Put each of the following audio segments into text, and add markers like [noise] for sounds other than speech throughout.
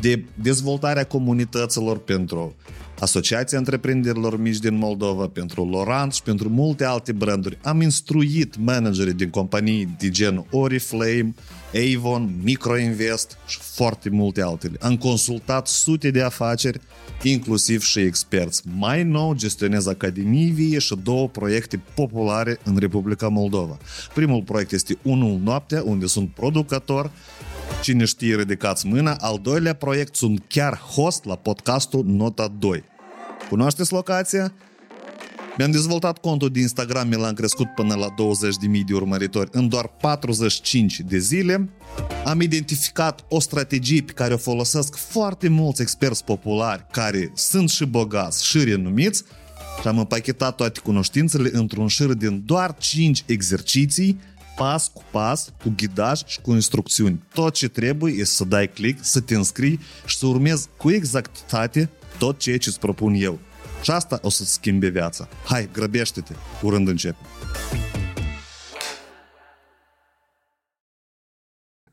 de dezvoltare a comunităților pentru Asociația Întreprinderilor Mici din Moldova, pentru Lorant și pentru multe alte branduri. Am instruit managerii din companii de gen Oriflame, Avon, Microinvest și foarte multe altele. Am consultat sute de afaceri, inclusiv și experți. Mai nou gestionez Academii Vie și două proiecte populare în Republica Moldova. Primul proiect este Unul Noaptea, unde sunt producător, Cine știe, ridicați mâna. Al doilea proiect sunt chiar host la podcastul Nota 2. Cunoașteți locația? Mi-am dezvoltat contul de Instagram, mi l-am crescut până la 20.000 de urmăritori în doar 45 de zile. Am identificat o strategie pe care o folosesc foarte mulți experți populari care sunt și bogați și renumiți și am împachetat toate cunoștințele într-un șir din doar 5 exerciții pas cu pas, cu ghidaj și cu instrucțiuni. Tot ce trebuie este să dai click, să te înscrii și să urmezi cu exactitate tot ceea ce îți propun eu. Și asta o să-ți schimbe viața. Hai, grăbește-te, curând începe.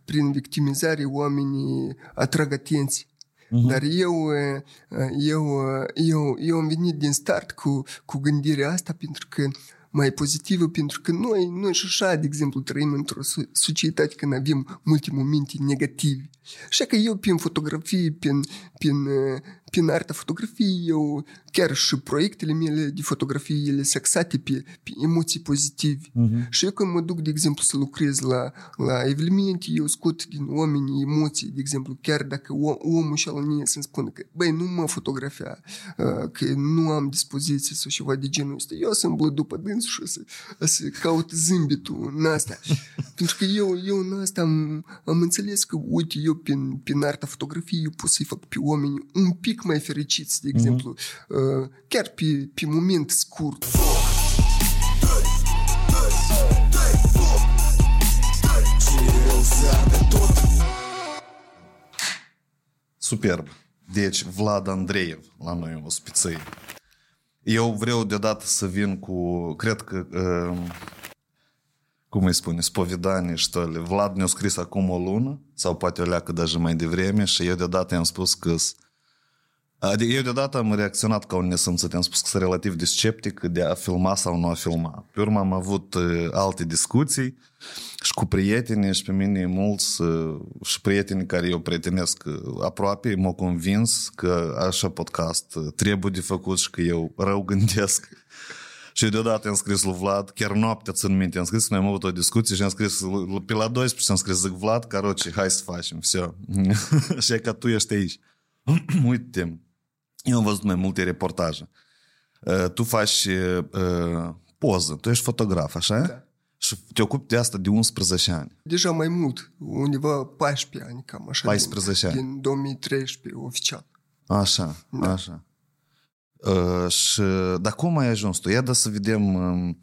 Prin victimizare oamenii atrag atenție. Uh-huh. Dar eu, eu, eu, eu am venit din start cu, cu gândirea asta pentru că mai pozitivă, pentru că noi, noi și așa, de exemplu, trăim într-o societate când avem multe momente negative. Așa că eu, prin fotografie, prin, prin, prin arta fotografiei, eu chiar și proiectele mele de fotografie, ele se axate pe, pe emoții pozitive. Uh-huh. Și eu când mă duc, de exemplu, să lucrez la, la evenimente, eu scot din oameni emoții, de exemplu, chiar dacă omul și al să-mi spună că, băi, nu mă fotografia, că nu am dispoziție sau ceva de genul ăsta. Eu să îmblă după dâns și să, să caut zâmbitul în asta. [laughs] pentru că eu, eu în asta am, am înțeles că, uite, eu prin, prin arta fotografiei, eu pot să-i fac pe oameni un pic mai fericiți, de exemplu, uh-huh. chiar pe, pe moment scurt. Superb. Deci, Vlad Andreev la noi o ospiței. Eu vreau deodată să vin cu, cred că, uh, cum îi spune, spovedanie și tale. Vlad ne-a scris acum o lună, sau poate o leacă deja mai devreme, și eu deodată i-am spus că Adică eu deodată am reacționat ca un nesimțit. Am spus că sunt relativ de sceptic de a filma sau nu a filma. Pe urmă am avut uh, alte discuții și cu prieteni și pe mine mulți uh, și prietenii care eu prietenesc aproape m-au convins că așa podcast trebuie de făcut și că eu rău gândesc. [laughs] Și deodată am scris lui Vlad, chiar noaptea țin minte, am scris, noi am avut o discuție și am scris, pe la 12 am scris, zic, Vlad, caroce, hai să facem, все. [laughs] și că tu ești aici. [clears throat] Uite, eu am văzut mai multe reportaje. Uh, tu faci uh, poză, tu ești fotograf, așa? Da. Și te ocupi de asta de 11 ani. Deja mai mult, undeva 14 ani, cam așa. 14 din, ani. Din 2013, oficial. Așa, da. așa. Uh, și, dar cum ai ajuns tu? Ia să vedem... Uh,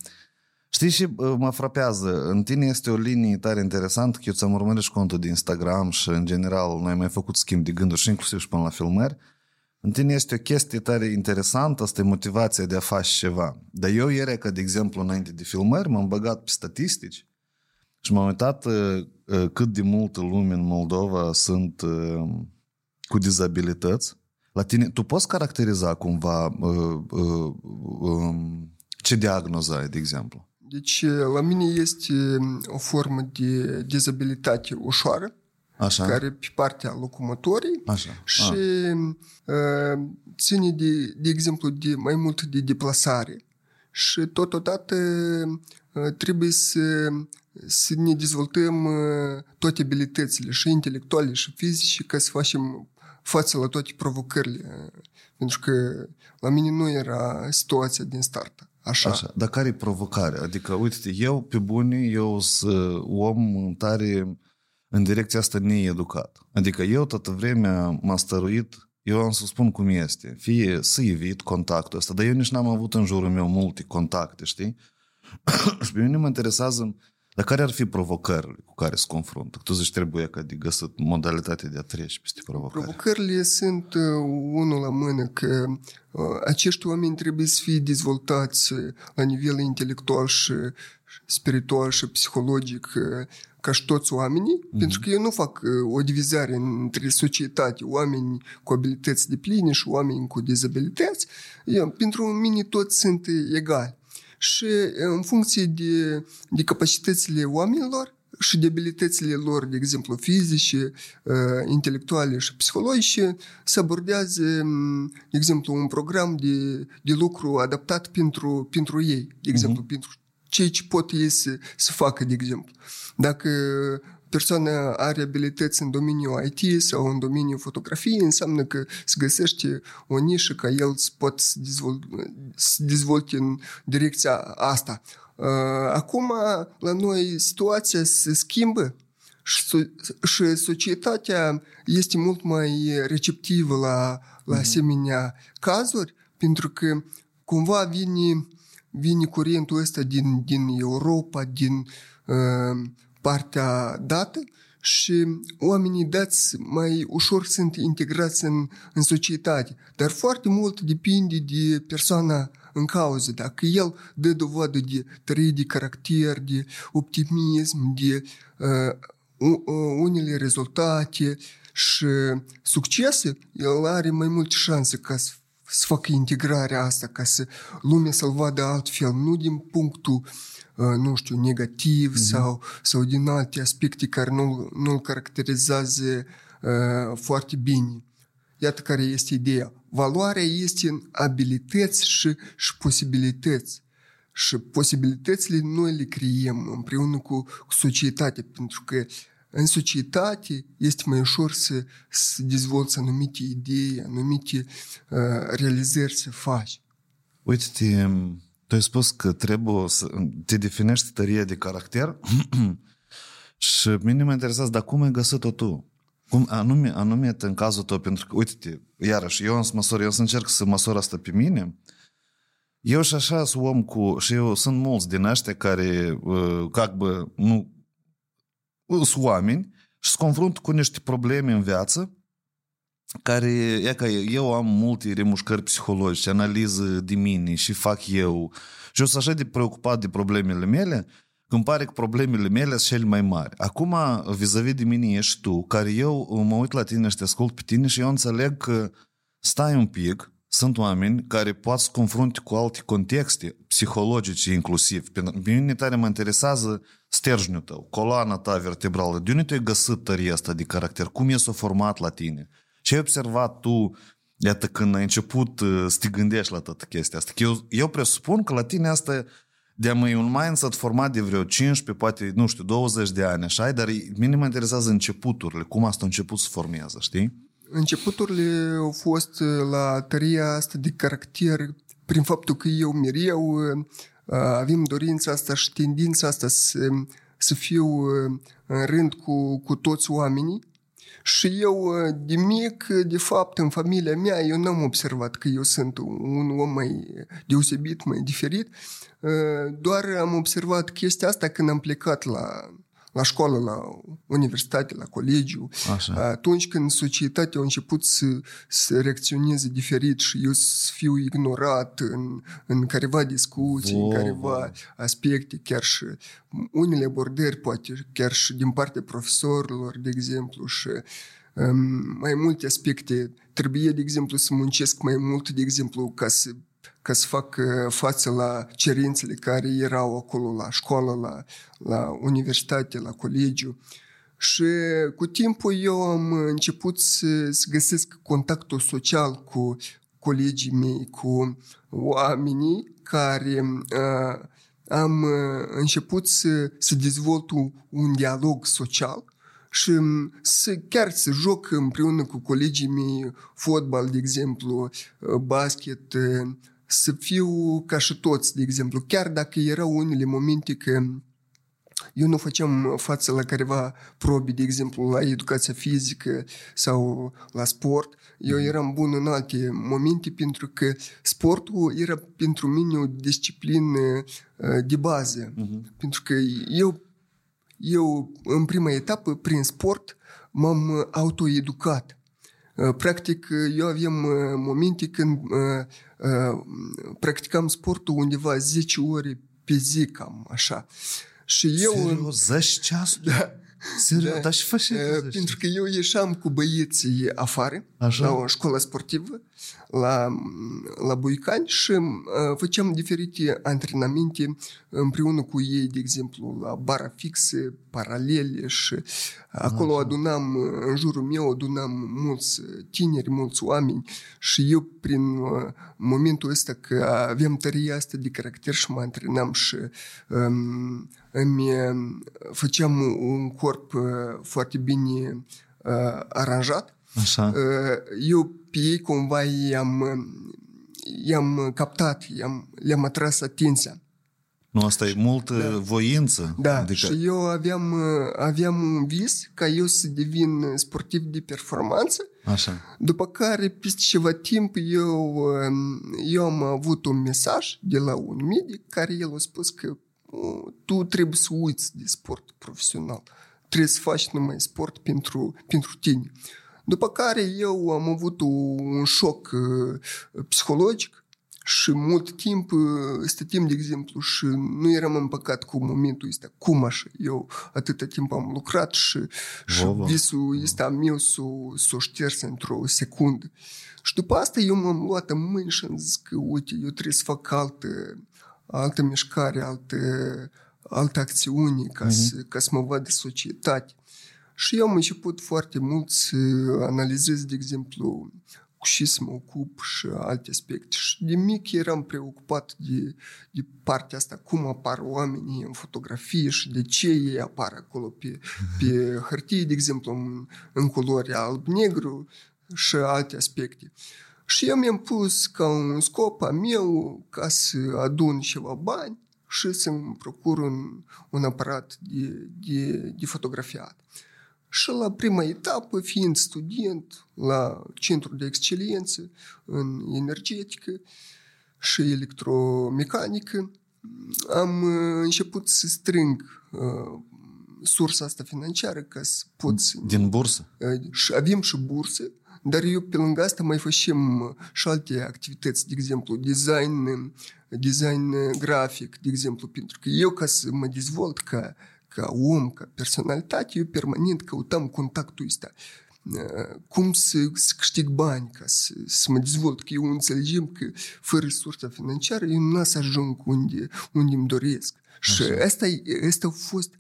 știi și uh, mă frapează, în tine este o linie tare interesantă, că eu ți-am urmărit și contul de Instagram și în general noi am mai făcut schimb de gânduri și inclusiv și până la filmări. Uh, în tine este o chestie tare interesantă, asta e motivația de a face ceva. Dar eu ieri, că de exemplu, înainte de filmări, m-am băgat pe statistici și m-am uitat uh, uh, cât de multă lume în Moldova sunt uh, cu dizabilități. La tine, tu poți caracteriza cumva uh, uh, uh, ce diagnoză ai, de exemplu? Deci, la mine este o formă de dizabilitate ușoară, Așa. care pe partea locomotorii Așa. și uh, ține de, de exemplu de mai mult de deplasare și totodată uh, trebuie să, să ne dezvoltăm uh, toate abilitățile și intelectuale și fizice ca să facem față la toate provocările pentru că la mine nu era situația din start Așa. Așa. Dar care e provocarea? Adică, uite eu, pe bune, eu sunt om tare în direcția asta needucat. Adică eu toată vremea m-am stăruit, eu am să spun cum este. Fie să evit contactul ăsta, dar eu nici n-am avut în jurul meu multe contacte, știi? [coughs] și pe mine mă interesează dar care ar fi provocările cu care se confruntă? Tu zici trebuie că de găsit modalitatea de a trece peste provocări. Provocările sunt uh, unul la mână că uh, acești oameni trebuie să fie dezvoltați la nivel intelectual și spiritual și psihologic uh, ca și toți oamenii, mm-hmm. pentru că eu nu fac uh, o divizare între societate, oameni cu abilități de pline și oameni cu dizabilități. Eu, pentru mine toți sunt egali și în funcție de, de capacitățile oamenilor și de abilitățile lor, de exemplu, fizice, intelectuale și psihologice, se abordează, de exemplu, un program de, de lucru adaptat pentru, pentru ei, de exemplu, uh-huh. pentru cei ce pot ei să, să facă, de exemplu. Dacă persoana are abilități în domeniul IT sau în domeniul fotografiei, înseamnă că se găsește o nișă ca el să pot să, dezvol- să dezvolte în direcția asta. Uh, acum, la noi, situația se schimbă și societatea este mult mai receptivă la, la mhm. asemenea cazuri, pentru că cumva vine, vine curentul ăsta din, din Europa, din uh, partea dată și oamenii dați mai ușor sunt integrați în, în societate. Dar foarte mult depinde de persoana în cauză. Dacă el dă dovadă de trăire de caracter, de optimism, de uh, unele rezultate și succese, el are mai multe șanse ca să să facă integrarea asta, ca să lumea să-l vadă altfel, nu din punctul nu știu, negativ mm-hmm. sau, sau din alte aspecte care nu, nu-l caracterizează uh, foarte bine. Iată care este ideea. Valoarea este în abilități și, și posibilități. Și posibilitățile noi le creiem împreună cu, cu societatea, pentru că în societate este mai ușor să, să dezvolți anumite idei, anumite uh, realizări să faci. Uite, tu ai spus că trebuie să te definești tăria de caracter [clears throat] și mine mă interesează, dar cum ai găsit-o tu? Cum anume, anume în cazul tău, pentru că, uite-te, iarăși, eu să măsor, eu să încerc să măsor asta pe mine, eu și așa sunt om cu, și eu sunt mulți din ăștia care, uh, ca bă, nu, sunt oameni și se confrunt cu niște probleme în viață care, e că eu am multe remușcări psihologice, analiză de mine și fac eu și eu sunt așa de preocupat de problemele mele, când pare că problemele mele sunt cele mai mari. Acum, vis-a-vis de mine ești tu, care eu mă uit la tine și te ascult pe tine și eu înțeleg că stai un pic, sunt oameni care pot să confrunte cu alte contexte psihologice inclusiv. Pe mine tare mă interesează sterjniul tău, coloana ta vertebrală. De unde tu ai găsit tăria asta de caracter? Cum e s-a format la tine? Ce ai observat tu, iată, când ai început uh, să te gândești la toată chestia asta? Că eu, eu presupun că la tine asta de mai un mindset format de vreo 15, poate, nu știu, 20 de ani, așa, dar mine mă interesează începuturile, cum asta a început să formează, știi? Începuturile au fost uh, la tăria asta de caracter prin faptul că eu mereu uh, avem dorința asta și tendința asta să, să fiu în rând cu, cu toți oamenii și eu, uh, de mic, de fapt, în familia mea, eu n-am observat că eu sunt un om mai deosebit, mai diferit. Uh, doar am observat chestia asta când am plecat la la școală, la universitate, la colegiu, Așa. atunci când societatea a început să, să reacționeze diferit și eu să fiu ignorat în, în careva discuții, wow. în careva aspecte, chiar și unele abordări, poate chiar și din partea profesorilor, de exemplu, și um, mai multe aspecte. Trebuie, de exemplu, să muncesc mai mult, de exemplu, ca să ca să fac uh, față la cerințele care erau acolo la școală, la, la universitate, la colegiu. Și cu timpul eu am început să, să găsesc contactul social cu colegii mei, cu oamenii care uh, am uh, început să, să dezvolt un dialog social și să, chiar să joc împreună cu colegii mei fotbal, de exemplu, uh, basket, uh, să fiu ca și toți, de exemplu, chiar dacă erau unele momente că eu nu făceam față la careva probe, de exemplu, la educația fizică sau la sport. Eu eram bun în alte momente pentru că sportul era pentru mine o disciplină uh, de bază. Uh-huh. Pentru că eu, eu, în prima etapă, prin sport, m-am autoeducat. Uh, practic, eu aveam uh, momente când practicam sportul undeva 10 ore pe zi, cam așa. Și eu... Serios, 10 ceasuri? Da. Serios, da. dar și faci Pentru că eu ieșeam cu băieții afară, Așa? la o școală sportivă, la, la Buicani și uh, făceam diferite antrenamente împreună cu ei, de exemplu, la bara fixe, paralele și acolo Așa. adunam, în jurul meu adunam mulți tineri, mulți oameni și eu prin momentul ăsta că aveam tăria asta de caracter și mă antrenam și um, îmi făceam un corp foarte bine uh, aranjat. Așa. Eu pe ei cumva i-am, i-am captat, i-am, le-am atras atenția. Nu, asta e multă da. voință. Da, adică... și eu aveam, aveam un vis ca eu să devin sportiv de performanță. Așa. După care, peste ceva timp, eu, eu am avut un mesaj de la un medic care el a spus că tu trebuie să uiți de sport profesional. Trebuie să faci numai sport pentru, pentru tine. După care eu am avut un șoc uh, psihologic și mult timp uh, stăteam, de exemplu, și nu eram împăcat cu momentul ăsta. Cum așa? Eu atâta timp am lucrat și, și visul ăsta meu s-o, s-o șters într-o secundă. Și după asta eu m-am luat în mâini și am zis că, uite, eu trebuie să fac altă, altă mișcare, altă, altă acțiune ca, uh-huh. să, ca să mă văd de societate. Și eu am început foarte mult să analizez, de exemplu, cu ce să mă ocup și alte aspecte. Și de mic eram preocupat de, de partea asta, cum apar oamenii în fotografie și de ce ei apar acolo pe, pe hârtie, de exemplu, în, în culori alb-negru și alte aspecte. Și eu mi-am pus ca un scop a meu ca să adun ceva bani și să-mi procur un, un aparat de, de, de fotografiat. Și la prima etapă, fiind student la Centrul de Excelență în energetică și electromecanică, am început să strâng uh, sursa asta financiară ca să pot să... Din bursă? Uh, și avem și bursă, dar eu pe lângă asta mai facem și alte activități, de exemplu, design, design grafic, de exemplu, pentru că eu ca să mă dezvolt ca ca om, ca personalitate, eu permanent căutam contactul ăsta. Cum să, să câștig bani ca să, să mă dezvolt, că eu înțelegem că fără resursa financiară eu nu să ajung unde, unde îmi doresc. Așa. Și asta, asta a fost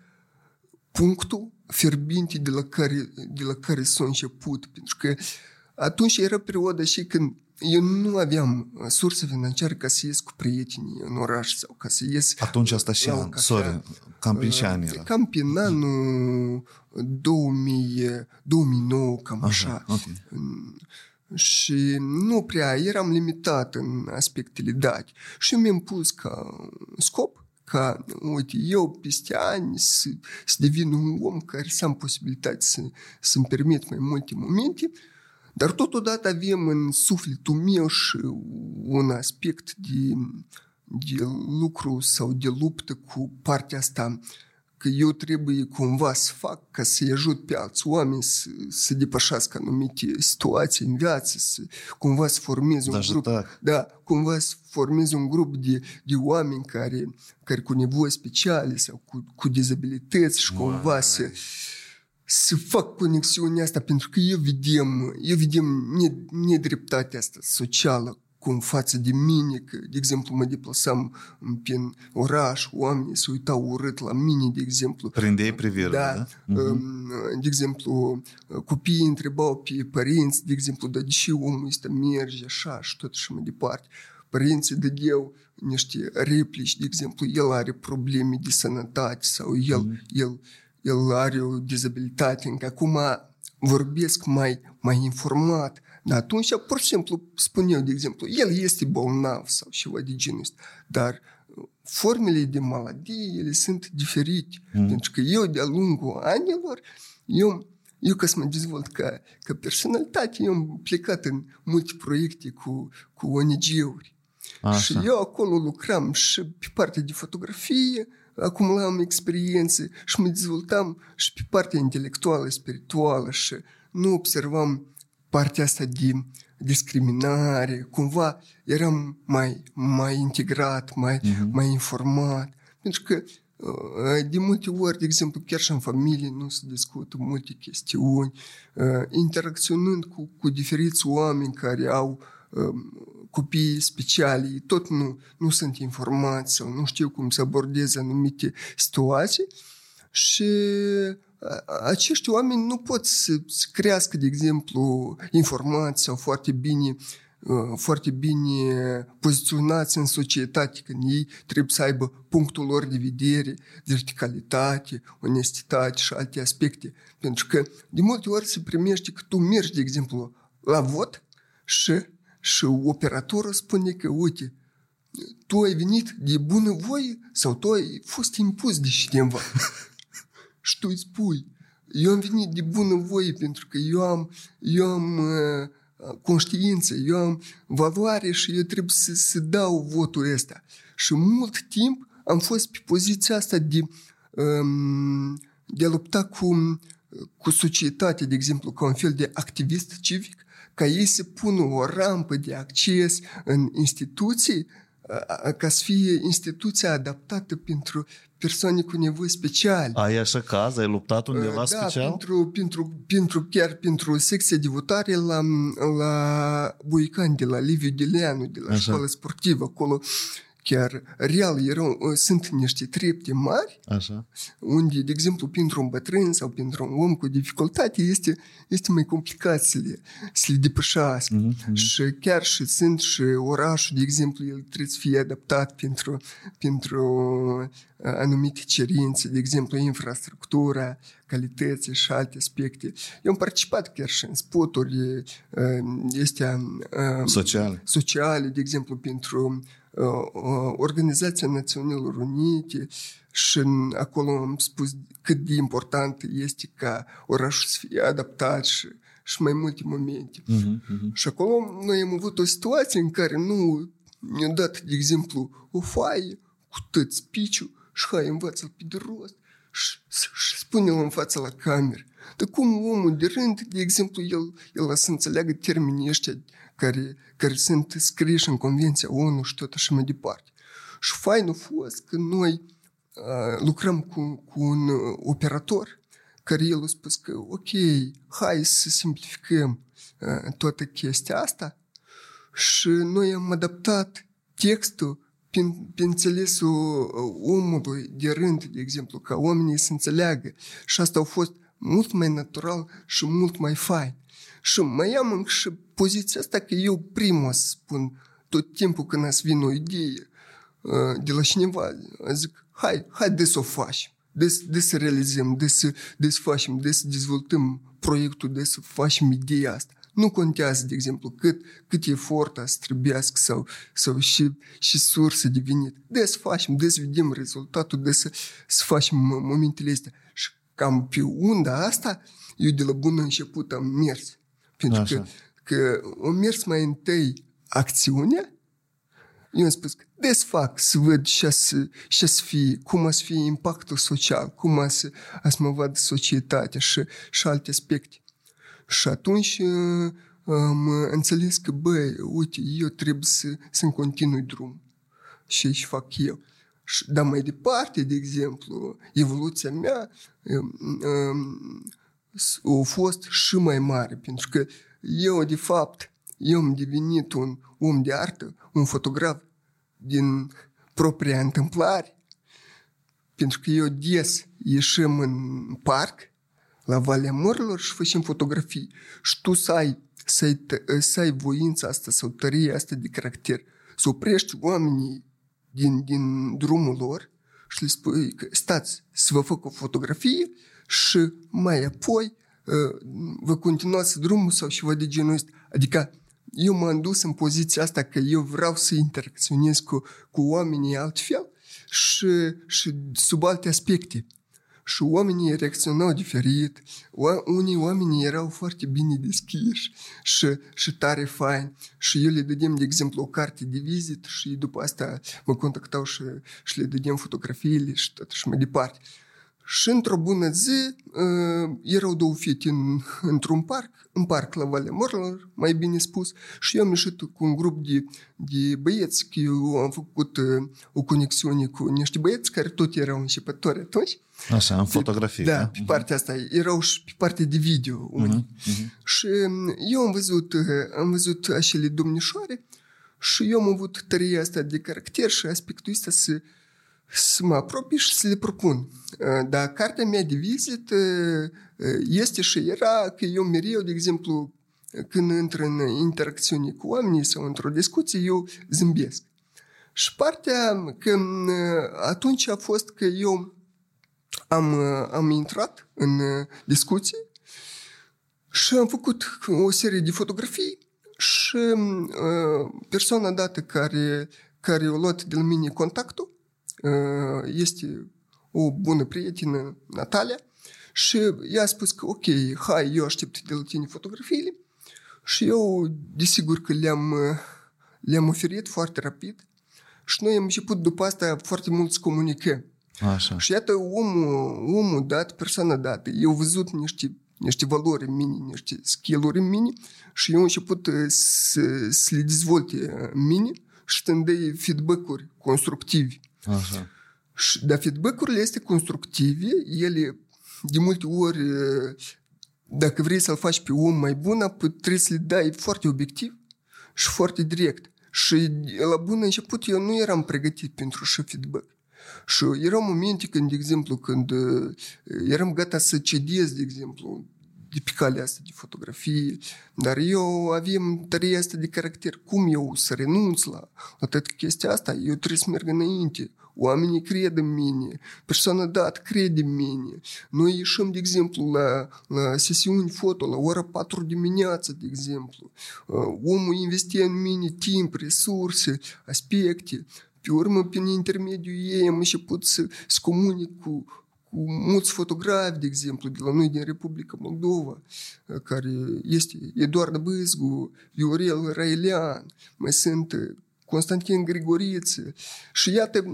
punctul fierbinte de la care, de la care s-a început, pentru că atunci era perioada și când eu nu aveam sursă financiară ca să ies cu prietenii în oraș sau ca să ies... Atunci asta și an, sorry, cam prin ce an era? Cam prin anul 2000, 2009, cam așa. așa. Okay. Și nu prea eram limitat în aspectele date. Și mi-am pus ca scop ca, uite, eu peste ani să, să devin un om care să am posibilitate să, să-mi permit mai multe momente dar totodată avem în sufletul meu și un aspect de, de lucru sau de luptă cu partea asta că eu trebuie cumva să fac ca să-i ajut pe alți oameni să, să depășească anumite situații în viață, să cumva să formez un grup. Da, cumva să formez un grup de, de oameni care, care cu nevoi speciale sau cu, cu dizabilități și cumva să, să fac conexiunea asta, pentru că eu vedem, eu vedem nedreptatea asta socială cum față de mine, că, de exemplu, mă deplasam prin oraș, oamenii se uitau urât la mine, de exemplu. Prindeai privirea, da? da? Uh-huh. De exemplu, copiii întrebau pe părinți, de exemplu, dar de ce omul ăsta merge așa și tot și mai departe. Părinții dădeau niște replici, de exemplu, el are probleme de sănătate sau el, uh-huh. el el are o dizabilitate, încă acum vorbesc mai, mai informat, Dar atunci, pur și simplu, spun eu, de exemplu, el este bolnav sau ceva de genul ăsta, dar formele de maladie, ele sunt diferite. Mm. Pentru că eu, de-a lungul anilor, eu, eu ca să mă dezvolt ca, ca personalitate, eu am plecat în multe proiecte cu, cu ONG-uri. Așa. Și eu acolo lucram și pe partea de fotografie, acumulam experiențe și mă dezvoltam și pe partea intelectuală, spirituală și nu observam partea asta de discriminare, cumva eram mai, mai integrat, mai, uh-huh. mai informat. Pentru că uh, de multe ori, de exemplu, chiar și în familie nu se discută multe chestiuni, uh, interacționând cu, cu diferiți oameni care au um, copii speciali, tot nu, nu sunt informați sau nu știu cum să abordeze anumite situații și acești oameni nu pot să, să crească, de exemplu, informații sau foarte bine foarte bine poziționați în societate, când ei trebuie să aibă punctul lor de vedere, verticalitate, onestitate și alte aspecte. Pentru că de multe ori se primește că tu mergi, de exemplu, la vot și, și operatorul spune că, uite, tu ai venit de bună voie sau tu ai fost impus de cineva. [laughs] și tu îi spui, eu am venit de bună voie pentru că eu am, eu am uh, conștiință, eu am valoare și eu trebuie să, să dau votul ăsta. Și mult timp am fost pe poziția asta de, um, de a lupta cu, cu societatea, de exemplu, ca un fel de activist civic, ca ei să pună o rampă de acces în instituții ca să fie instituția adaptată pentru persoane cu nevoi speciale. Ai așa caz? Ai luptat undeva da, special? Pentru, pentru, pentru, chiar pentru secția de votare la, la Buican de la Liviu Dileanu, de la așa. școala sportivă. Acolo chiar real erau, uh, sunt niște trepte mari, Așa. unde, de exemplu, pentru un bătrân sau pentru un om cu dificultate este, este mai complicat să le, să le depășească. Mm-hmm. Și chiar și sunt și orașul, de exemplu, el trebuie să fie adaptat pentru, pentru uh, anumite cerințe, de exemplu, infrastructura, calității și alte aspecte. Eu am participat chiar și în spoturi uh, este, sociale. sociale, de exemplu, pentru Organizația Națiunilor Unite și acolo am spus cât de important este ca orașul să fie adaptat și, și mai multe momente. Uh-huh, uh-huh. Și acolo noi am avut o situație în care nu ne-a dat, de exemplu, o foaie cu tot spiciu și hai învață-l pe de rost și, și spune-l în fața la cameră. Dar cum omul de rând, de exemplu, el, el să înțeleagă termenii ăștia care, care sunt scriși în Convenția ONU și tot așa mai departe. Și fain a fost că noi uh, lucrăm cu, cu un operator care el a spus că ok, hai să simplificăm uh, toată chestia asta și noi am adaptat textul prin, prin înțelesul omului de rând, de exemplu, ca oamenii să înțeleagă. Și asta a fost mult mai natural și mult mai fain. Și mai am și poziția asta că eu primul spun tot timpul când ați vin o idee de la cineva, zic, hai, hai de să o facem, de, de să realizăm, de să, de să facem, de să dezvoltăm proiectul, de să facem ideea asta. Nu contează, de exemplu, cât, cât efort să trebuiască sau, sau și, și sursă de venit. De să facem, de să vedem rezultatul, de să, să facem momentele astea. Și cam pe unda asta, eu de la bun început am mers. Pentru Așa. că, că am mers mai întâi acțiunea, eu am spus că desfac să văd ce să, ce să fie, cum a să fie impactul social, cum a să, a să mă văd societatea și, și alte aspecte. Și atunci am înțeles că, băi, uite, eu trebuie să, să-mi continui drum. Și aici fac eu. Dar mai departe, de exemplu, evoluția mea a fost și mai mare, pentru că eu, de fapt, eu am devenit un om de artă, un fotograf din propria întâmplare, pentru că eu des ieșim în parc, la Valea Mărilor și facem fotografii. Și tu să ai, să ai, să ai voința asta sau tăria asta de caracter, să oprești oamenii din, din drumul lor și le spui că stați să vă fac o fotografie și mai apoi vă continuați drumul sau ceva de genul ăsta. Adică eu m-am dus în poziția asta că eu vreau să interacționez cu, cu oamenii altfel și, și sub alte aspecte. Și oamenii reacționau diferit, unii oameni erau foarte bine deschiși și, și tare fain. Și eu le dădeam, de exemplu, o carte de vizit și după asta mă contactau și, și le dădeam fotografiile și tot și mai departe. Și într-o bună zi uh, erau două fete în, într-un parc, în parc la Valea Morlor, mai bine spus, și eu am ieșit cu un grup de, de băieți, că eu am făcut uh, o conexiune cu niște băieți care tot erau începători atunci. Așa, în fotografie. Da, pe partea asta. Erau și pe partea de video unii. Uh-huh, uh-huh. Și eu am văzut, am văzut acele domnișoare și eu am avut tăria asta de caracter și aspectul ăsta să să mă apropii și să le propun. Dar cartea mea de vizită este și era că eu mereu, de exemplu, când intru în interacțiune cu oamenii sau într-o discuție, eu zâmbesc. Și partea că atunci a fost că eu am, am intrat în discuție și am făcut o serie de fotografii și persoana dată care, care a luat de la mine contactul este o bună prietenă, Natalia, și ea a spus că ok, hai, eu aștept de la tine fotografiile și eu, desigur că le-am, le-am oferit foarte rapid și noi am început după asta foarte mult să comunicăm. Așa. Și iată, omul, omul dat, persoana dată, eu văzut niște, niște valori în mine, niște skill-uri în mine și eu am început să, să le dezvolte în mine și să-mi feedback-uri constructivi. Așa. Și, dar feedback-urile este constructive, ele de multe ori, dacă vrei să-l faci pe om mai bun, trebuie să le dai foarte obiectiv și foarte direct. Și la bun început eu nu eram pregătit pentru așa feedback. Și erau momente când, de exemplu, când eram gata să cedez, de exemplu, de pe calea asta de fotografie, dar eu avem tăria asta de caracter. Cum eu să renunț la, la toată chestia asta? Eu trebuie să merg înainte. Oamenii cred în mine, persoana dat crede în mine. Noi ieșim, de exemplu, la, la sesiuni foto, la ora 4 dimineața, de exemplu. Omul investește în mine timp, resurse, aspecte. Pe urmă, prin intermediul ei am început să, să comunic cu, cu mulți fotografi, de exemplu, de la noi din Republica Moldova, care este Eduard Băzgu, Viorel Raelian, mai sunt Constantin Grigoriță. Și iată,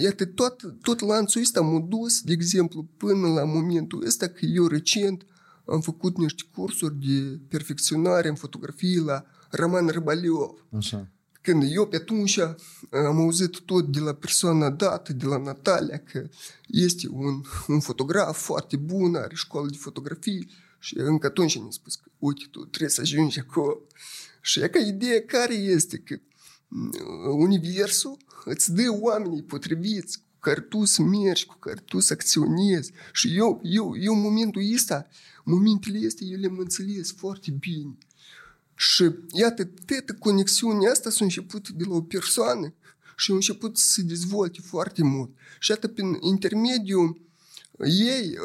iată tot, tot lanțul ăsta m-a dus, de exemplu, până la momentul ăsta că eu recent am făcut niște cursuri de perfecționare în fotografie la Roman Rыбaliov. Așa. Când eu pe atunci am auzit tot de la persoana dată, de la Natalia, că este un, un fotograf foarte bun, are școală de fotografie și încă atunci ne-a spus că, uite, tu trebuie să ajungi acolo. Și e ca ideea care este, că universul îți dă oamenii potriviți cu care tu să mergi, cu care tu să acționezi. Și eu, eu, eu momentul ăsta, momentele astea, eu le-am înțeles foarte bine. Și iată, toată conexiunea asta s-a început de la o persoană și a început să se dezvolte foarte mult. Și iată, prin intermediul ei,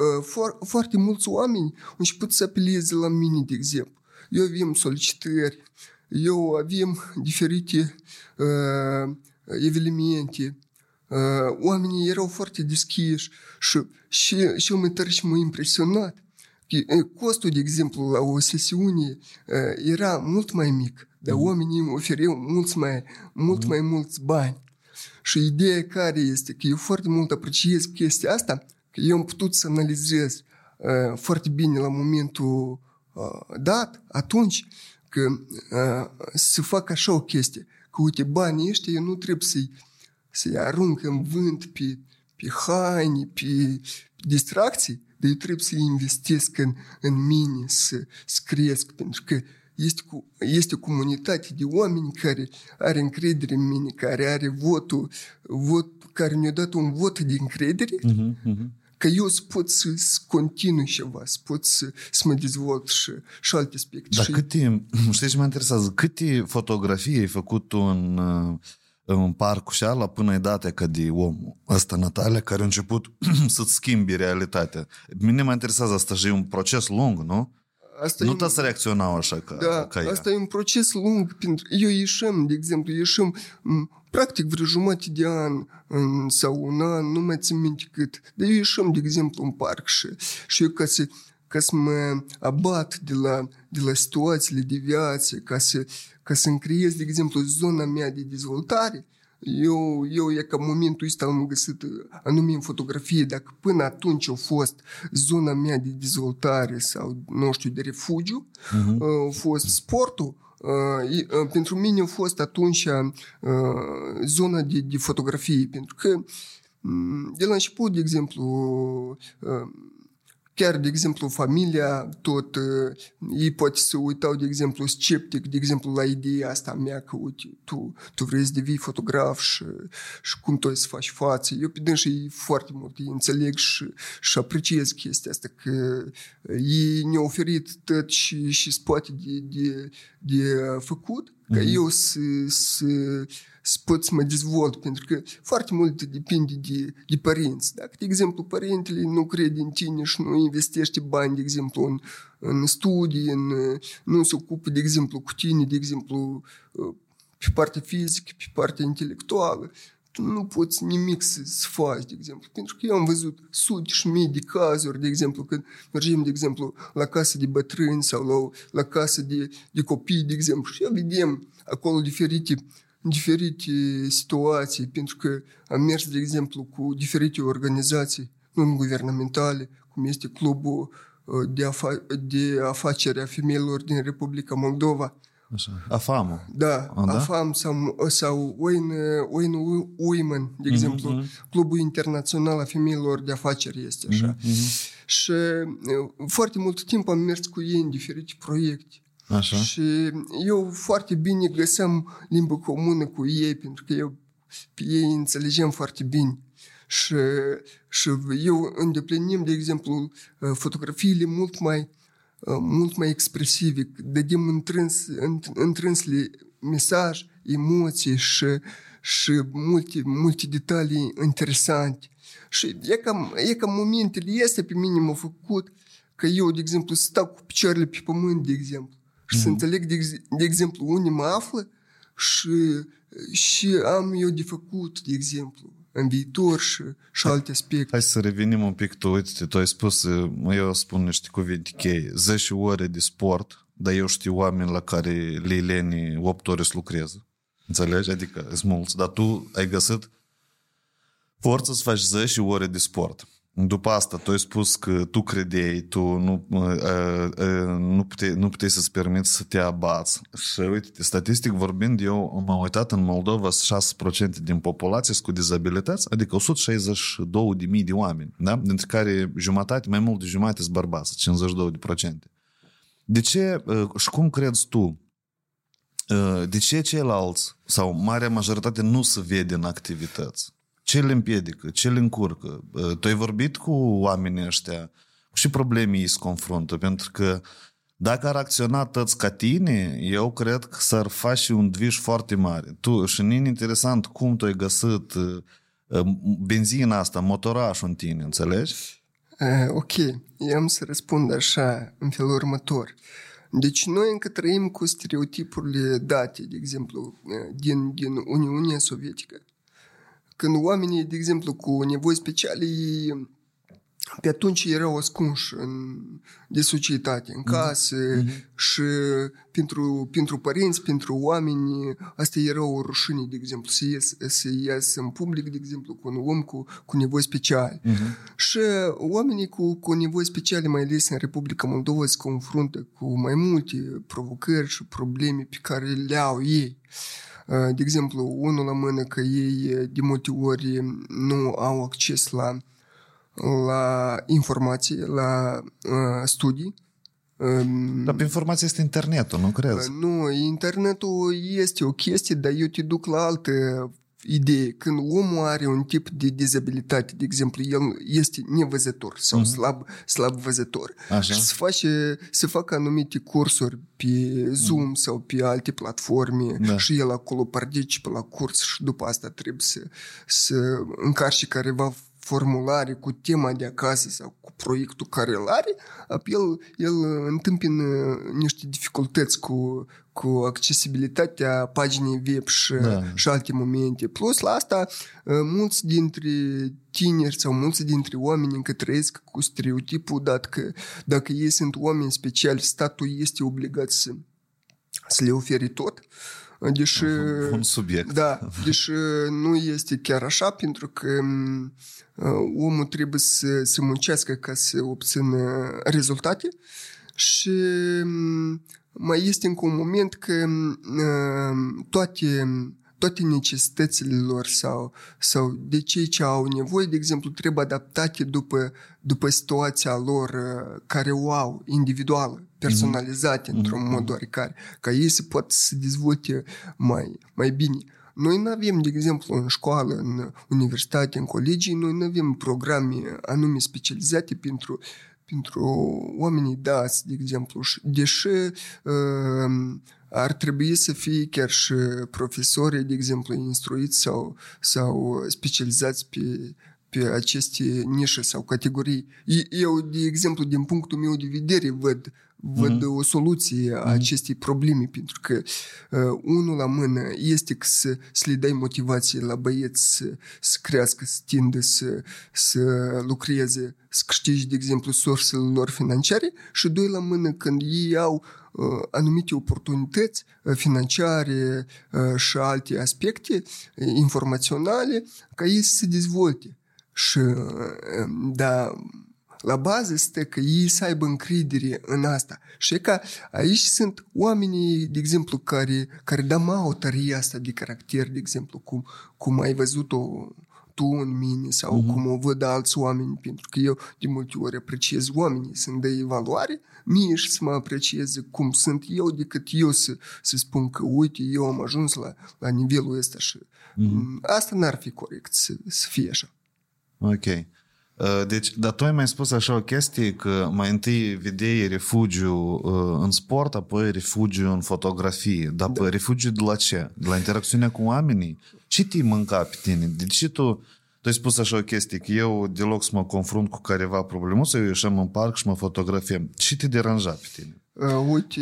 foarte mulți oameni au început să apeleze la mine, de exemplu. Eu avem solicitări, eu avem diferite uh, evenimente, uh, oamenii erau foarte deschiși și, și, și eu mă tare și m-a impresionat. Costul, de exemplu, la o sesiune uh, era mult mai mic, dar mm. oamenii îmi ofereau mult mai, mult mm. mai mulți bani. Și ideea care este că eu foarte mult apreciez chestia asta, că eu am putut să analizez uh, foarte bine la momentul uh, dat, atunci, că uh, să fac așa o chestie, că uite, banii ăștia eu nu trebuie să-i, să-i arunc în vânt pe, pe haine, pe distracții, dar eu trebuie să investesc în, în mine, să, să cresc, pentru că este, cu, este o comunitate de oameni care are încredere în mine, care are votul, vot, care ne-a dat un vot de încredere, uh-huh, uh-huh că eu să pot să, să continui ceva, să pot să, să mă dezvolt și, și alte aspecte. Dar și... câte, [clears throat] știi ce mă interesează, câte fotografii ai făcut în, în parcul și șala până ai dat că de omul ăsta, Natalia, care a început [clears throat] să-ți schimbi realitatea? Mine mă interesează asta și e un proces lung, nu? asta nu e- te să reacționau așa ca, Da, ca ea. asta e un proces lung. Pentru eu ieșim, de exemplu, ieșim m, practic vreo jumătate de an în, sau un an, nu mai țin minte cât. Dar eu ieșim, de exemplu, în parc și, și eu ca să, ca să mă abat de la, de la situațiile de viață, ca să, ca să-mi creez, de exemplu, zona mea de dezvoltare, eu, eu e ca momentul ăsta am găsit uh, anume în fotografie, dacă până atunci a fost zona mea de dezvoltare sau, nu știu, de refugiu, Mhm. uh, a fost sportul, uh, e- uh, pentru mine a fost atunci uh, zona de, de fotografie, pentru că mm, de la început, de exemplu, uh, chiar, de exemplu, familia, tot, uh, ei poate să uitau, de exemplu, sceptic, de exemplu, la ideea asta mea că, uite, tu, tu vrei să devii fotograf și, și cum tu ai să faci față. Eu pe dânsii foarte mult îi înțeleg și, și apreciez chestia asta, că ei ne-au oferit tot și, și spate de, de, de făcut, ca Mhm. eu să, să, să pot să mă dezvolt, pentru că foarte mult depinde de, de părinți. Dacă, de exemplu, părintele nu crede în tine și nu investește bani, de exemplu, în, în studii, în, nu se ocupă, de exemplu, cu tine, de exemplu, pe partea fizică, pe partea intelectuală, tu nu poți nimic să, să faci, de exemplu. Pentru că eu am văzut sute și mii de cazuri, de exemplu, când mergem, de exemplu, la casă de bătrâni sau la, la casă de, de copii, de exemplu, și vedem acolo diferite, diferite situații, pentru că am mers, de exemplu, cu diferite organizații non-guvernamentale, cum este Clubul uh, de, afa- de Afaceri a Femeilor din Republica Moldova, Așa. Afamă. da, A, da? AFAM sau, sau OIN, OIN Women, de exemplu, mhm. Clubul Internațional a Femeilor de Afaceri este așa. Mhm. Și uh, foarte mult timp am mers cu ei în diferite proiecte. Așa. Și eu foarte bine găseam limbă comună cu ei, pentru că eu pe ei înțelegem foarte bine. Și, și eu îndeplinim, de exemplu, uh, fotografiile mult mai, uh, mult mai expresive, dădem întrâns, înt- întrânsle mesaj, emoții și, și multe, multe detalii interesante. Și e ca, e ca momentele astea pe mine m-au făcut că eu, de exemplu, să stau cu picioarele pe pământ, de exemplu, și să înțeleg, de, ex- de exemplu, unde mă află și, și am eu de făcut, de exemplu, în viitor și, și alte aspecte. Hai să revenim un pic. Tu, uite, tu ai spus, eu spun niște cuvinte cheie. 10 ore de sport, dar eu știu oameni la care le leni 8 ore să lucreze. Înțelegi? Adică sunt mulți. Dar tu ai găsit forță să faci 10 ore de sport. După asta, tu ai spus că tu credeai, tu nu, uh, uh, nu, puteai, nu puteai să-ți permiți să te abați. Și uite, statistic vorbind, eu m-am uitat în Moldova 6% din populație sunt cu dizabilități, adică 162.000 de oameni, da? dintre care jumătate, mai mult de jumătate sunt bărbați, 52%. De ce uh, și cum crezi tu uh, de ce ceilalți sau marea majoritate nu se vede în activități? Ce le împiedică? Ce le încurcă? Uh, Tu ai vorbit cu oamenii ăștia? Cu ce probleme ei se confruntă? Pentru că dacă ar acționa toți ca tine, eu cred că s-ar face un dviș foarte mare. Tu, și e interesant cum tu ai găsit uh, uh, benzina asta, motorașul în tine, înțelegi? Uh, ok, eu am să răspund așa, în felul următor. Deci noi încă trăim cu stereotipurile date, de exemplu, uh, din, din Uniunea Sovietică. Când oamenii, de exemplu, cu nevoi speciale, ei, pe atunci erau ascunși în, de societate, în casă mm-hmm. și pentru, pentru părinți, pentru oameni, asta era o rușine, de exemplu, să ies, să ies în public, de exemplu, cu un om cu, cu nevoi speciale. Mm-hmm. Și oamenii cu, cu nevoi speciale, mai ales în Republica Moldova, se confruntă cu mai multe provocări și probleme pe care le au ei. Uh, De exemplu, unul la mână că ei de multe ori nu au acces la, la informații, la uh, studii. Um, Dar pe informație este internetul, nu crezi? nu, internetul este o chestie, dar eu te duc la altă idee. Când omul are un tip de dizabilitate, de exemplu, el este nevăzător sau Mhm. slab, slab văzător, Așa. și să, face, să facă anumite cursuri pe Zoom sau pe alte platforme Da. și el acolo participă la curs și după asta trebuie să, să încarce careva formulare cu tema de acasă sau cu proiectul care îl are, el, el întâmpină niște dificultăți cu, cu accesibilitatea paginii web și, da. și alte momente. Plus la asta, mulți dintre tineri sau mulți dintre oameni încă trăiesc cu stereotipul dat că dacă ei sunt oameni speciali, statul este obligat să, să le ofere tot. Deși, un subiect. Da, deși nu este chiar așa, pentru că omul trebuie să, să muncească ca să obțină rezultate și mai este încă un moment că toate toate necesitățile lor sau, sau de cei ce au nevoie, de exemplu, trebuie adaptate după, după situația lor care o au, individuală, personalizate mm-hmm. într-un mm-hmm. mod oarecare, ca ei să pot să dezvolte mai, mai bine. Noi nu avem, de exemplu, în școală, în universitate, în colegii, noi nu avem programe anume specializate pentru pentru oamenii dați, de exemplu, deși uh, ar trebui să fie chiar și profesorii, de exemplu, instruiți sau, sau specializați pe, pe aceste nișe sau categorii. Eu, de exemplu, din punctul meu de vedere, văd văd mm-hmm. o soluție a acestei probleme, pentru că uh, unul la mână este că să, să le dai motivație la băieți să, să crească, să tindă, să, să lucreze, să câștige, de exemplu, sursele lor financiare și doi la mână când ei au uh, anumite oportunități uh, financiare uh, și alte aspecte uh, informaționale ca ei să se dezvolte. Și uh, da, la bază stă că ei să aibă încredere în asta. Și că aici sunt oamenii, de exemplu, care, care dăm au tăria asta de caracter, de exemplu, cum, cum ai văzut-o tu în mine sau uh-huh. cum o văd alți oameni, pentru că eu de multe ori apreciez oamenii să-mi dă evaluare, mie și să mă aprecieze cum sunt eu, decât eu să, să spun că, uite, eu am ajuns la, la nivelul ăsta și uh-huh. asta n-ar fi corect să, să fie așa. Ok. Uh, deci, dar tu ai mai spus așa o chestie că mai întâi vedeai refugiu uh, în sport, apoi refugiu în fotografie. Dar da. refugiu de la ce? De la interacțiunea cu oamenii? Ce te mânca pe tine? De ce tu, tu ai spus așa o chestie, că eu deloc să mă confrunt cu careva problemă, să eu ieșim în parc și mă fotografiem. Ce te deranja pe tine? Uh, uite,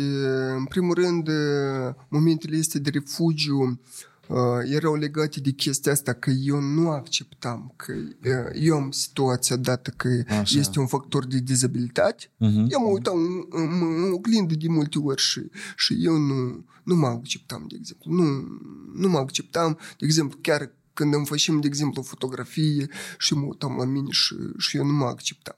în primul rând, uh, momentele este de refugiu uh, erau legate de chestia asta că eu nu acceptam că uh, eu am situația dată că Așa. este un factor de dizabilitate. Uh-huh. Eu mă uitam în, în, în oglindă de multe ori și, și eu nu, nu mă acceptam, de exemplu. Nu, nu mă acceptam, de exemplu, chiar când îmi făceam, de exemplu, fotografie și mă uitam la mine și, și eu nu mă acceptam.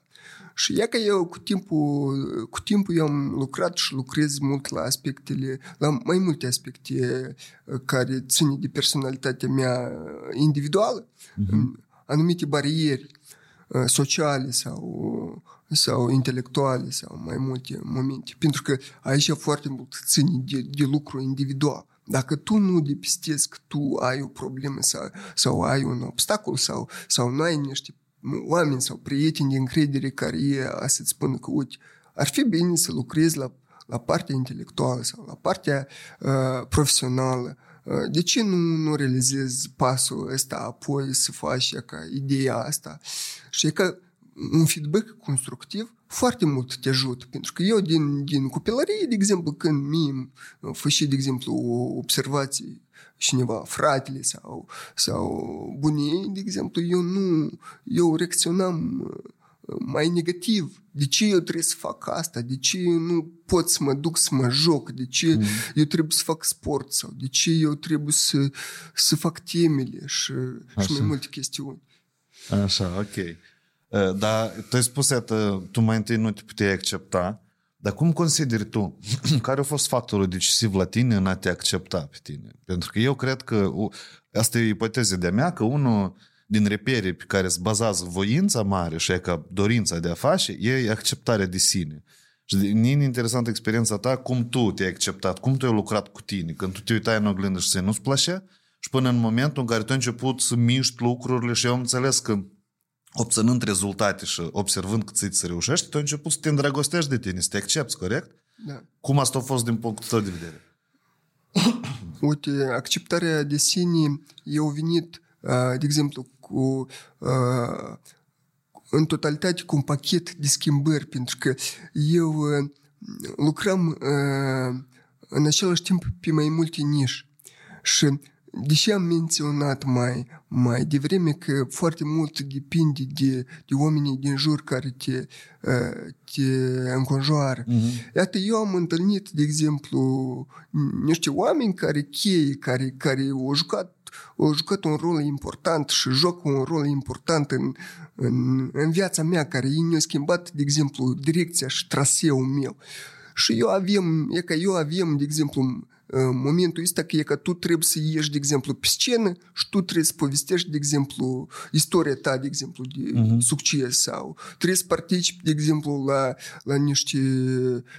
Și e că eu cu timpul, cu timpul eu am lucrat și lucrez mult la aspectele, la mai multe aspecte care țin de personalitatea mea individuală, uh-huh. anumite bariere sociale sau, sau intelectuale sau mai multe momente. Pentru că aici foarte mult ține de, de lucru individual. Dacă tu nu depistezi că tu ai o problemă sau, sau ai un obstacol sau, sau nu ai niște oameni sau prieteni de încredere care e să-ți spună că, uite, ar fi bine să lucrezi la, la partea intelectuală sau la partea uh, profesională. Uh, de ce nu, nu realizezi pasul ăsta apoi să faci ca ideea asta? Și e că un feedback constructiv foarte mult te ajută. Pentru că eu din, din copilărie, de exemplu, când mie făși, de exemplu, o observație cineva, fratele sau, sau bunii, de exemplu, eu nu, eu reacționam uh, mai negativ. De ce eu trebuie să fac asta? De ce eu nu pot să mă duc să mă joc? De ce mm. eu trebuie să fac sport? Sau de ce eu trebuie să, să fac temele și, și mai multe chestiuni? Așa, ok. Uh, dar tu ai spus, iată, tu mai întâi nu te puteai accepta, dar cum consideri tu? [clears throat] Care a fost factorul decisiv la tine în a te accepta pe tine? Pentru că eu cred că, asta e ipoteza de-a mea, că unul din repere pe care se bazează voința mare și e ca dorința de a face, e acceptarea de sine. Și e interesantă experiența ta, cum tu te-ai acceptat, cum tu ai lucrat cu tine, când tu te uitai în oglindă și să nu-ți plăcea, și până în momentul în care tu ai început să miști lucrurile și eu am înțeles că obținând rezultate și observând că ți se reușește, tu ai început să te îndrăgostești de tine, să te accepti, corect? Da. Cum asta a fost din punctul tău de vedere? [coughs] Uite, acceptarea de sine eu venit de exemplu, cu în totalitate cu un pachet de schimbări, pentru că eu lucrăm în același timp pe mai multe nișe. Și deși am menționat mai, mai devreme că foarte mult depinde de, de oamenii din jur care te, te înconjoară. Mm-hmm. Iată, eu am întâlnit, de exemplu, niște oameni care cheie, care, care au jucat au jucat un rol important și joacă un rol important în, în, în viața mea, care ei ne-au schimbat, de exemplu, direcția și traseul meu. Și eu avem, e că eu avem, de exemplu, momentul ăsta că e că tu trebuie să ieși, de exemplu, pe scenă și tu trebuie să povestești, de exemplu, istoria ta, de exemplu, de uh-huh. succes sau trebuie să participi, de exemplu, la, la niște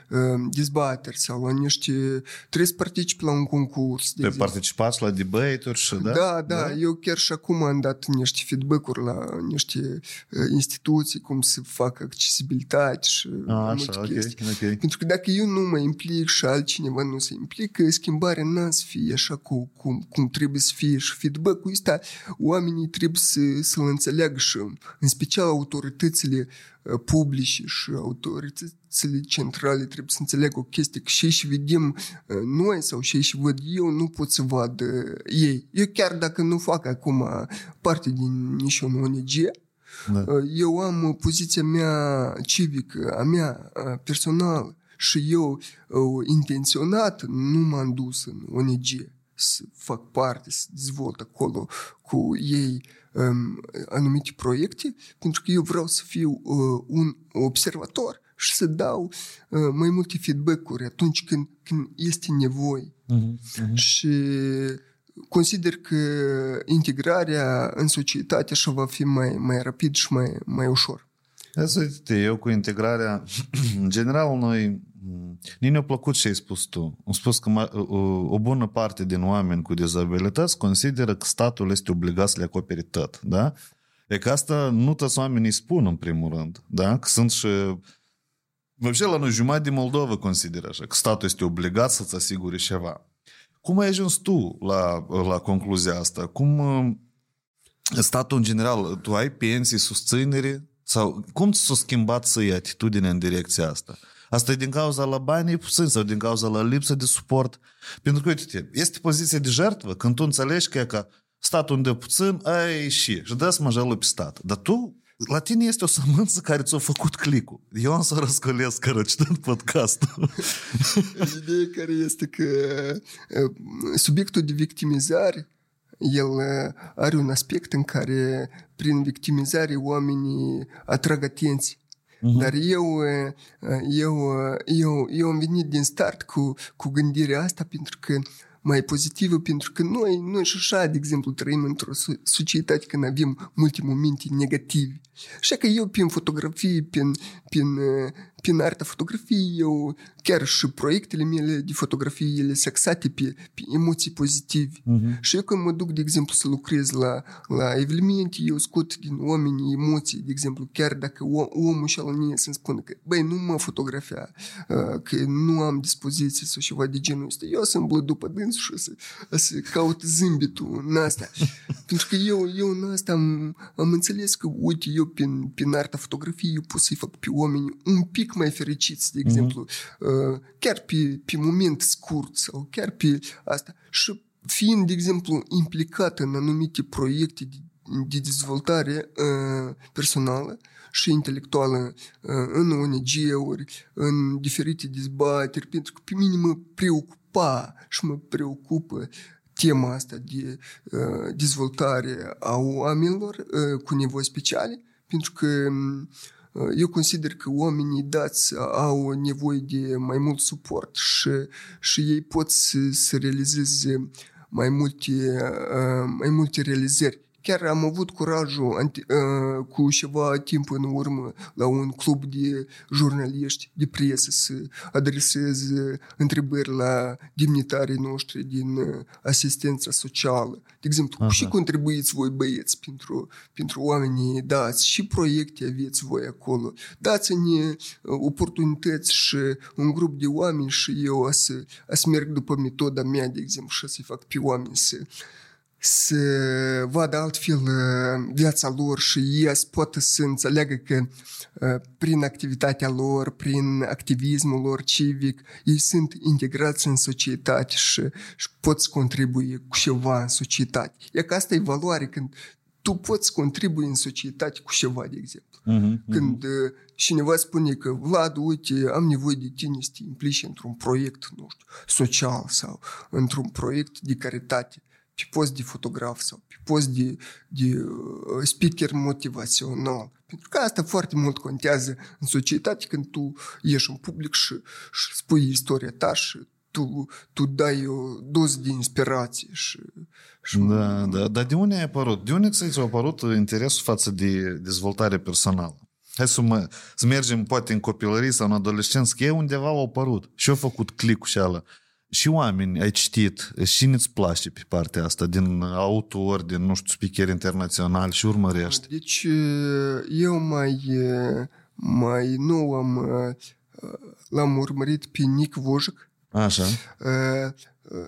uh, dezbateri sau la niște... trebuie să participi la un concurs. De participați la debate-uri și da? Da, da, da, eu chiar și acum am dat niște feedback-uri la niște uh, instituții, cum să fac accesibilitate și A, așa, okay, okay. Pentru că dacă eu nu mă implic și altcineva nu se implică, schimbarea n-a să fie așa cu, cum, cum trebuie să fie și feedback-ul ăsta oamenii trebuie să, să-l înțeleagă și în special autoritățile publice și autoritățile centrale trebuie să înțeleagă o chestie că și și vedem noi sau și și văd eu nu pot să vad ei. Eu chiar dacă nu fac acum parte din niciun ONG, da. Eu am poziția mea civică, a mea personală și eu uh, intenționat nu m-am dus în ONG să fac parte, să dezvolt acolo cu ei um, anumite proiecte, pentru că eu vreau să fiu uh, un observator și să dau uh, mai multe feedback-uri atunci când, când este nevoie. Uh-huh, uh-huh. Și consider că integrarea în societate așa va fi mai, mai rapid și mai, mai ușor. Uite, eu cu integrarea, [clears throat] în general, noi Nici ne-a plăcut ce ai spus tu. Am spus că o bună parte din oameni cu dizabilități consideră că statul este obligat să le acopere tot, da? E că asta nu toți oamenii spun în primul rând, da? Că sunt și... Вообще, la noi jumătate din Moldova consideră așa, că statul este obligat să-ți asigure ceva. Cum ai ajuns tu la, la concluzia asta? Cum statul în general, tu ai pensii, susținere? sau cum s-a schimbat să iei atitudinea în direcția asta? Asta e din cauza la banii puțini sau din cauza la lipsă de suport. Pentru că, uite, este poziția de jertvă când tu înțelegi că, că statul unde puțin, ai și. Și să mă pe stat. Dar tu la tine este o sămânță care ți-a făcut clicul. Eu am să răscolesc răcitând podcastul. [laughs] Ideea care este că subiectul de victimizare el are un aspect în care prin victimizare oamenii atrag atenție Uh-huh. Dar eu, eu, eu, eu am venit din start cu, cu gândirea asta pentru că mai pozitivă, pentru că noi, noi și așa, de exemplu, trăim într-o societate când avem multe momente negative. Așa că eu, prin fotografie, prin, prin, prin arta fotografiei, eu chiar și proiectele mele de fotografie, ele se axate pe, pe emoții pozitive. Uh-huh. Și eu când mă duc, de exemplu, să lucrez la, la evenimente, eu scot din oameni emoții, de exemplu, chiar dacă omul și al să-mi spună că, băi, nu mă fotografia, că nu am dispoziție sau ceva de genul ăsta. Eu să îmblă după dâns și să, să caut zâmbitul în asta. [laughs] Pentru că eu, eu în asta am, am înțeles că, uite, eu prin, prin arta fotografiei, eu pot să-i fac pe oameni un pic mai fericiți, de mhm. exemplu, uh-huh. chiar pe, pe moment scurt sau chiar pe asta. Și fiind, de exemplu, implicat în anumite proiecte de, de dezvoltare uh, personală și intelectuală uh, în ONG-uri, în diferite dezbateri, pentru că pe mine mă preocupa și mă preocupă tema asta de uh, dezvoltare a oamenilor uh, cu nevoi speciale, pentru că uh, eu consider că oamenii dați au nevoie de mai mult suport și, și ei pot să, să realizeze mai multe, mai multe realizări Chiar am avut curajul uh, cu ceva timp în urmă la un club de jurnaliști de presă să adresez întrebări la demnitarii noștri din asistența socială. De exemplu, Aha. și contribuiți voi băieți pentru, pentru oamenii dați și proiecte aveți voi acolo. Dați-ne oportunități și un grup de oameni și eu o să, o să merg după metoda mea, de exemplu, și să-i fac pe oameni să să vadă altfel uh, viața lor și ei să poată să înțeleagă că uh, prin activitatea lor, prin activismul lor civic, ei sunt integrați în societate și, și pot să contribuie cu ceva în societate. E că asta e valoare când tu poți contribui în societate cu ceva, de exemplu. Mhm, Când uh, cineva spune că, Vlad, uite, am nevoie de tine să te implici într-un proiect, nu știu, social sau într-un proiect de caritate, pe post de fotograf sau pe post de, de uh, speaker motivațional. Pentru că asta foarte mult contează în societate când tu ieși în public și, și spui istoria ta și tu, tu dai o doză de inspirație și, și Da, da. Dar de unde ai apărut? De unde ți a apărut interesul față de dezvoltare personală? Hai să, mă, să mergem poate în copilărie sau în adolescență, că e undeva au apărut. Și au făcut clicul și ala. Și oameni ai citit, și îți place pe partea asta, din autor, din, nu știu, speaker internațional și urmărești. Deci eu mai, mai nou am, l-am urmărit pe Nick Vojic. Așa.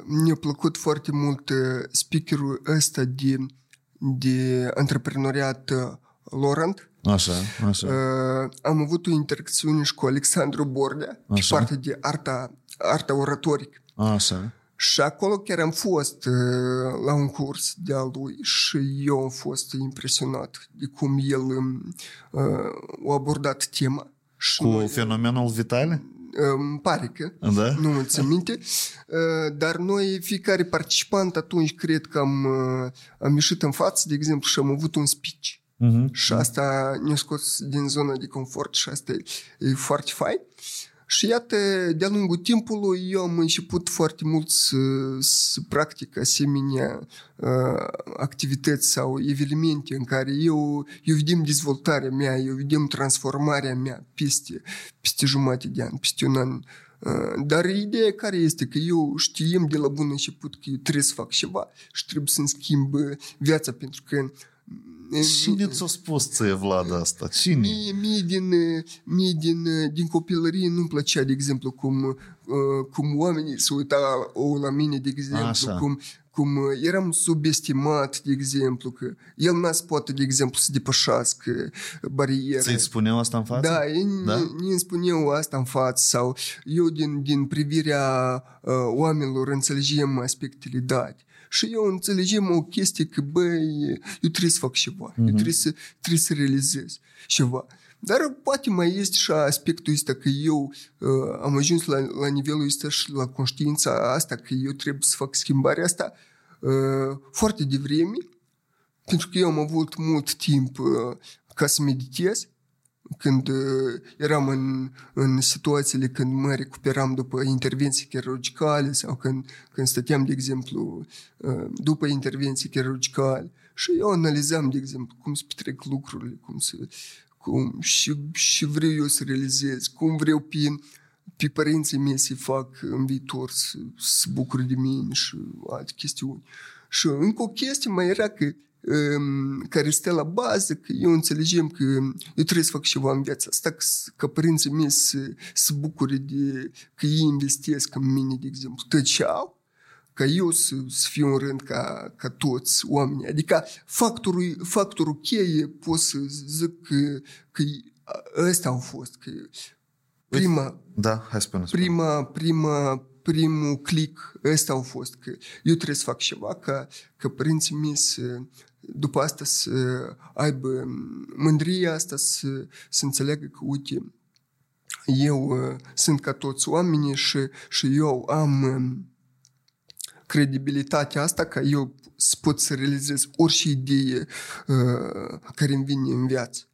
Mi-a plăcut foarte mult speakerul ăsta de, de antreprenoriat Laurent. Așa, așa. Am avut o interacțiune și cu Alexandru Bordea pe Așa. partea de arta, arta oratorică. Așa. Și acolo chiar am fost uh, la un curs de-a lui și eu am fost impresionat de cum el um, uh, a abordat tema. Și Cu noi, fenomenul Vitale? uh, îmi pare că, Da? nu mă țin minte, uh, dar noi, fiecare participant, atunci cred că am, uh, am ieșit în față, de exemplu, și am avut un speech. Mhm. Și asta ne-a scos din zona de confort și asta e, e foarte fain. Și iată, de-a lungul timpului, eu am început foarte mult să, să practic asemenea uh, activități sau evenimente în care eu, eu vedem dezvoltarea mea, eu vedem transformarea mea peste, peste jumătate de an, peste un an. Uh, Dar ideea care este că eu știem de la bun început că eu trebuie să fac ceva și trebuie să-mi schimb uh, viața pentru că Cine ți-a spus ție, Vlad, asta? Cine? Mie, mie, din, mie din, din copilărie nu-mi plăcea, de exemplu, cum, uh, cum oamenii se uitau la mine, de exemplu, Așa. cum, cum eram subestimat, de exemplu, că el n-a să poate, de exemplu, să depășească bariere. Ți-i spuneau asta în față? Da, ei Da? da? îmi spuneau asta în față sau eu din, din privirea uh, oamenilor înțelegem aspectele date. Și eu înțelegem o chestie că, băi, eu trebuie să fac ceva, mm-hmm. eu trebuie să, trebuie să realizez ceva. Dar poate mai este și aspectul ăsta că eu uh, am ajuns la, la nivelul ăsta și la conștiința asta că eu trebuie să fac schimbarea asta uh, foarte devreme, pentru că eu am avut mult timp uh, ca să meditez, când uh, eram în, în situațiile când mă recuperam după intervenții chirurgicale sau când, când stăteam, de exemplu, uh, după intervenții chirurgicale. Și eu analizam, de exemplu, cum se petrec lucrurile, cum să, cum, și, și vreau eu să realizez, cum vreau pe, pe părinții mei să-i fac în viitor să se bucure de mine și alte chestiuni. Și încă o chestie mai era că um, care stă la bază, că eu înțelegem că eu trebuie să fac ceva în viața asta, că, că părinții mei să se bucure de că ei investesc în mine, de exemplu, tot ce au, ca eu să, să fiu în rând ca, ca toți oamenii. Adică factorul, factorul cheie pot să zic că, că ăsta au fost, că prima, Da, hai spune. spune. prima, prima, primul click ăsta au fost că eu trebuie să fac ceva ca, ca părinții mei să, după asta să aibă mândria asta, să, să înțeleagă că, uite, eu uh, sunt ca toți oamenii și, și eu am uh, credibilitatea asta ca eu să pot să realizez orice idee uh, care îmi vine în viață.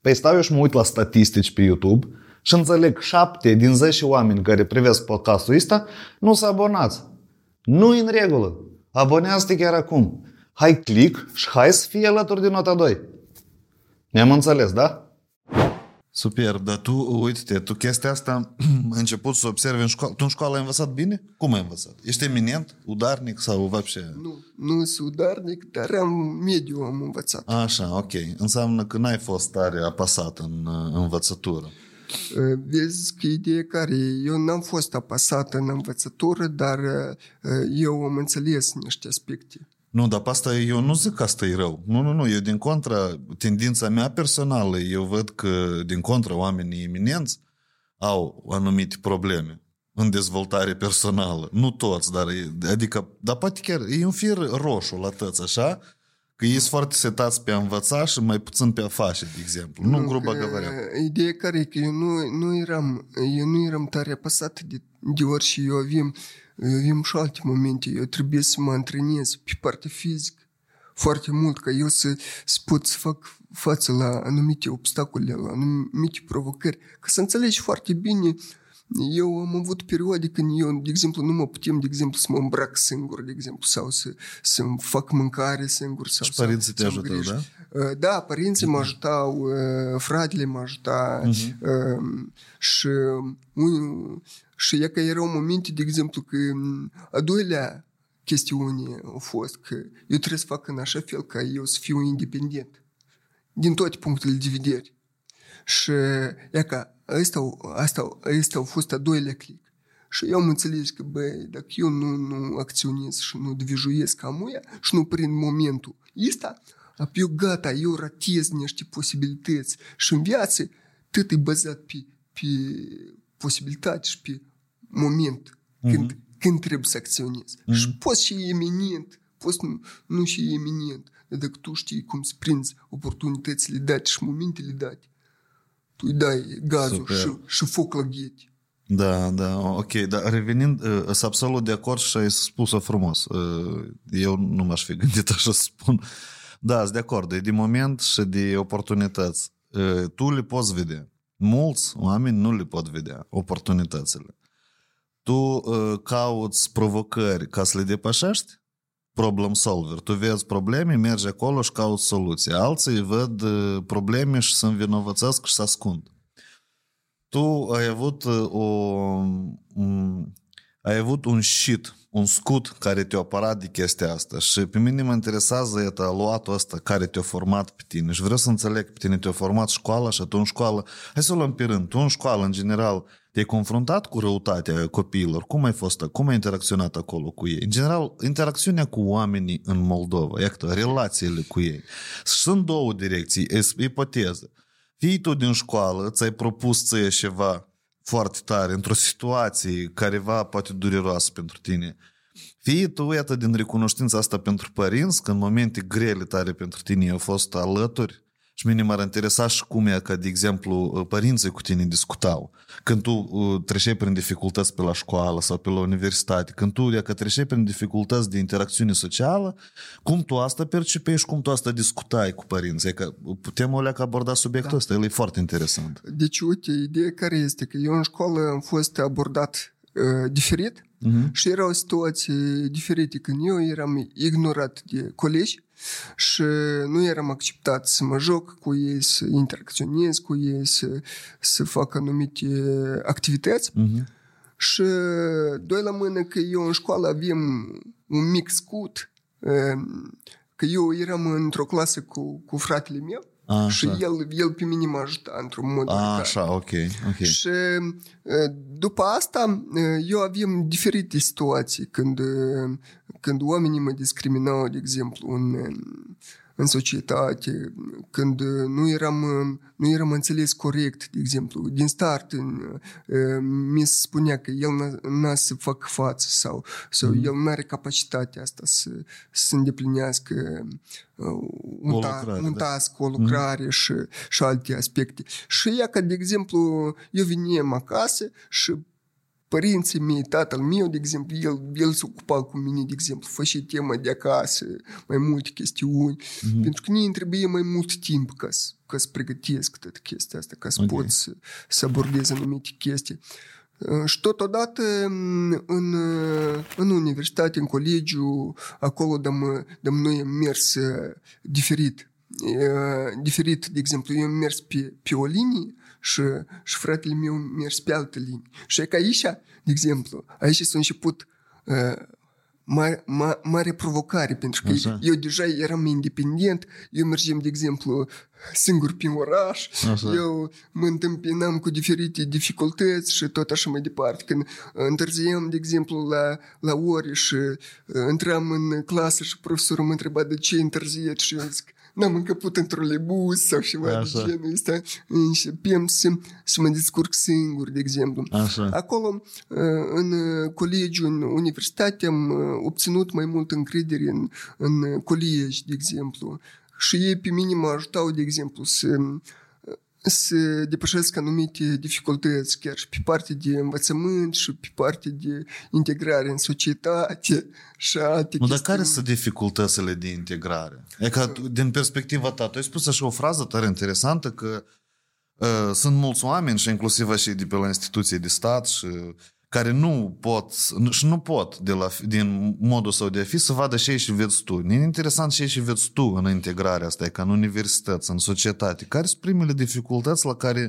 Păi stau eu și mă uit la statistici pe YouTube și înțeleg 7 din 10 oameni care privesc podcastul ăsta nu s-au abonați. nu în regulă. Abonează-te chiar acum. Hai click și hai să fie alături de nota 2. Ne-am înțeles, da? Super, dar tu, uite-te, tu chestia asta [clears throat] ai început să observi în școală. Tu în școală ai învățat bine? Cum ai învățat? Ești eminent? Udarnic sau вообще? Nu, nu sunt udarnic, dar am mediu am învățat. Așa, ok. Înseamnă că n-ai fost tare apasat în uh, învățătură. uh, vezi că ideea care e, eu n-am fost apasată în învățătură, dar uh, eu am înțeles niște aspecte. Nu, dar pe asta eu nu zic că asta e rău. Nu, nu, nu. Eu, din contra, tendința mea personală, eu văd că, din contra, oamenii eminenți au anumite probleme în dezvoltare personală. Nu toți, dar adică, dar poate chiar e un fir roșu la tăți, așa, că ei sunt foarte setați pe a învăța și mai puțin pe a face, de exemplu. Nu, nu gruba говоря. Ideea care e că eu nu, nu eram, eu nu eram tare apăsat de, de ori și eu avem, eu avem și alte momente. Eu trebuie să mă antrenez pe partea fizică foarte mult ca eu să, să pot să fac față la anumite obstacole, la anumite provocări, ca să înțelegi foarte bine uh, eu am avut perioade când eu, de exemplu, nu mă putem, de exemplu, să mă îmbrac singur, de exemplu, sau să, să fac mâncare singur. Sau, și părinții te ajutau, da? Uh, da, părinții mă ajutau, uh, fratele mă ajuta uh-huh. și, și e că erau momente, de exemplu, că a doilea chestiune a fost că eu trebuie să fac în așa fel ca eu să fiu independent din toate punctele de vedere. Și e ca ăsta, asta, ăsta a fost a doilea click. Și eu am înțeles că, băi, dacă eu nu, nu acționez și nu devijuiesc ca muia și nu prind momentul ăsta, apoi eu gata, eu ratez niște posibilități. Și în viață, tot e bazat pe, pe posibilitate și pe moment. Mm-hmm. Când, când trebuie să acționezi. Mm-hmm. Și poți și eminent, poți nu, nu și eminent, dar dacă tu știi cum să prinzi oportunitățile date și momentele date, tu îi dai gazul și, și foc la gheti. Da, da, ok. Dar revenind, uh, sunt absolut de acord și ai spus-o frumos. Uh, eu nu m-aș fi gândit așa să spun. Da, sunt de acord. E de moment și de oportunități. Uh, tu le poți vedea. Mulți oameni nu le pot vedea oportunitățile. Tu cauți provocări ca să le depășești problem solver. Tu vezi probleme, mergi acolo și cauți soluții. Alții văd probleme și se învinovățesc și se ascund. Tu ai avut o, un, ai avut un shit, un scut care te-a apărat de chestia asta și pe mine mă interesează evaluatul ăsta care te-a format pe tine și vreau să înțeleg pe tine te-a format școala și tu în școală, hai să o luăm pe rând, tu în școală în general te-ai confruntat cu răutatea copiilor? Cum ai fost? Cum ai interacționat acolo cu ei? În general, interacțiunea cu oamenii în Moldova, iată, relațiile cu ei. Sunt două direcții, ipoteză. Fii tu din școală, ți-ai propus ție ceva foarte tare, într-o situație careva poate dureroasă pentru tine. Fii tu, iată, din recunoștința asta pentru părinți, că în momente grele tare pentru tine au fost alături, și mine m-ar interesa și cum e că, de exemplu, părinții cu tine discutau. Când tu uh, treceai prin dificultăți pe la școală sau pe la universitate, când tu că treceai prin dificultăți de interacțiune socială, cum tu asta percepeai și cum tu asta discutai cu părinții? Că putem o leacă aborda subiectul da. ăsta, el e foarte interesant. Deci, uite, ideea care este că eu în școală am fost abordat uh, diferit uh-huh. și erau situații diferite când eu eram ignorat de colegi și nu eram acceptat să mă joc cu ei, să interacționez cu ei, să, să fac anumite activități. Uh-huh. Și doi la mână că eu în școală avem un mic scut, că eu eram într-o clasă cu, cu fratele meu a, și el, el pe mine mă ajuta într-un mod. A, așa, ok. okay. Și după asta eu aveam diferite situații când, când oamenii mă discriminau, de exemplu, în, în societate, când nu eram, nu eram înțeles corect, de exemplu, din start mi se spunea că el n-a să facă față sau, sau mm. el nu are capacitatea asta să, să îndeplinească un, ta, un da. task, o lucrare mm. și, și alte aspecte. Și ea că, de exemplu, eu veneam acasă și părinții mei, tatăl meu, de exemplu, el, el se ocupa cu mine, de exemplu, făcea tema de acasă, mai multe chestiuni, mm-hmm. pentru că ne trebuie mai mult timp ca să, ca să pregătesc toată chestia asta, ca să okay. pot să, să abordez anumite chestii. Și totodată în, în universitate, în colegiu, acolo dăm, dăm noi am mers diferit. Diferit, de exemplu, eu am mers pe, pe o linie și, și fratele meu mers pe altă linie. Și e că aici, de exemplu, aici s-a început uh, mare, ma, mare provocare, pentru că Așa. eu deja eram independent, eu mergeam, de exemplu, singur prin oraș, Așa. eu mă întâmpinam cu diferite dificultăți și tot așa mai departe. Când întârziam, de exemplu, la, la ore și uh, intram în clasă și profesorul mă întreba de ce întârziet și eu zic, n-am încăput în trolebus sau ceva Așa. de genul ăsta. Începem să, să mă descurc singur, de exemplu. Așa. Acolo, uh, în uh, colegiu, în universitate, am uh, obținut mai mult încredere în, în uh, colegi, de exemplu. Și ei pe mine mă ajutau, de exemplu, să, uh, să depășesc anumite dificultăți, chiar și pe partea de învățământ și pe partea de integrare în societate și alte Nu, dar chestiuni. care sunt dificultățile de integrare? E că, din perspectiva ta, tu ai spus așa o frază tare interesantă că uh, sunt mulți oameni și inclusiv și de pe la instituții de stat și care nu pot și nu pot de la, din modul său de a fi să vadă ce și vezi tu. E interesant ce și vezi tu în integrarea asta, e ca în universități, în societate. Care sunt primele dificultăți la care,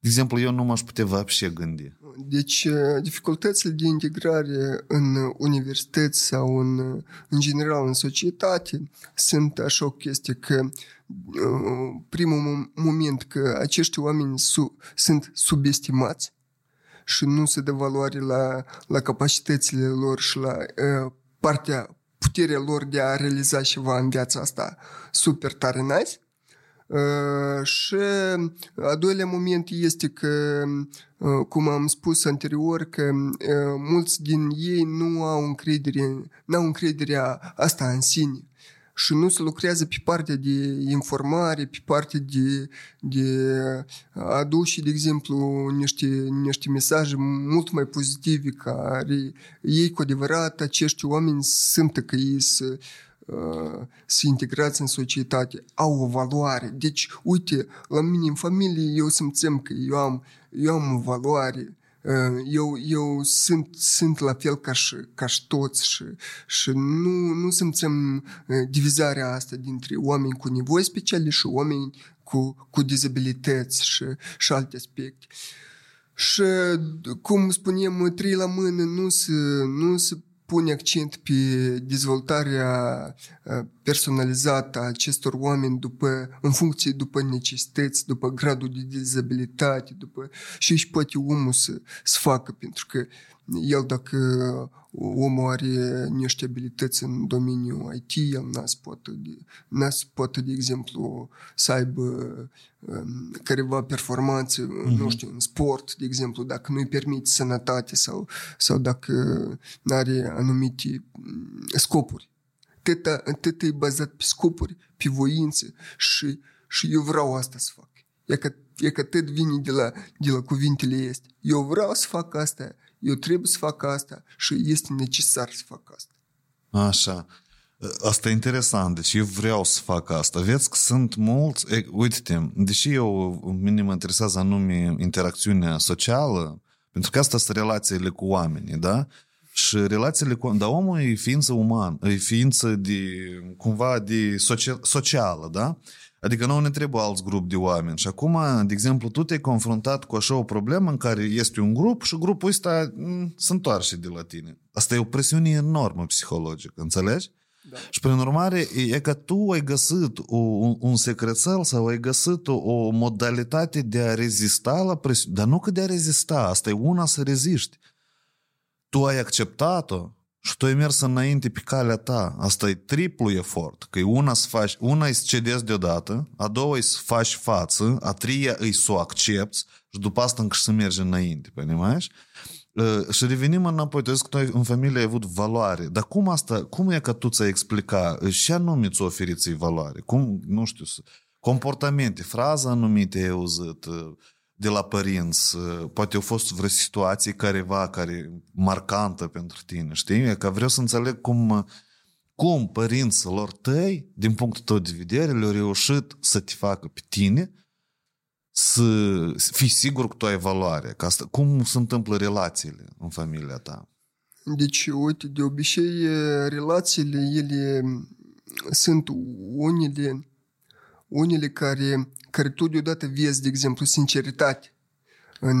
de exemplu, eu nu m-aș putea văpșe gândi? Deci, uh, dificultățile de integrare în universități sau în, uh, în general în societate sunt așa o chestie că uh, primul mom- moment că acești oameni su- sunt subestimați și nu se dă valoare la, la capacitățile lor și la uh, partea, puterea lor de a realiza ceva în viața asta super tare nice. Uh, și a doilea moment este că, uh, cum am spus anterior, că uh, mulți din ei nu au încredere, n-au încrederea asta în sine și nu se lucrează pe partea de informare, pe partea de, de a aduce, de exemplu, niște, niște mesaje mult mai pozitive care ei cu adevărat acești oameni simtă că ei să uh, să integrați în societate, au o valoare. Deci, uite, la mine în familie eu simțim că eu am, eu am o valoare, uh, eu, eu sunt, sunt la fel ca și, ca și toți și, și nu, nu simțim uh, divizarea asta dintre oameni cu nevoi speciale și oameni cu, cu dizabilități și, și alte aspecte. Și, cum spunem, trei la mână nu se, nu se pune accent pe dezvoltarea uh, personalizată a acestor oameni după, în funcție după necesități, după gradul de dizabilitate, după și își poate omul să, să facă, pentru că el dacă omul are niște abilități în domeniul IT, el n-a să poată, de, n-a să poată, de exemplu, să aibă um, careva performanțe, mm-hmm. nu știu, în sport, de exemplu, dacă nu-i permite sănătate sau, sau dacă nu are anumite mm, scopuri. Tot, tot e bazat pe scopuri, pe voință și, și eu vreau asta să fac. E că, e că tot vine de la, de la cuvintele este. Eu vreau să fac asta, eu trebuie să fac asta și este necesar să fac asta. Așa. Asta e interesant, deci eu vreau să fac asta. Vedeți că sunt mulți, e, uite-te, deși eu, mine mă interesează anume interacțiunea socială, pentru că asta sunt relațiile cu oamenii, da? Și relațiile cu dar omul e ființă umană, e ființă de, cumva de socia, socială, da? Adică nu ne trebuie alți grup de oameni. Și acum, de exemplu, tu te-ai confruntat cu așa o problemă în care este un grup și grupul ăsta m, se întoarce de la tine. Asta e o presiune enormă psihologică, înțelegi? Da. Și prin urmare, e că tu ai găsit o, un, un secrețel sau ai găsit o, o modalitate de a rezista la presiune. Dar nu că de a rezista, asta e una să reziști. Tu ai acceptat-o și tu ai mers înainte pe calea ta. Asta e triplu efort. Că e una să faci, una e să cedezi deodată, a doua e să faci față, a treia e să o accepti și după asta încă să mergi înainte, poнимаешь? Uh, și revenim înapoi, tu că tu în familie ai avut valoare. Dar cum asta, cum e că tu ți-ai explica? Ce anume ți-o oferit ți valoare? Cum, nu știu, comportamente, fraza anumite ai auzit, uh, de la părinți, poate au fost vreo situație careva care marcantă pentru tine, știi? Că vreau să înțeleg cum, cum părinților tăi, din punctul tău de vedere, le-au reușit să te facă pe tine să fii sigur că tu ai valoare. Că asta, cum se întâmplă relațiile în familia ta? Deci, uite, de obicei, relațiile, ele sunt unele, unele care, care tu deodată vezi, de exemplu, sinceritate. în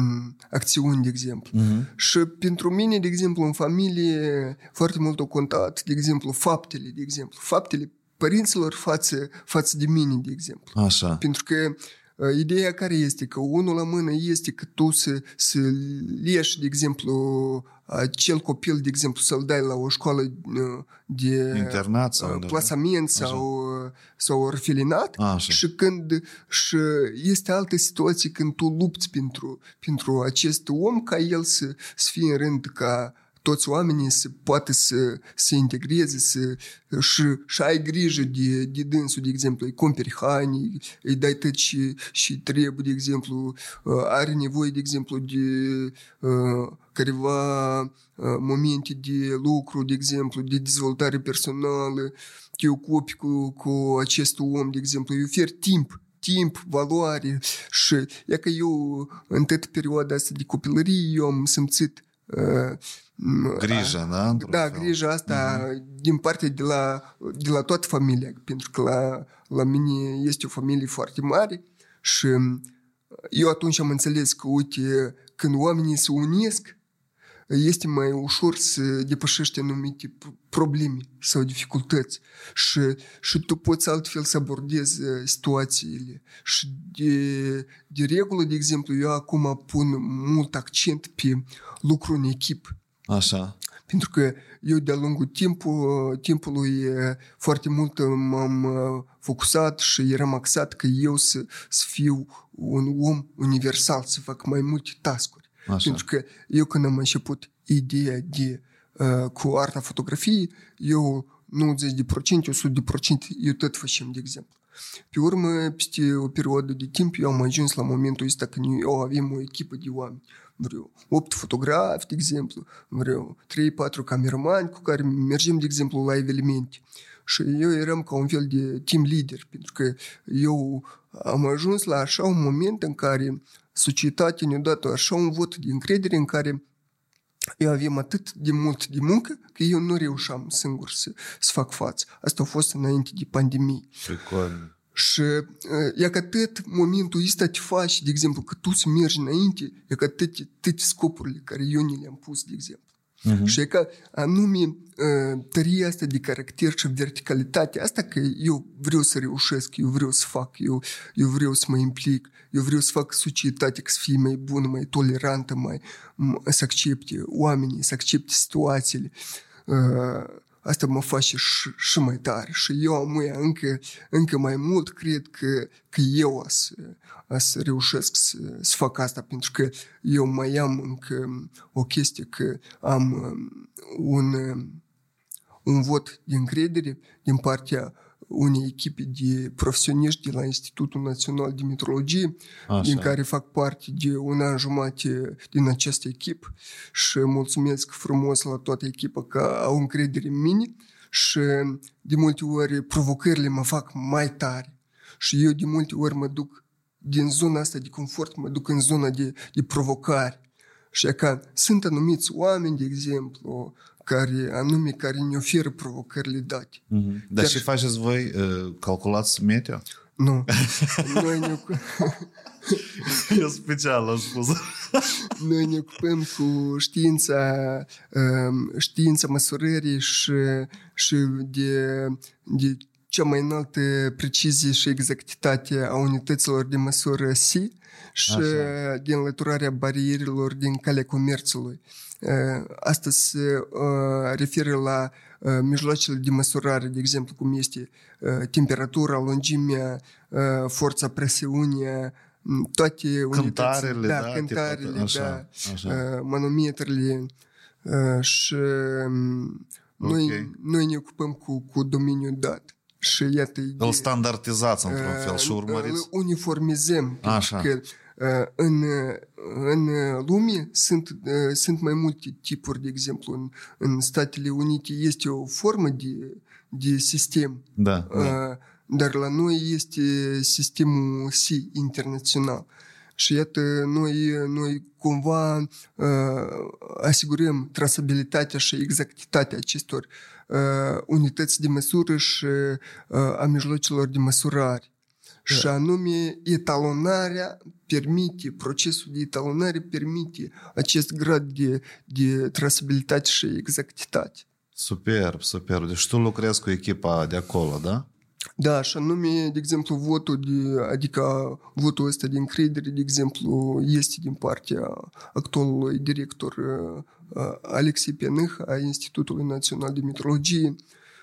acțiuni, de exemplu. Uh-huh. Și pentru mine, de exemplu, în familie, foarte mult au contat, de exemplu, faptele, de exemplu, faptele părinților față, față de mine, de exemplu. Așa. Pentru că uh, ideea care este? Că unul la mână este că tu să, să leși, de exemplu, acel copil, de exemplu, să-l dai la o școală uh, de Internat sau uh, unde? plasament Așa. sau, uh, sau orfelinat Așa. și când și este altă situație când tu lupți pentru, pentru acest om ca el să, să fie în rând ca toți oamenii să poată să se integreze să, și, și ai grijă de, de dânsul, de exemplu, îi cumperi haine, îi dai tot și, și trebuie, de exemplu, uh, are nevoie, de exemplu, de uh, careva uh, momente de lucru, de exemplu, de dezvoltare personală, te ocupi cu, cu acest om, de exemplu, îi oferi timp timp, valoare. Și e că eu în toată perioada asta de copilărie eu am simțit uh, Grija, da? într-un da, fel. grija asta uh-huh. din partea de la, de la toată familia, pentru că la, la mine este o familie foarte mare și eu atunci am înțeles că, uite, când oamenii se unesc, este mai ușor să depășești anumite probleme sau dificultăți și, și tu poți altfel să abordezi situațiile. Și de, de regulă, de exemplu, eu acum pun mult accent pe lucru în echipă. Așa. Pentru că eu de-a lungul timpul, timpului foarte mult m-am focusat și eram axat că eu să, să fiu un om universal, să fac mai multe tascuri. Așa. Pentru că eu când am început ideea de uh, cu arta fotografiei, eu 90%, 100% eu tot facem, de exemplu. Pe urmă, peste o perioadă de timp, eu am ajuns la momentul ăsta când eu avem o echipă de oameni. Vreau 8 fotografi, de exemplu, vreau 3-4 cameramani cu care mergem, de exemplu, la evenimente. Și eu eram ca un fel de team leader, pentru că eu am ajuns la așa un moment în care societatea ne-a dat așa un vot de încredere în care eu aveam atât de mult de muncă că eu nu reușeam singur să, să fac față. Asta a fost înainte de pandemie. Pricol. Și e că tot momentul ăsta te faci, de exemplu, că tu să mergi înainte, e că toate, toate scopurile care eu ni le-am pus, de exemplu. Uh-huh. Și e că anume tăria asta de caracter și verticalitatea asta că eu vreau să reușesc, eu vreau să fac, eu, eu vreau să mă implic, eu vreau să fac societatea să fie mai bună, mai tolerantă, mai, să accepte oamenii, să accepte situațiile. Asta mă face și, și mai tare. Și eu am încă, încă mai mult cred că, că eu o să, o să reușesc să, să fac asta pentru că eu mai am încă o chestie că am un, un vot de încredere din partea unei echipe de profesioniști de la Institutul Național de Metrologie, Așa. din care fac parte de un an jumate din această echipă și mulțumesc frumos la toată echipa că au încredere în mine și de multe ori provocările mă fac mai tare și eu de multe ori mă duc din zona asta de confort, mă duc în zona de, de provocare. Și că sunt anumiți oameni, de exemplu, care, anume care ne oferă provocările date. Mm-hmm. Dar ce faceți voi? Calculați meteo? Nu. [laughs] Noi ne, Eu special am spus. [laughs] noi ne ocupăm cu știința, știința măsurării și, și de, de cea mai înaltă precizie și exactitate a unităților de măsură SI și Așa. de înlăturarea barierilor din calea comerțului. Asta se referă la mijloacele de măsurare, de exemplu, cum este temperatura, lungimea, forța presiunea, toate Cântarele, da, da, cântarele, tipul- așa, da, așa. manometrele și noi, Ok. noi ne ocupăm cu, cu domeniul dat. Și iată Îl ideea. standardizați într-un fel și Îl urmăriți? uniformizăm. Așa. Pentru că uh, în, în lume sunt, uh, sunt mai multe tipuri, de exemplu, în, în Statele Unite este o formă de, de sistem, Da, da. uh, dar la noi este sistemul C internațional. Și iată, noi, noi cumva uh, asigurăm trasabilitatea și exactitatea acestor uh, unități de măsură și uh, a mijloacelor de măsurare. Și anume, etalonarea permite, procesul de etalonare permite acest grad de, de trasabilitate și exactitate. Superb, superb. Deci tu lucrezi cu echipa de acolo, da? Da, și anume, de exemplu, votul, de, adică votul ăsta de încredere, de exemplu, este din partea actualului director uh, Alexei Pianâh a Institutului Național de Metrologie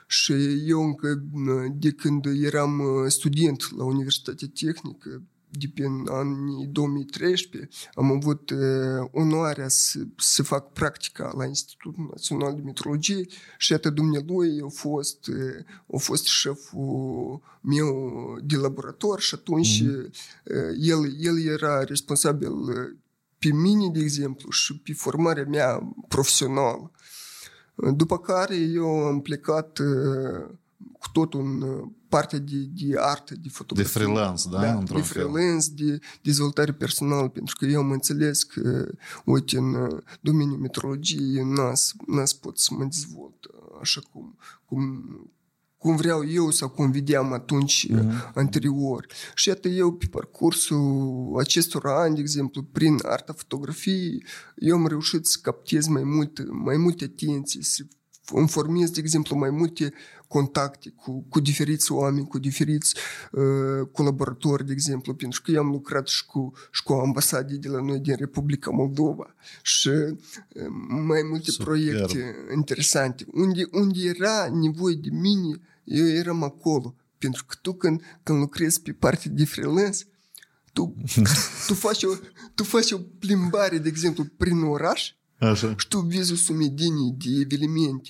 și eu încă de când eram student la Universitatea Tehnică, de prin anii 2013 am avut uh, onoarea să, să fac practica la Institutul Național de Metrologie și atât dumnealui a fost, uh, a fost șeful meu de laborator și atunci mm-hmm. uh, el, el era responsabil pe mine, de exemplu, și pe formarea mea profesională. După care eu am plecat cu totul în partea de, de artă, de fotografie. De freelance, da? da de freelance, fel. de dezvoltare personală, pentru că eu am înțeles că, uite, în domeniul metrologiei eu n-as, n-as pot să mă dezvolt așa cum, cum, cum vreau eu sau cum vedeam atunci mm-hmm. anterior. Și iată eu pe parcursul acestor ani, de exemplu, prin arta fotografiei, eu am reușit să captez mai mult, mai multe atenții, să îmi formez, de exemplu, mai multe contacte cu, cu diferiți oameni, cu diferiți uh, colaboratori, de exemplu, pentru că eu am lucrat și cu, și cu ambasadii de la noi din Republica Moldova și uh, mai multe Super. proiecte interesante. Unde, unde era nevoie de mine, eu eram acolo. Pentru că tu când, când lucrezi pe partea de freelance, tu, tu, faci o, tu faci o plimbare, de exemplu, prin oraș Așa. și tu vezi o sumedenie de evenimente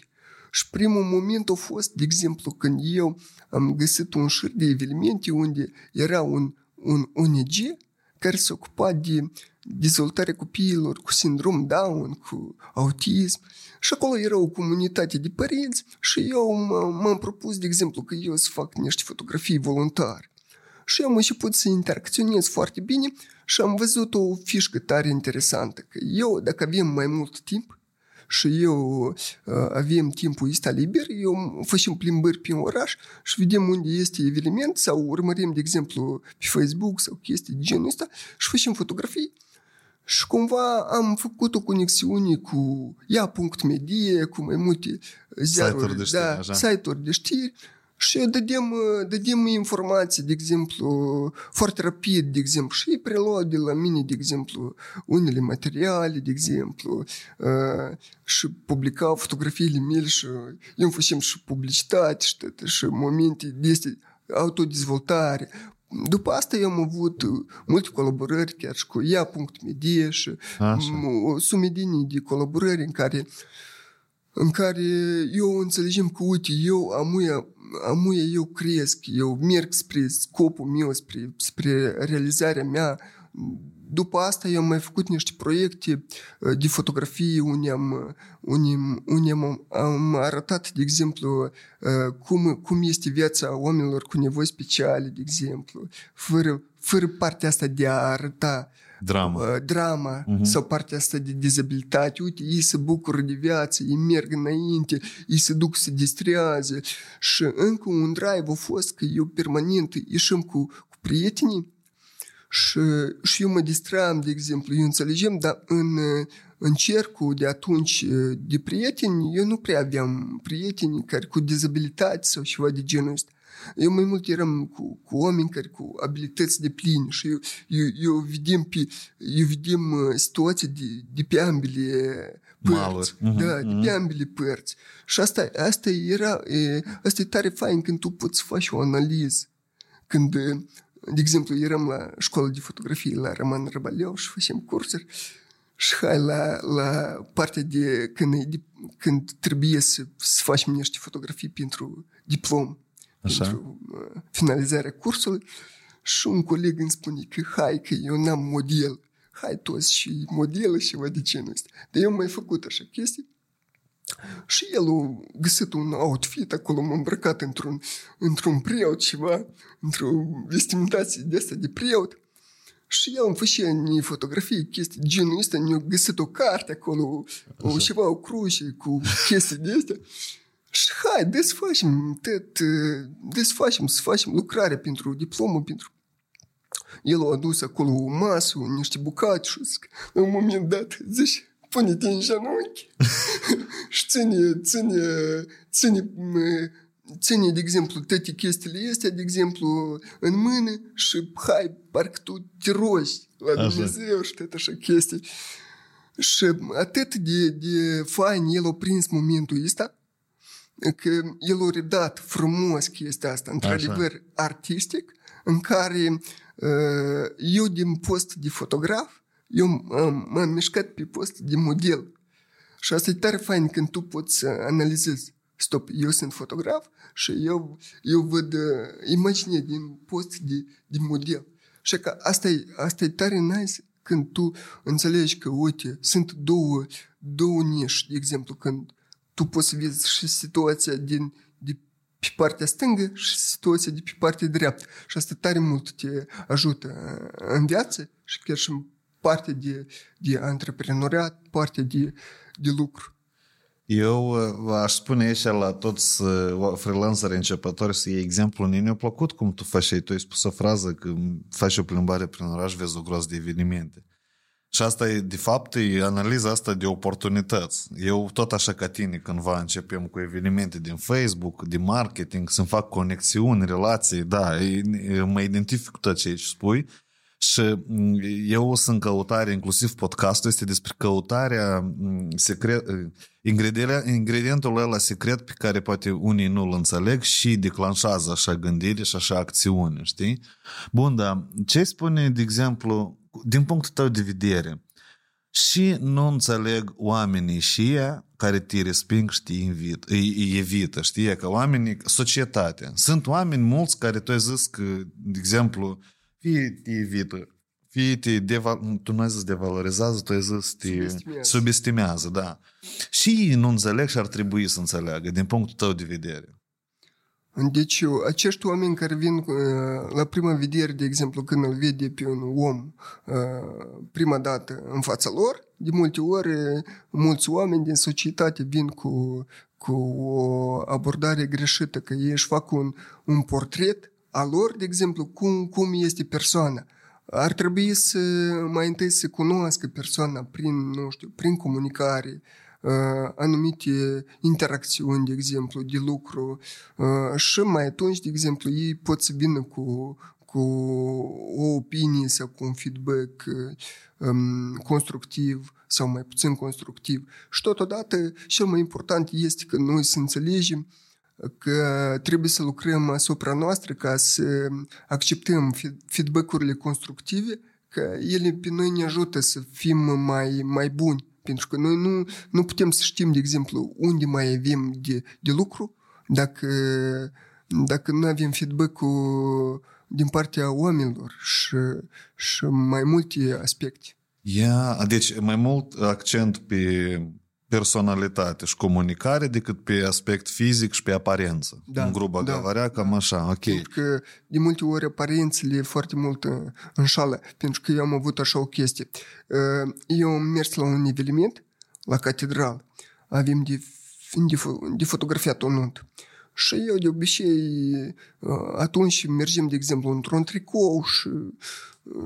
și primul moment a fost, de exemplu, când eu am găsit un șir de evenimente unde era un, un ONG care se ocupa de dezvoltarea copiilor cu sindrom Down, cu autism. Și acolo era o comunitate de părinți și eu m-am propus, de exemplu, că eu să fac niște fotografii voluntare. Și am început să interacționez foarte bine și am văzut o fișcă tare interesantă, că eu, dacă avem mai mult timp, și eu uh, avem timpul ăsta liber, eu facem plimbări prin oraș și vedem unde este eveniment sau urmărim, de exemplu, pe Facebook sau chestii de genul ăsta și facem fotografii. Și cumva am făcut o conexiune cu ea.medie, cu mai multe ziaruri, site-uri de știri, da, site-uri de știri și dădem, dădem informații, de exemplu, foarte rapid, de exemplu, și ei preluau de la mine, de exemplu, unele materiale, de exemplu, uh, și publicau fotografiile mele și eu făceam și publicitate și, și momente de autodezvoltare. După asta eu am avut multe colaborări chiar și cu ea.media și o sumedenie de colaborări în care în care eu înțelegem că, uite, eu amuia amuie eu cresc, eu merg spre scopul meu, spre, spre realizarea mea. După asta eu am mai făcut niște proiecte uh, de fotografie unde am, unde, unde am, am arătat, de exemplu, uh, cum, cum este viața oamenilor cu nevoi speciale, de exemplu, fără, fără partea asta de a arăta uh, drama, uh, drama uh-huh. sau partea asta de dizabilitate. Uite, ei se bucură de viață, ei merg înainte, ei se duc să distrează. Și încă un drive a fost că eu permanent ieșim cu, cu prietenii și, și eu mă distram, de exemplu, eu înțelegem, dar în, în cercul de atunci de prieteni, eu nu prea aveam prieteni care cu dizabilitate sau ceva de genul ăsta. Eu mai mult eram cu, cu oameni care cu abilități de pline și eu, eu, eu vedem, pe, eu vedem uh, situația de, de pe ambele părți. Uh-huh, da, uh-huh. de pe ambele părți. Și asta, asta era, e, asta e tare fain când tu poți face o analiză. Când, de exemplu, eram la școală de fotografie la Roman Răbaleu și facem cursuri și hai la, la partea de când, de când trebuie să, să facem niște fotografii pentru diplom. Așa. pentru uh, finalizarea cursului și un coleg îmi spune că hai că eu n-am model, hai toți și modelă și vă de genul ăsta. Dar eu mai făcut așa chestii și el a găsit un outfit acolo, m-a îmbrăcat într-un, într-un preot ceva, într-o vestimentație de asta de preot. Și el îmi făcea în fotografii, chestii de genul ăsta, ne-a găsit o carte acolo, o, ceva, o cruce cu chestii de astea. Și hai, desfacem tot, desfacem să facem lucrare pentru diplomă, pentru el a adus acolo o masă, niște bucate și zic, la un moment dat, zice, pune-te în genunchi și ține, ține, ține, ține, de exemplu, toate chestiile astea, de exemplu, în mână și hai, parcă tu te rogi la Dumnezeu și tot așa chestii. Și atât de, de fain el a prins momentul ăsta, că el a redat frumos chestia asta, într-adevăr artistic, în care eu din post de fotograf, eu m-am mișcat pe post de model. Și asta e tare fain când tu poți să analizezi. Stop, eu sunt fotograf și eu, eu văd uh, imagine din post de, de model. Și că asta e, asta e tare nice când tu înțelegi că, uite, sunt două, două nișe, de exemplu, când tu poți să vezi și situația din, de pe partea stângă și situația de pe partea dreaptă. Și asta tare mult te ajută în viață și chiar și în partea de, de antreprenoriat, partea de, de lucru. Eu uh, aș spune aici la toți uh, freelanceri începători să iei exemplu. Ne-a plăcut cum tu faci Tu ai spus o frază că faci o plimbare prin oraș, vezi o groază de evenimente. Și asta e, de fapt, e analiza asta de oportunități. Eu tot așa ca tine, cândva începem cu evenimente din Facebook, de marketing, să-mi fac conexiuni, relații, da, mă identific cu tot ce spui și mm, eu sunt căutare, inclusiv podcastul este despre căutarea mm, secret, ingredientul ăla secret pe care poate unii nu-l înțeleg și declanșează așa gândire și așa acțiune, știi? Bun, dar ce spune, de exemplu, din punctul tău de vedere, și nu înțeleg oamenii și ea care te resping și te invit, îi, evită, știi? Că oamenii, societatea. Sunt oameni mulți care tu ai zis că, de exemplu, fie te evită, fie te deval- tu nu ai zis devalorizează, tu ai zis te subestimează. subestimează, da. Și ei nu înțeleg și ar trebui să înțeleagă, din punctul tău de vedere. Deci, acești oameni care vin la prima vedere, de exemplu, când îl vede pe un om prima dată în fața lor, de multe ori, mulți oameni din societate vin cu, cu o abordare greșită, că ei își fac un, un portret a lor, de exemplu, cum, cum este persoana. Ar trebui să mai întâi să cunoască persoana prin, nu știu, prin comunicare, anumite interacțiuni, de exemplu, de lucru și mai atunci, de exemplu, ei pot să vină cu, cu o opinie sau cu un feedback um, constructiv sau mai puțin constructiv. Și totodată, cel mai important este că noi să înțelegem că trebuie să lucrăm asupra noastră ca să acceptăm feedback-urile constructive, că ele pe noi ne ajută să fim mai, mai buni. Pentru că noi nu, nu putem să știm, de exemplu, unde mai avem de, de lucru dacă, dacă nu avem feedback-ul din partea oamenilor și, și mai multe aspecte. Yeah, deci mai mult accent pe personalitate și comunicare decât pe aspect fizic și pe aparență. Da, în gruba da, gavarea, cam da. așa, ok. Pentru că de multe ori aparențele foarte mult înșală, pentru că eu am avut așa o chestie. Eu am mers la un eveniment, la catedral, avem de, de, de fotografiat o nuntă. Și eu de obicei atunci mergem, de exemplu, într-un tricou și,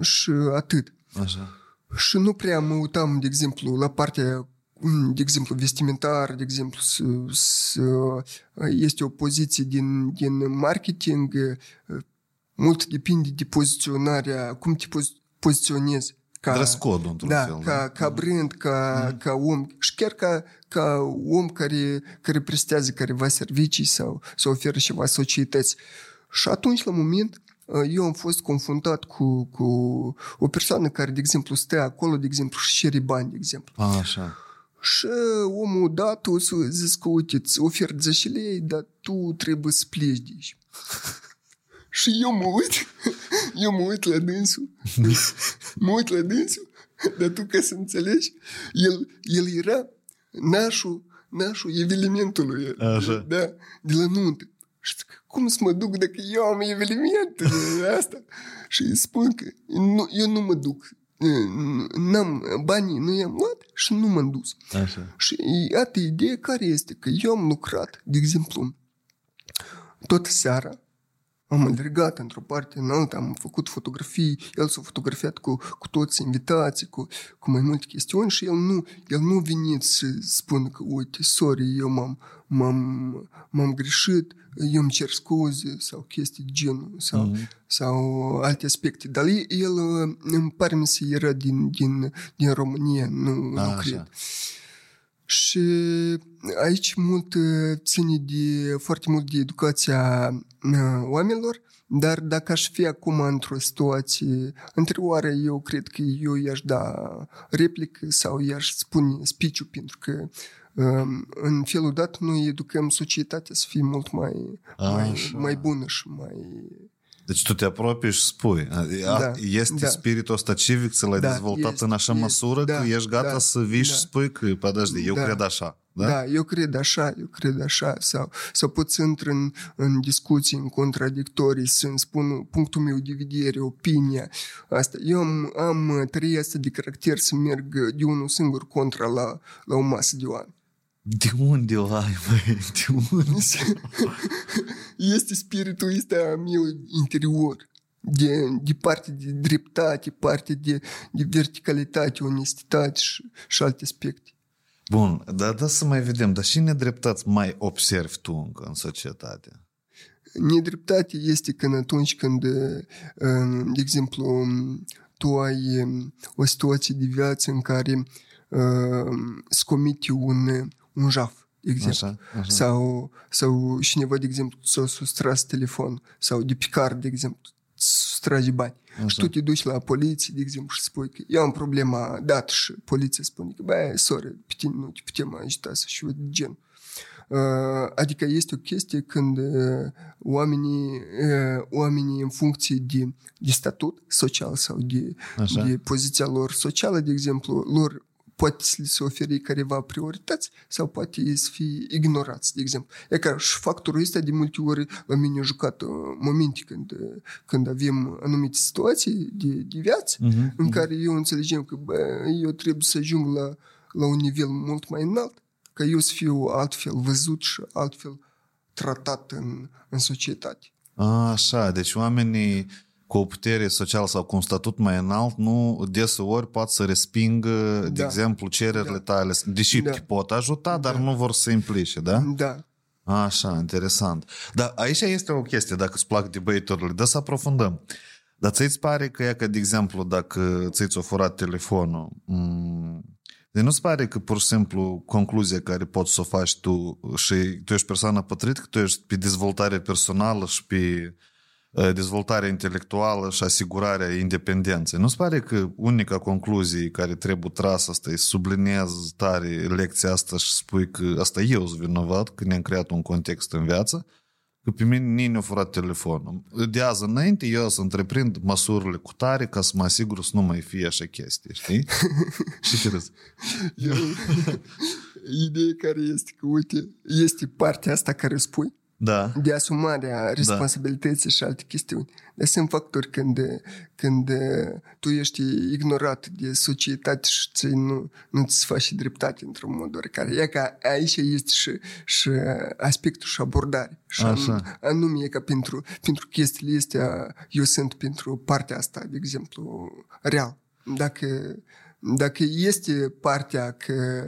și atât. Așa. Și nu prea mă uitam, de exemplu, la partea de exemplu, vestimentar, de exemplu, să, să, este o poziție din, din marketing, mult depinde de poziționarea, cum te poziționezi. Ca, Dress code într-un da, fel. Ca, da? ca brand, ca, mm. ca om și chiar ca, ca om care, care prestează careva servicii sau, sau oferă ceva societăți. Și atunci, la moment, eu am fost confruntat cu, cu o persoană care, de exemplu, stă acolo, de exemplu, și cere bani, de exemplu. A, așa. Și omul, da, tu zis că, uite, îți ofer 10 lei, dar tu trebuie să pleci de aici. [laughs] și eu mă uit, [laughs] eu mă uit la dânsul, [laughs] mă uit la dânsul, dar tu ca să înțelegi, el, el era nașul, nașul evenimentului, Așa. da, de la nuntă. Și zic, cum să mă duc dacă eu am evenimentul asta? Și îi spun că nu, eu nu mă duc n-am banii, nu i-am luat și nu m-am dus. Așa. Și iată ideea care este că eu am lucrat, de exemplu, tot seara am alergat într-o parte în alta, am făcut fotografii, el s-a fotografiat cu, cu toți invitații, cu, cu mai multe chestiuni și el nu, el nu venit să spună că, uite, sorry, eu m-am, m-am, m-am greșit, eu îmi cer scuze sau chestii de genul sau, mm-hmm. sau alte aspecte. Dar el, îmi pare mi se era din, din, din România, nu, A, nu cred. Așa. Și aici mult ține de, foarte mult de educația oamenilor, dar dacă aș fi acum într-o situație anterioară, eu cred că eu i-aș da replică sau i-aș spune speech pentru că în felul dat noi educăm societatea să fie mult mai, mai, mai bună și mai deci tu te apropii și spui, da, este da. spiritul ăsta civic, să l-ai da, dezvoltat este, în așa este, măsură da, că ești da, gata da, să vii da, și spui că, pădăjde, eu da, cred așa. Da? da, eu cred așa, eu cred așa, sau să pot să intru în, în discuții, în contradictorii, să-mi spun punctul meu de vedere, opinia. Asta. Eu am, am trei astea de caracter să merg de unul singur contra la, la o masă de oameni. De unde o ai, băi? De unde? [laughs] Este spiritul ăsta meu interior. De, de parte de dreptate, parte de, de verticalitate, onestitate și, și alte aspecte. Bun, dar da să mai vedem, dar și nedreptăți mai observi tu încă în societate? Nedreptate este când atunci când, de exemplu, tu ai o situație de viață în care îți comite un, un jaf, de exemplu. Așa, așa. Sau, sau cineva, de exemplu, s-a sustras telefon sau de pe card, de exemplu, sustrage bani. Așa. Și tu te duci la poliție, de exemplu, și spui că eu am problema dat și poliția spune că, băi, sorry, pe tine nu te putem ajuta să și gen. Uh, adică este o chestie când uh, oamenii, uh, oamenii în funcție de, de statut social sau de, de poziția lor socială, de exemplu, lor poate să li se ofere careva priorități sau poate să fie ignorați, de exemplu. E ca și factorul ăsta de multe ori la mine a jucat momente când, când avem anumite situații de, de viață uh-huh, în uh-huh. care eu înțelegem că bă, eu trebuie să ajung la, la un nivel mult mai înalt ca eu să fiu altfel văzut și altfel tratat în, în societate. A, așa, deci oamenii cu o putere socială sau cu un statut mai înalt, nu deseori pot să respingă, da. de exemplu, cererile da. tale, deși da. te pot ajuta, dar da. nu vor să se implice, da? Da. Așa, interesant. Dar aici este o chestie, dacă îți plac debate-urile, da să aprofundăm. Dar ți-ți pare că, e că, de exemplu, dacă ți-ți-o furat telefonul, m- de nu-ți pare că, pur și simplu, concluzia care poți să o faci tu și tu ești persoană pătrită, că tu ești pe dezvoltare personală și pe dezvoltarea intelectuală și asigurarea independenței. Nu-ți pare că unica concluzie care trebuie trasă asta e subliniez tare lecția asta și spui că asta eu sunt vinovat, că ne-am creat un context în viață, că pe mine nimeni a furat telefonul. De azi înainte eu să întreprind măsurile cu tare ca să mă asigur să nu mai fie așa chestii, știi? [laughs] și ce râzi? [laughs] Ideea care este că, uite, este partea asta care spui, da. de asumarea responsabilității da. și alte chestiuni. Dar sunt factori când, când tu ești ignorat de societate și ți nu, nu ți faci dreptate într-un mod oricare. E ca aici este și, și aspectul și abordare. Și Așa. anume e ca pentru, pentru chestiile astea eu sunt pentru partea asta, de exemplu, real. Dacă dacă este partea că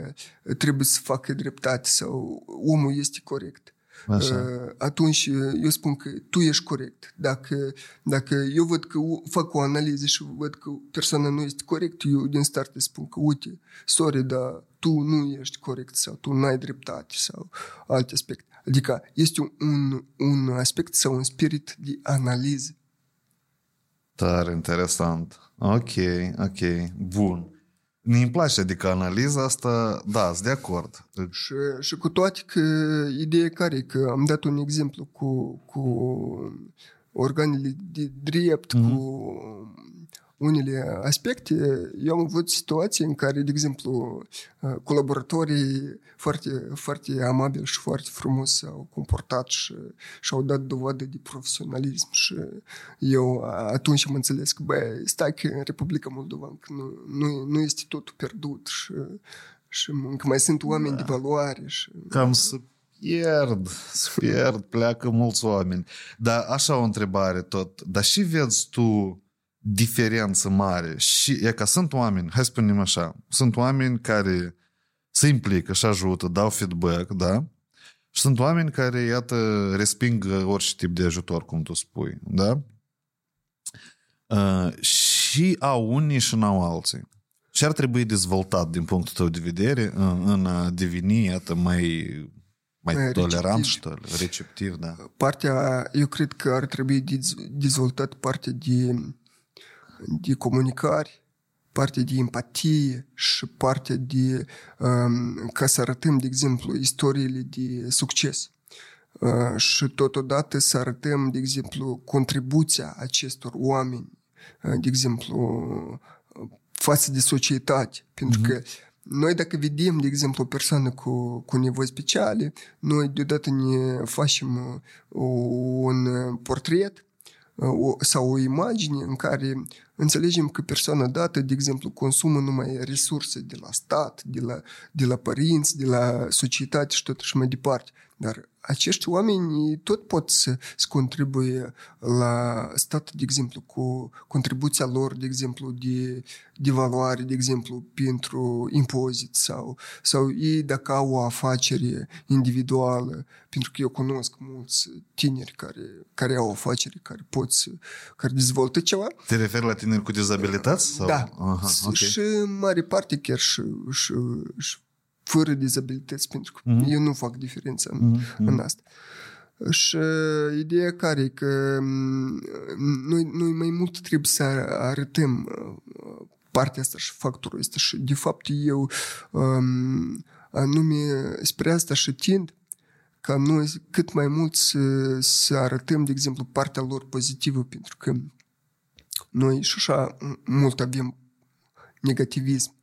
trebuie să facă dreptate sau omul este corect, Așa. Uh, atunci uh, eu spun că tu ești corect. Dacă, dacă eu văd că fac o analiză și văd că persoana nu este corect, eu din start spun că, uite, sorry, dar tu nu ești corect sau tu nu ai dreptate sau alte aspecte. Adică este un, un aspect sau un spirit de analiză. Tare interesant. Ok, ok, bun mi place, adică analiza asta, da, sunt de acord. Și, și cu toate că ideea care că am dat un exemplu cu, cu organele de drept, mm-hmm. cu unele aspecte, eu am avut situații în care, de exemplu, colaboratorii foarte, foarte amabili și foarte frumos s-au comportat și, și-au dat dovadă de profesionalism și eu atunci am înțeles că, bă, stai că în Republica Moldova nu, nu, nu este totul pierdut și, și încă mai sunt oameni da. de valoare. Și, Cam să pierd, se pierd, pleacă mulți oameni. Dar așa o întrebare tot. Dar și vezi tu diferență mare. Și e că sunt oameni, hai să spunem așa, sunt oameni care se implică și ajută, dau feedback, da? Și sunt oameni care, iată, resping orice tip de ajutor, cum tu spui, da? Uh, și au unii și n-au alții. Și ar trebui dezvoltat din punctul tău de vedere în, în a deveni, iată, mai, mai, mai tolerant și receptiv, da. Partea, eu cred că ar trebui dezvoltat partea de, de comunicare, partea de empatie și partea de um, ca să arătăm, de exemplu, istoriile de succes. Uh, și totodată să arătăm, de exemplu, contribuția acestor oameni, uh, de exemplu, față de societate. Pentru uh-huh. că noi dacă vedem, de exemplu, o persoană cu, cu nevoi speciale, noi deodată ne facem un portret o, sau o imagine în care înțelegem că persoana dată, de exemplu, consumă numai resurse de la stat, de la, de la părinți, de la societate și tot și mai departe. Dar acești oameni tot pot să, să contribuie la stat, de exemplu, cu contribuția lor, de exemplu, de, de valoare, de exemplu, pentru impozit sau, sau ei dacă au o afacere individuală, pentru că eu cunosc mulți tineri care, care au afaceri, care pot să, care dezvoltă ceva. Te referi la tineri cu dizabilități? Sau? Da. Aha, okay. Și în mare parte chiar și, și, și fără dizabilități, pentru că mm-hmm. eu nu fac diferența în, mm-hmm. în asta. Și uh, ideea care e că mm, noi, noi mai mult trebuie să arătăm uh, partea asta și factorul ăsta și de fapt eu um, anume spre asta și tind ca noi cât mai mult să, să arătăm, de exemplu, partea lor pozitivă, pentru că noi și așa mult avem negativism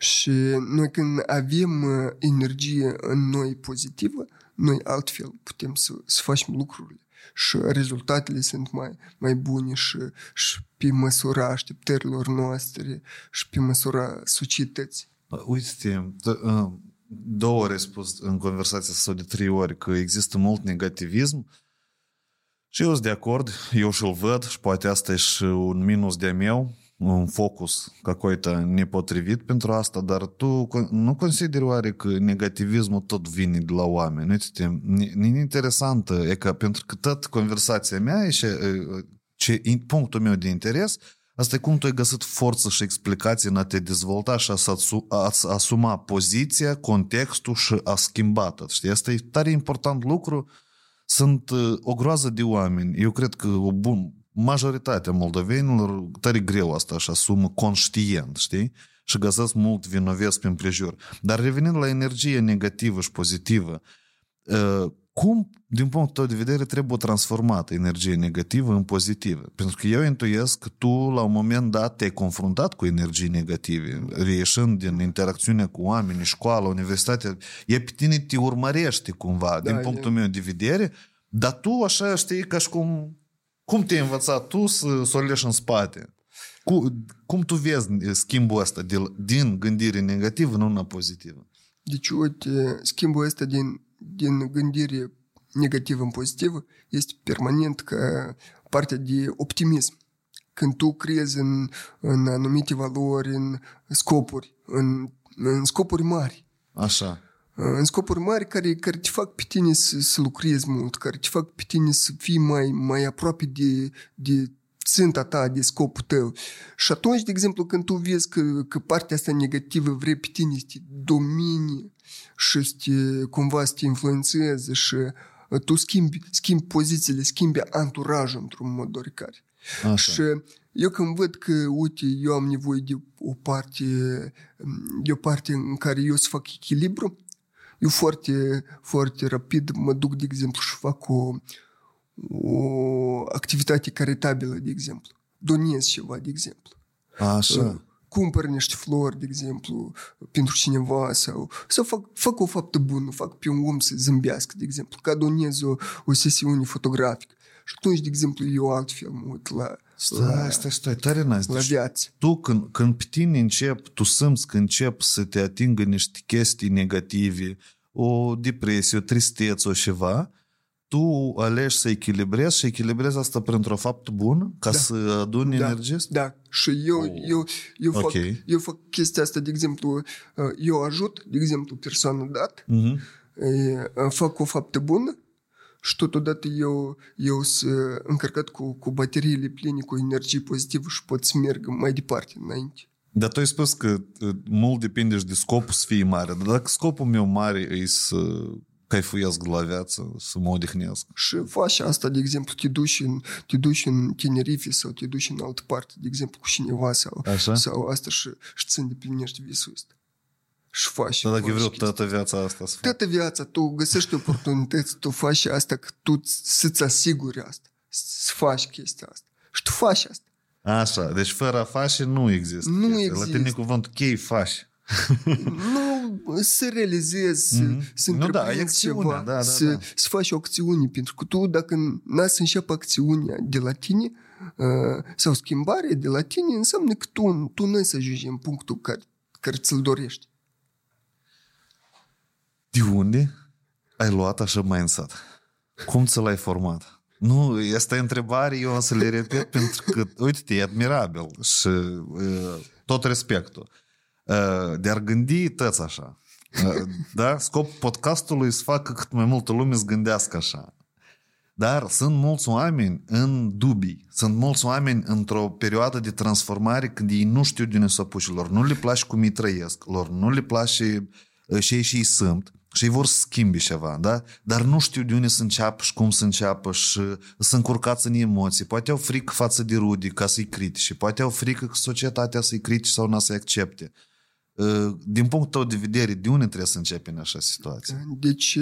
și noi când avem uh, energie în noi pozitivă, noi altfel putem să, să facem lucrurile. Și rezultatele sunt mai, mai bune și, și pe măsura așteptărilor noastre și pe măsura societății. Uite, uh, două ori spus în conversația sau de trei ori că există mult negativism. Și eu sunt de acord, eu și-l văd și poate asta e și un minus de-a meu, un focus какой-то nepotrivit pentru asta, dar tu nu consideri oare că negativismul tot vine de la oameni? Uite, e interesantă, e că pentru că tot conversația mea e și ce, punctul meu de interes, asta e cum tu ai găsit forță și explicație în a te dezvolta și a asuma poziția, contextul și a schimba tot. Știi? Asta e tare important lucru. Sunt o groază de oameni. Eu cred că o bun, majoritatea moldovenilor tare greu asta și asumă conștient, știi? Și găsesc mult vinovesc prin prejur. Dar revenind la energie negativă și pozitivă, cum, din punctul tău de vedere, trebuie transformată energie negativă în pozitivă? Pentru că eu intuiesc că tu, la un moment dat, te-ai confruntat cu energii negative, reieșind din interacțiunea cu oameni, școală, universitate, e pe tine te urmărește cumva, da, din punctul e... meu de vedere, dar tu așa știi ca și cum cum te-ai învățat tu să, să o leși în spate? Cum, cum tu vezi schimbul ăsta de, din gândire negativă în una pozitivă? Deci, uite, schimbul ăsta din, din gândire negativă în pozitivă este permanent ca partea de optimism. Când tu crezi în, în anumite valori, în scopuri, în, în scopuri mari. Așa în scopuri mari care, care te fac pe tine să, să lucrezi mult, care te fac pe tine să fii mai, mai aproape de, de ținta ta, de scopul tău. Și atunci, de exemplu, când tu vezi că, că partea asta negativă vrei pe tine să te domine și să te, cumva să te influențeze și tu schimbi, schimbi pozițiile, schimbi anturajul într-un mod oricare. Așa. Și eu când văd că, uite, eu am nevoie de o parte, de o parte în care eu să fac echilibru, eu foarte, foarte rapid mă duc, de exemplu, și fac o, o activitate caritabilă, de exemplu. Donez ceva, de exemplu. Așa. Cumpăr niște flori, de exemplu, pentru cineva sau, sau fac, fac o faptă bună, fac pe un om să zâmbească, de exemplu, ca donez o, o sesiune fotografică. Și atunci, de exemplu, eu altfel mă uit la, Stai, stai, stai, tare n La viață. Tu, când, când pe tine încep, tu simți că încep să te atingă niște chestii negative, o depresie, o tristețe, o ceva, tu alegi să echilibrezi și echilibrezi asta printr-o faptă bună ca Da. să aduni Da. energie? Da, și eu, Oh. eu, eu, fac, Ok. eu fac chestia asta, de exemplu, uh, eu ajut, de exemplu, persoană dat, Mhm. e, fac o faptă bună și totodată eu, eu sunt încărcat cu, cu bateriile pline, cu energie pozitivă și pot să merg mai departe înainte. Dar tu ai spus că uh, mult depinde și de scopul să fie mare. Dar dacă scopul meu mare e să caifuiesc la viață, să mă odihnesc. Și faci asta, de exemplu, te duci în, te duci în Tenerife sau te duci în altă parte, de exemplu, cu cineva sau, Așa? sau asta și, și ți îndeplinești visul ăsta. Și faci. Dar dacă faci vreau chestii. toată viața asta să fac. Toată viața tu găsești oportunități, tu faci asta, că tu să-ți asiguri asta, să faci chestia asta. Și tu faci asta. Așa, deci fără a face nu există. Nu chestia. La există. tine cuvântul chei faci. [laughs] nu să realizezi, să, Mhm. să Nu, da, întreprinzi e acțiunea, ceva, da, da, să, da. să faci o acțiune, pentru că tu dacă n-ați să începi acțiunea de la tine uh, sau schimbarea de la tine, înseamnă că tu, tu nu ai să ajungi în punctul care, care ți-l dorești. De unde ai luat așa mindset? Cum ți l-ai format? Nu, asta e întrebare, eu o să le repet [laughs] pentru că, uite, e admirabil și uh, tot respectul. Uh, de a gândi tăți așa. Uh, da? Scopul podcastului e să facă cât mai multă lume să gândească așa. Dar sunt mulți oameni în dubii, sunt mulți oameni într-o perioadă de transformare când ei nu știu de unde să apuce, lor nu le place cum ei trăiesc, lor nu le place uh, și ei și ei sunt și ei vor să schimbi ceva, da? Dar nu știu de unde să înceapă și cum să înceapă și să încurcați în emoții. Poate au frică față de rude ca să-i critice, poate au frică că societatea să-i critice sau nu să-i accepte. Uh, Din punctul tău de vedere, de unde trebuie să începi în așa situație? Deci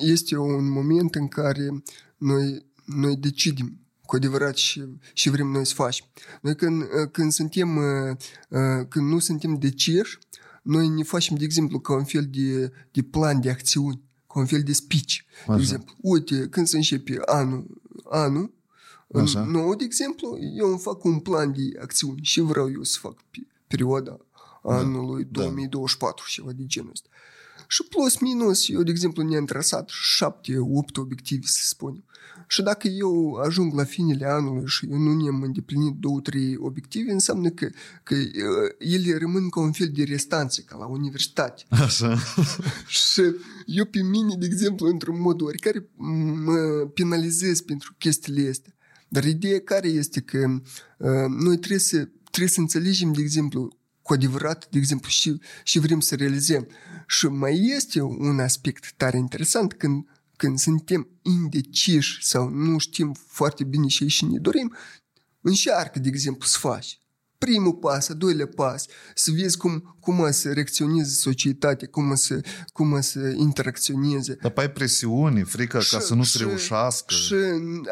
este un moment în care noi, noi decidem cu adevărat și, și vrem noi să facem. Noi când, când suntem, când nu suntem deciși, noi ne facem, de exemplu, ca un fel de, de plan de acțiuni, ca un fel de speech. De Așa. exemplu, uite, când se începe anul, anul Așa. nou, de exemplu, eu îmi fac un plan de acțiuni și vreau eu să fac pe perioada anului da. 2024 și ceva de genul ăsta. Și plus minus, eu, de exemplu, ne-am trasat șapte, opt obiective, să spunem. Și dacă eu ajung la finele anului și eu nu ne-am îndeplinit două, trei obiective, înseamnă că, că uh, ele rămân ca un fel de restanțe, ca la universitate. Așa. [laughs] Și eu pe mine, de exemplu, într-un mod oricare, mă penalizez pentru chestiile astea. Dar ideea care este că uh, noi trebuie să, trebuie să înțelegem, de exemplu, cu adevărat, de exemplu, și, și vrem să realizăm. Și mai este un aspect tare interesant când, când suntem indeciși sau nu știm foarte bine ce și ne dorim, încearcă, de exemplu, să faci. Primul pas, a doilea pas, să vezi cum, cum o să reacționeze societatea, cum o să, cum o să interacționeze. Dar ai presiuni, frica ca să nu se reușească. Și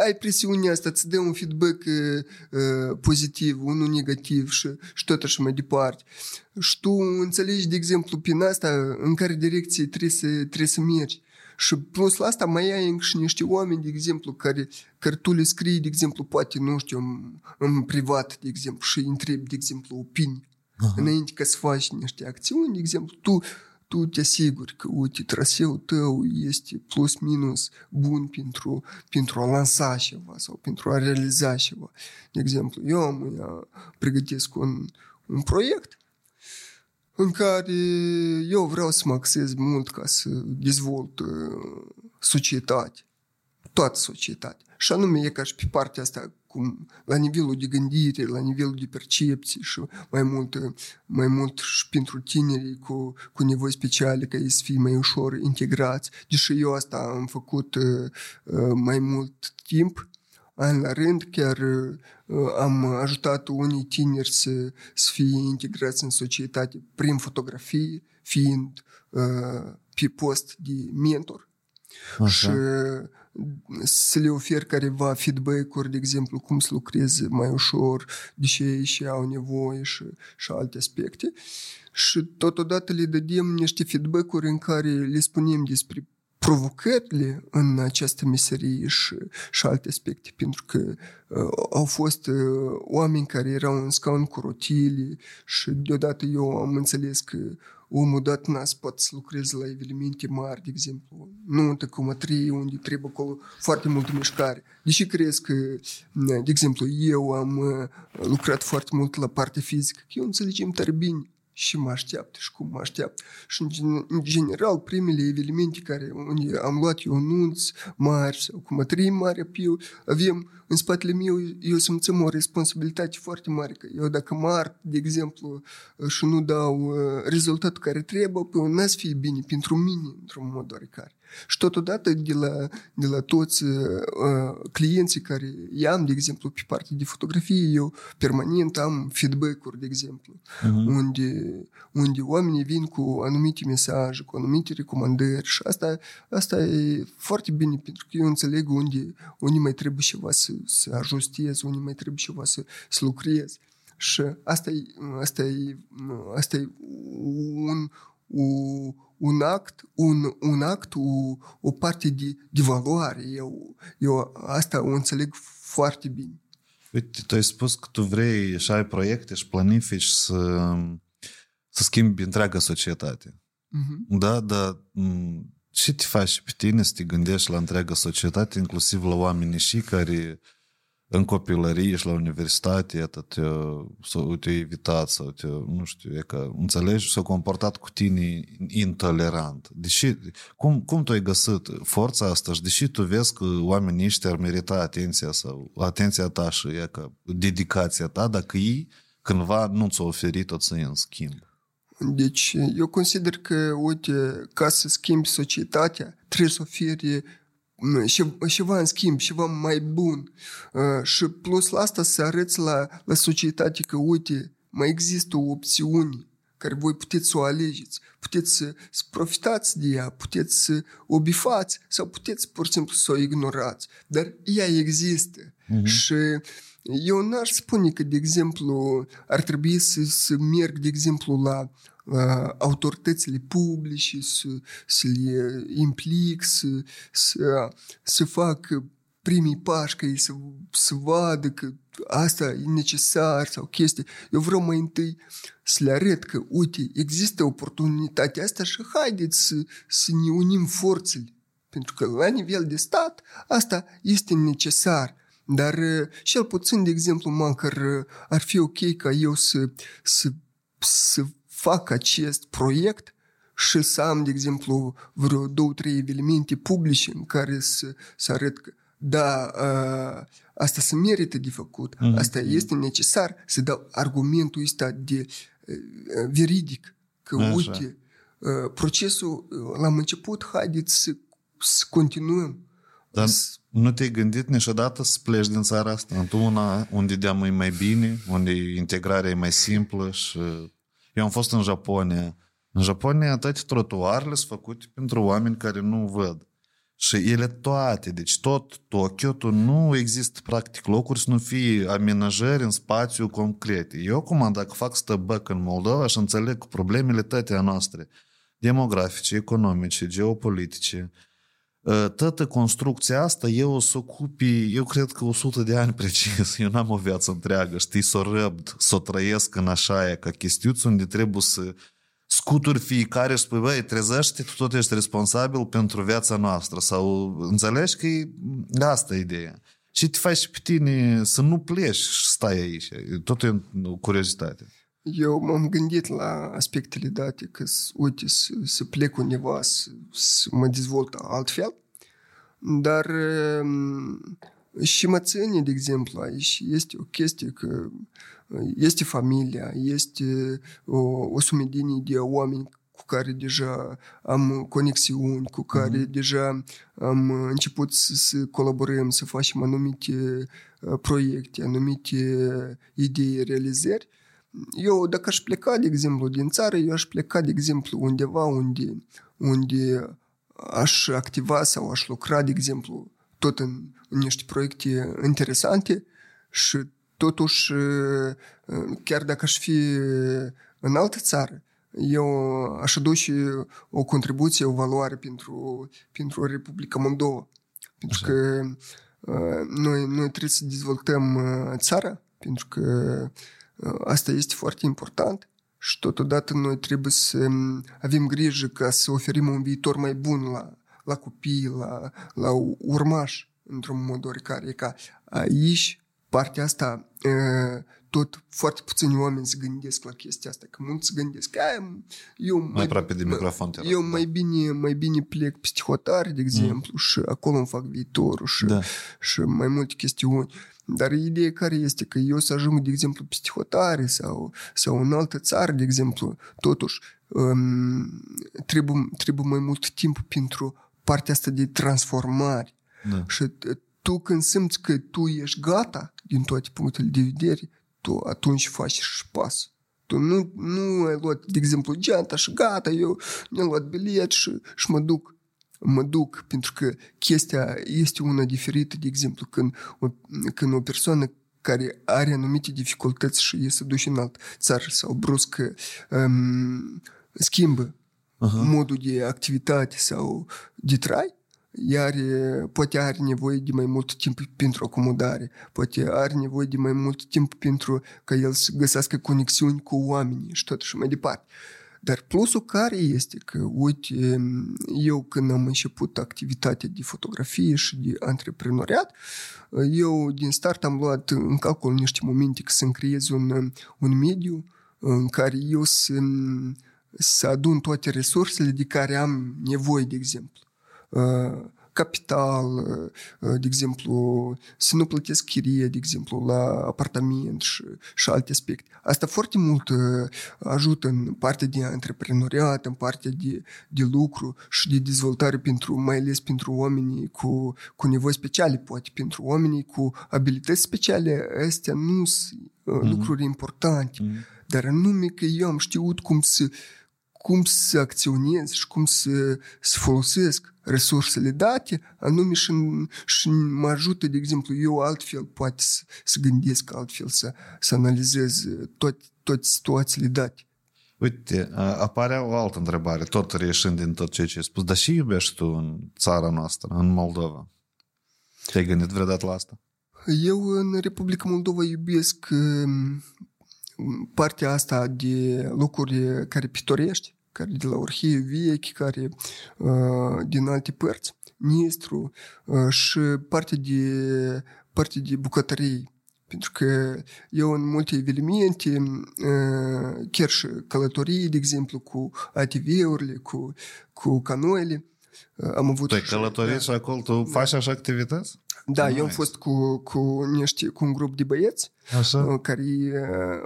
ai presiunea asta, îți dă un feedback uh, uh, pozitiv, unul negativ și, și tot așa mai departe. Și tu înțelegi, de exemplu, prin asta în care direcție trebuie să, trebuie să mergi. Și plus la asta mai ai încă și niște oameni, de exemplu, care, care tu le scrii, de exemplu, poate, nu știu, în, în privat, de exemplu, și îi întrebi, de exemplu, opinii. Aha. Înainte ca să faci niște acțiuni, de exemplu, tu, tu te asiguri că, uite, traseul tău este plus minus bun pentru, pentru a lansa ceva sau pentru a realiza ceva. De exemplu, eu am, eu pregătesc un, un proiect în care eu vreau să mă axez mult ca să dezvolt uh, societate, toată societatea. Și anume e ca și pe partea asta, cum, la nivelul de gândire, la nivelul de percepție și mai mult, uh, mai mult și pentru tinerii cu, cu nevoi speciale, ca ei să fie mai ușor integrați. Deși eu asta am făcut uh, uh, mai mult timp, an la rând, chiar uh, am ajutat unii tineri să, să fie integrați în societate prin fotografie, fiind uh, pe post de mentor și Așa. să le ofer careva feedback-uri, de exemplu, cum să lucreze mai ușor, de ce ei și au nevoie și, și alte aspecte. Și totodată le dădem niște feedback-uri în care le spunem despre provocările în această meserie și, și alte aspecte, pentru că uh, au fost uh, oameni care erau în scaun cu rotile și deodată eu am înțeles că omul dat n-a poate să lucreze la evenimente mari, de exemplu, nu cum trei unde trebuie acolo foarte multă mișcare. Deși crezi că, de exemplu, eu am uh, lucrat foarte mult la partea fizică, că eu înțelegem tare bine și mă așteaptă și cum mă așteaptă. Și în general, primele evenimente care unde am luat eu nunți mari sau cum trei mari apiu, avem în spatele meu, eu simțăm o responsabilitate foarte mare. Că eu dacă mă art, de exemplu, și nu dau uh, rezultatul care trebuie, pe n să fie bine pentru mine, într-un mod oarecare. Și totodată de la, de la toți uh, clienții care i-am, de exemplu, pe partea de fotografie, eu permanent am feedback-uri, de exemplu, uh-huh. unde, unde oamenii vin cu anumite mesaje, cu anumite recomandări și asta, asta e foarte bine pentru că eu înțeleg unde, unde mai trebuie ceva să, să ajustez, unde mai trebuie ceva să, să lucrez. Și asta e, asta e, asta e un, un, un act, un, un act, o, o parte de, de valoare. Eu, eu asta o înțeleg foarte bine. Uite, tu ai spus că tu vrei și ai proiecte și planifici să, să schimbi întreaga societate. Uh-huh. Da, dar ce te faci pe tine să te gândești la întreaga societate, inclusiv la oamenii și care în copilărie și la universitate, iată, te, sau te evitat sau te, nu știu, e că, înțelegi, s-au comportat cu tine intolerant. Deși, cum, cum tu ai găsit forța asta și deși tu vezi că oamenii ăștia ar merita atenția sau atenția ta și e că dedicația ta, dacă ei cândva nu ți-au oferit-o să în schimb. Deci, eu consider că, uite, ca să schimbi societatea, trebuie să oferi ceva în schimb, ceva mai bun. Și plus la asta să arăți la, la societate că, uite, mai există o opțiune care voi puteți să o alegeți, puteți să, să profitați de ea, puteți să o bifați sau puteți pur și simplu să o ignorați. Dar ea există. Uh-huh. Și eu n-aș spune că, de exemplu, ar trebui să, să merg, de exemplu, la autoritățile publice, să, să le implic, să, să, să fac primii pași, că ei să, să vadă că asta e necesar sau chestii. Eu vreau mai întâi să le arăt că, uite, există oportunitatea asta și haideți să, să ne unim forțele. Pentru că la nivel de stat asta este necesar. Dar cel puțin, de exemplu, măcar ar fi ok ca eu să, să, să fac acest proiect și să am, de exemplu, vreo două, trei evenimente publice în care să, să arăt că da, uh, asta se merită de făcut, mm-hmm. asta este necesar să dau argumentul ăsta de uh, veridic, că Așa. uite, uh, procesul l-am început, haideți să, să continuăm. Dar nu te-ai gândit niciodată să pleci din țara asta, într-una unde deamă e mai bine, unde integrarea e mai simplă și eu am fost în Japonia. În Japonia toate trotuarele sunt făcute pentru oameni care nu văd. Și ele toate, deci tot Tokyo, tu nu există practic locuri să nu fie amenajări în spațiu concrete. Eu acum, dacă fac stăbăc în Moldova și înțeleg problemele toate noastre, demografice, economice, geopolitice, ă, toată construcția asta eu o să ocupi, eu cred că 100 de ani precis, [laughs] eu n-am o viață întreagă, știi, să o răbd, să o trăiesc în așa ca chestiuți unde trebuie să scuturi fiecare și spui, băi, trezește, tu tot ești responsabil pentru viața noastră. Sau înțelegi că e asta e ideea. Și te faci pe tine să nu pleci și stai aici. Tot e o curiozitate. Eu m-am gândit la aspectele date, că, uite, să, să plec undeva, să, să mă dezvolt altfel, dar și mă ține, de exemplu, aici este o chestie că este familia, este o, o sumedenie de oameni cu care deja am conexiuni, cu care uh-huh. deja am început să, să colaborăm, să facem anumite proiecte, anumite idei, realizări. Eu, dacă aș pleca, de exemplu, din țară, eu aș pleca, de exemplu, undeva unde, unde aș activa sau aș lucra, de exemplu, tot în, în niște proiecte interesante și totuși, chiar dacă aș fi în altă țară, eu aș aduce o contribuție, o valoare pentru, pentru Republica Moldova. Pentru Așa. că uh, noi, noi trebuie să dezvoltăm uh, țara, pentru că uh, asta este foarte important și totodată noi trebuie să um, avem grijă ca să oferim un viitor mai bun la, la copii, la, la urmași, într-un mod oricare. E ca aici, partea asta, tot foarte puțini oameni se gândesc la chestia asta, că mulți se gândesc că eu mai, mai aproape de microfon te eu mai bine, mai bine plec pe hotare, de exemplu, mm. și acolo îmi fac viitorul și, da. și mai multe chestiuni. Dar ideea care este că eu să ajung, de exemplu, pe hotare sau, sau în altă țară, de exemplu, totuși um, trebuie, trebuie mai mult timp pentru partea asta de transformare. Da. Și tu când simți că tu ești gata din toate punctele de vedere, tu atunci faci și pas. Tu nu, nu ai luat, de exemplu, geanta și gata, eu mi-am luat bilet și, și mă duc. Mă duc pentru că chestia este una diferită, de exemplu, când o, când o persoană care are anumite dificultăți și e să duce în alt țară sau brusc um, schimbă uh-huh. modul de activitate sau de trai, iar poate are nevoie de mai mult timp pentru acomodare, poate are nevoie de mai mult timp pentru ca el să găsească conexiuni cu oamenii și tot și mai departe. Dar plusul care este că, uite, eu când am început activitatea de fotografie și de antreprenoriat, eu din start am luat în calcul niște momente că să-mi creez un, un mediu în care eu să, să adun toate resursele de care am nevoie, de exemplu capital, de exemplu, să nu plătesc chirie, de exemplu, la apartament și, și alte aspecte. Asta foarte mult ajută în partea de antreprenoriat, în partea de, de lucru și de dezvoltare pentru, mai ales pentru oamenii cu, cu nevoi speciale, poate pentru oamenii cu abilități speciale, astea nu sunt mm-hmm. lucruri importante, mm-hmm. dar anume că eu am știut cum să cum să acționez și cum să, să folosesc resursele date, anume și, și mă ajută, de exemplu, eu altfel poate să, să gândesc altfel, să, să analizez toate, toate situațiile date. Uite, apare o altă întrebare, tot reieșind din tot ceea ce ai spus. Dar și iubești tu în țara noastră, în Moldova? Te-ai gândit vreodată la asta? Eu în Republica Moldova iubesc um, partea asta de lucruri care pitorești, care de la orhie vechi, care uh, din alte părți, Nistru uh, și parte de, parte de bucătării. Pentru că eu în multe evenimente, uh, chiar și călătorii, de exemplu, cu ATV-urile, cu, cu canoile, am avut... Tu ai călătorit da. și acolo tu da. faci așa activități? Da, nice. eu am fost cu, cu, niște, cu un grup de băieți Așa? care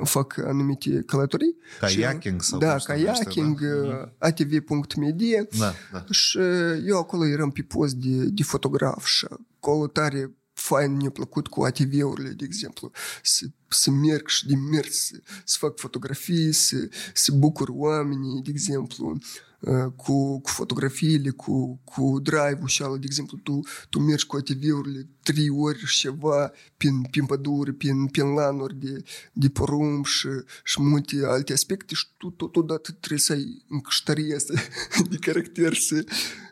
fac anumite călătorii. Kayaking sau Da, kayaking, da? atv.media da, da. și eu acolo eram pe post de, de fotograf și acolo tare fain mi-a plăcut cu ATV-urile, de exemplu, să, să merg și de mers, să, să fac fotografii, să, să bucur oamenii, de exemplu. Uh, cu, cu fotografiile, cu, cu drive-ul și ala, de exemplu, tu, tu mergi cu ATV-urile trei ori și ceva prin, prin pădure, prin, prin lanuri de, de porumb și, și multe alte aspecte și tu totodată trebuie să ai încăștărie asta [laughs] de caracter să,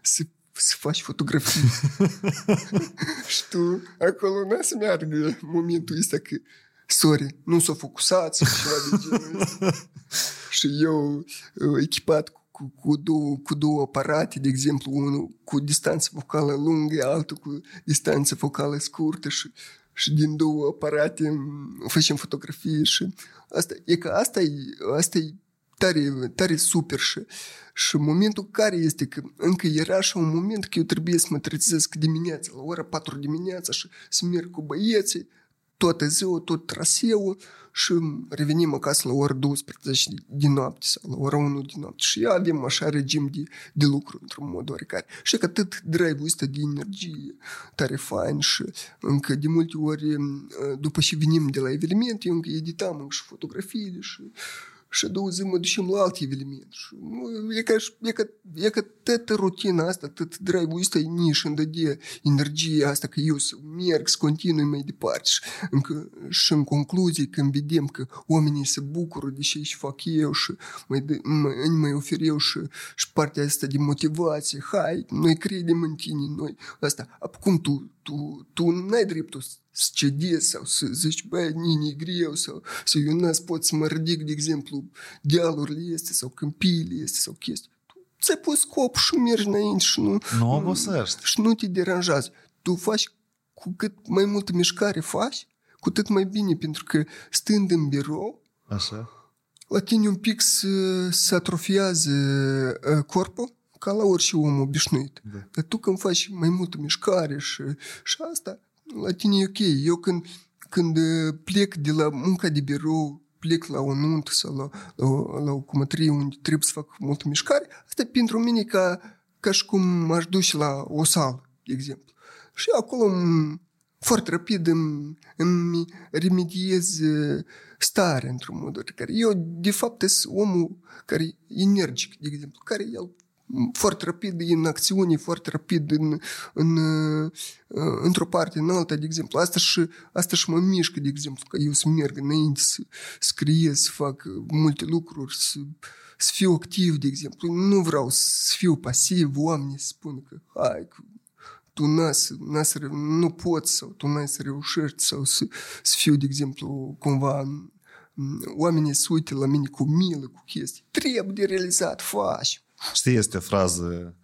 să să faci fotografii. [laughs] și tu acolo nu să meargă momentul ăsta că sorry, nu s-a focusat sau ceva de genul [laughs] Și eu echipat cu, cu, două, cu două aparate, de exemplu, unul cu distanță focală lungă, altul cu distanță focală scurtă și, și din două aparate facem fotografii și asta, e că asta e, asta e tare, tare super și, și momentul care este că încă era așa un moment că eu trebuie să mă trezesc dimineața, la ora 4 dimineața și să merg cu băieții toată ziua, tot traseul și revenim acasă la ora 12 din noapte sau la ora 1 din noapte. Și avem așa regim de, de lucru într-un mod oricare. Și că atât drive-ul ăsta de energie tare fain și încă de multe ori după ce venim de la eveniment, eu încă editam și fotografiile și și a doua zi mă ducem la alt eveniment. Și, nu, e, ca, e, ca, e ca toată rutina asta, tot drive-ul ăsta nici îmi dădea energia asta că eu să merg, să continui mai departe. Și, încă, și în concluzie, când vedem că oamenii se bucură de ce și fac eu și mai, mai, mai ofer eu și, și partea asta de motivație, hai, noi credem în tine, noi asta. Acum tu, tu, tu n-ai dreptul să cedezi sau să zici, băi, nini, greu sau să eu n pot să mă ridic, de exemplu, dealurile este sau câmpiile este sau chestii. Tu ți-ai pus scop și mergi înainte și nu... Nu obosești. Și nu te deranjează. Tu faci cu cât mai multă mișcare faci, cu atât mai bine, pentru că stând în birou, Așa. la tine un pic să, să atrofiază uh, corpul, ca la orice om obișnuit. Da. Dar tu când faci mai multă mișcare și, și asta, la tine e ok. Eu când, când uh, plec de la munca de birou, plec la o nuntă sau la, la, o- la o cumătrie unde trebuie să fac multă mișcare, asta e pentru mine ca, ca și cum m-aș duce la o sală, de exemplu. Și acolo îmi- foarte rapid îmi, îmi remediez uh, starea într-un mod care eu, de fapt, sunt omul care e energic, de exemplu, care el foarte rapid în acțiune, foarte rapid în, în, uh, într-o parte, în alta, de exemplu. Asta și, asta și mă mișcă, de exemplu, că eu să merg înainte, să scriez, să fac multe lucruri, să, să fiu activ, de exemplu. Nu vreau să fiu pasiv, oamenii spun că hai, că tu n să, n să, reu- nu poți sau tu n-ai să reușești sau să, să fiu, de exemplu, cumva m, oamenii se uite la mine cu milă, cu chestii. Trebuie de realizat, faci. Știi, este o frază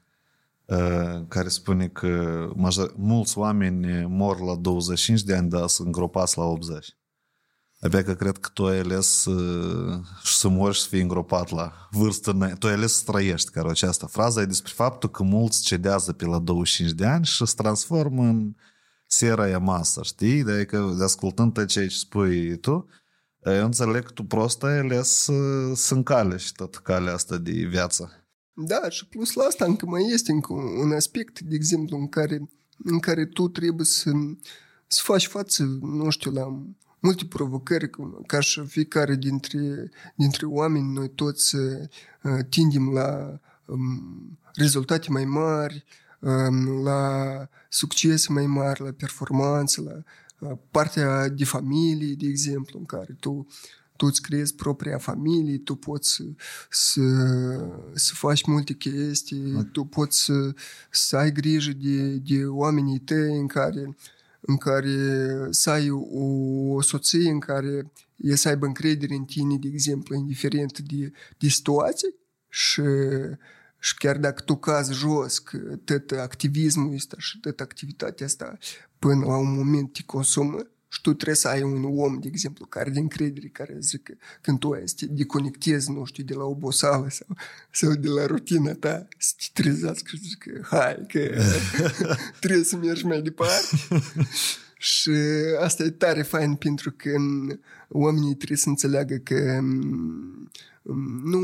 uh, care spune că major, mulți oameni mor la 25 de ani, dar sunt îngropați la 80. Abia că cred că tu ai ales uh, și să mori și să fii îngropat la vârstă. înainte. Tu ai ales să trăiești, care această frază e despre faptul că mulți cedează pe la 25 de ani și se transformă în sera e masă, știi? Adică, ascultând tot ceea ce spui tu, eu înțeleg că tu prost ai ales să, să încalești tot calea asta de viață. Da, și plus la asta încă mai este încă un un aspect, de exemplu, în care, în care tu trebuie să, să faci față, nu știu, la multe provocări, cum- ca și fiecare dintre, dintre oameni, noi toți uh, tindem la um, rezultate mai mari, um, la succes mai mari, la performanță, la uh, partea de familie, de exemplu, în care tu tu îți creezi propria familie, tu poți să, să, să faci multe chestii, tu poți să, să ai grijă de, de oamenii tăi în care, în care să ai o, o soție în care e să aibă încredere în tine, de exemplu, indiferent de, de situație. Și, și chiar dacă tu cazi jos, că tot activismul ăsta și tot activitatea asta până la un moment te consumă, și tu trebuie să ai un om, de exemplu, care de încredere, care zică când tu ai să te deconectezi, nu știu, de la obosală sau, sau de la rutina ta, să te trezească și zică, hai, că [laughs] trebuie să mergi mai departe. și asta e tare fain pentru că m, oamenii trebuie să înțeleagă că m, nu,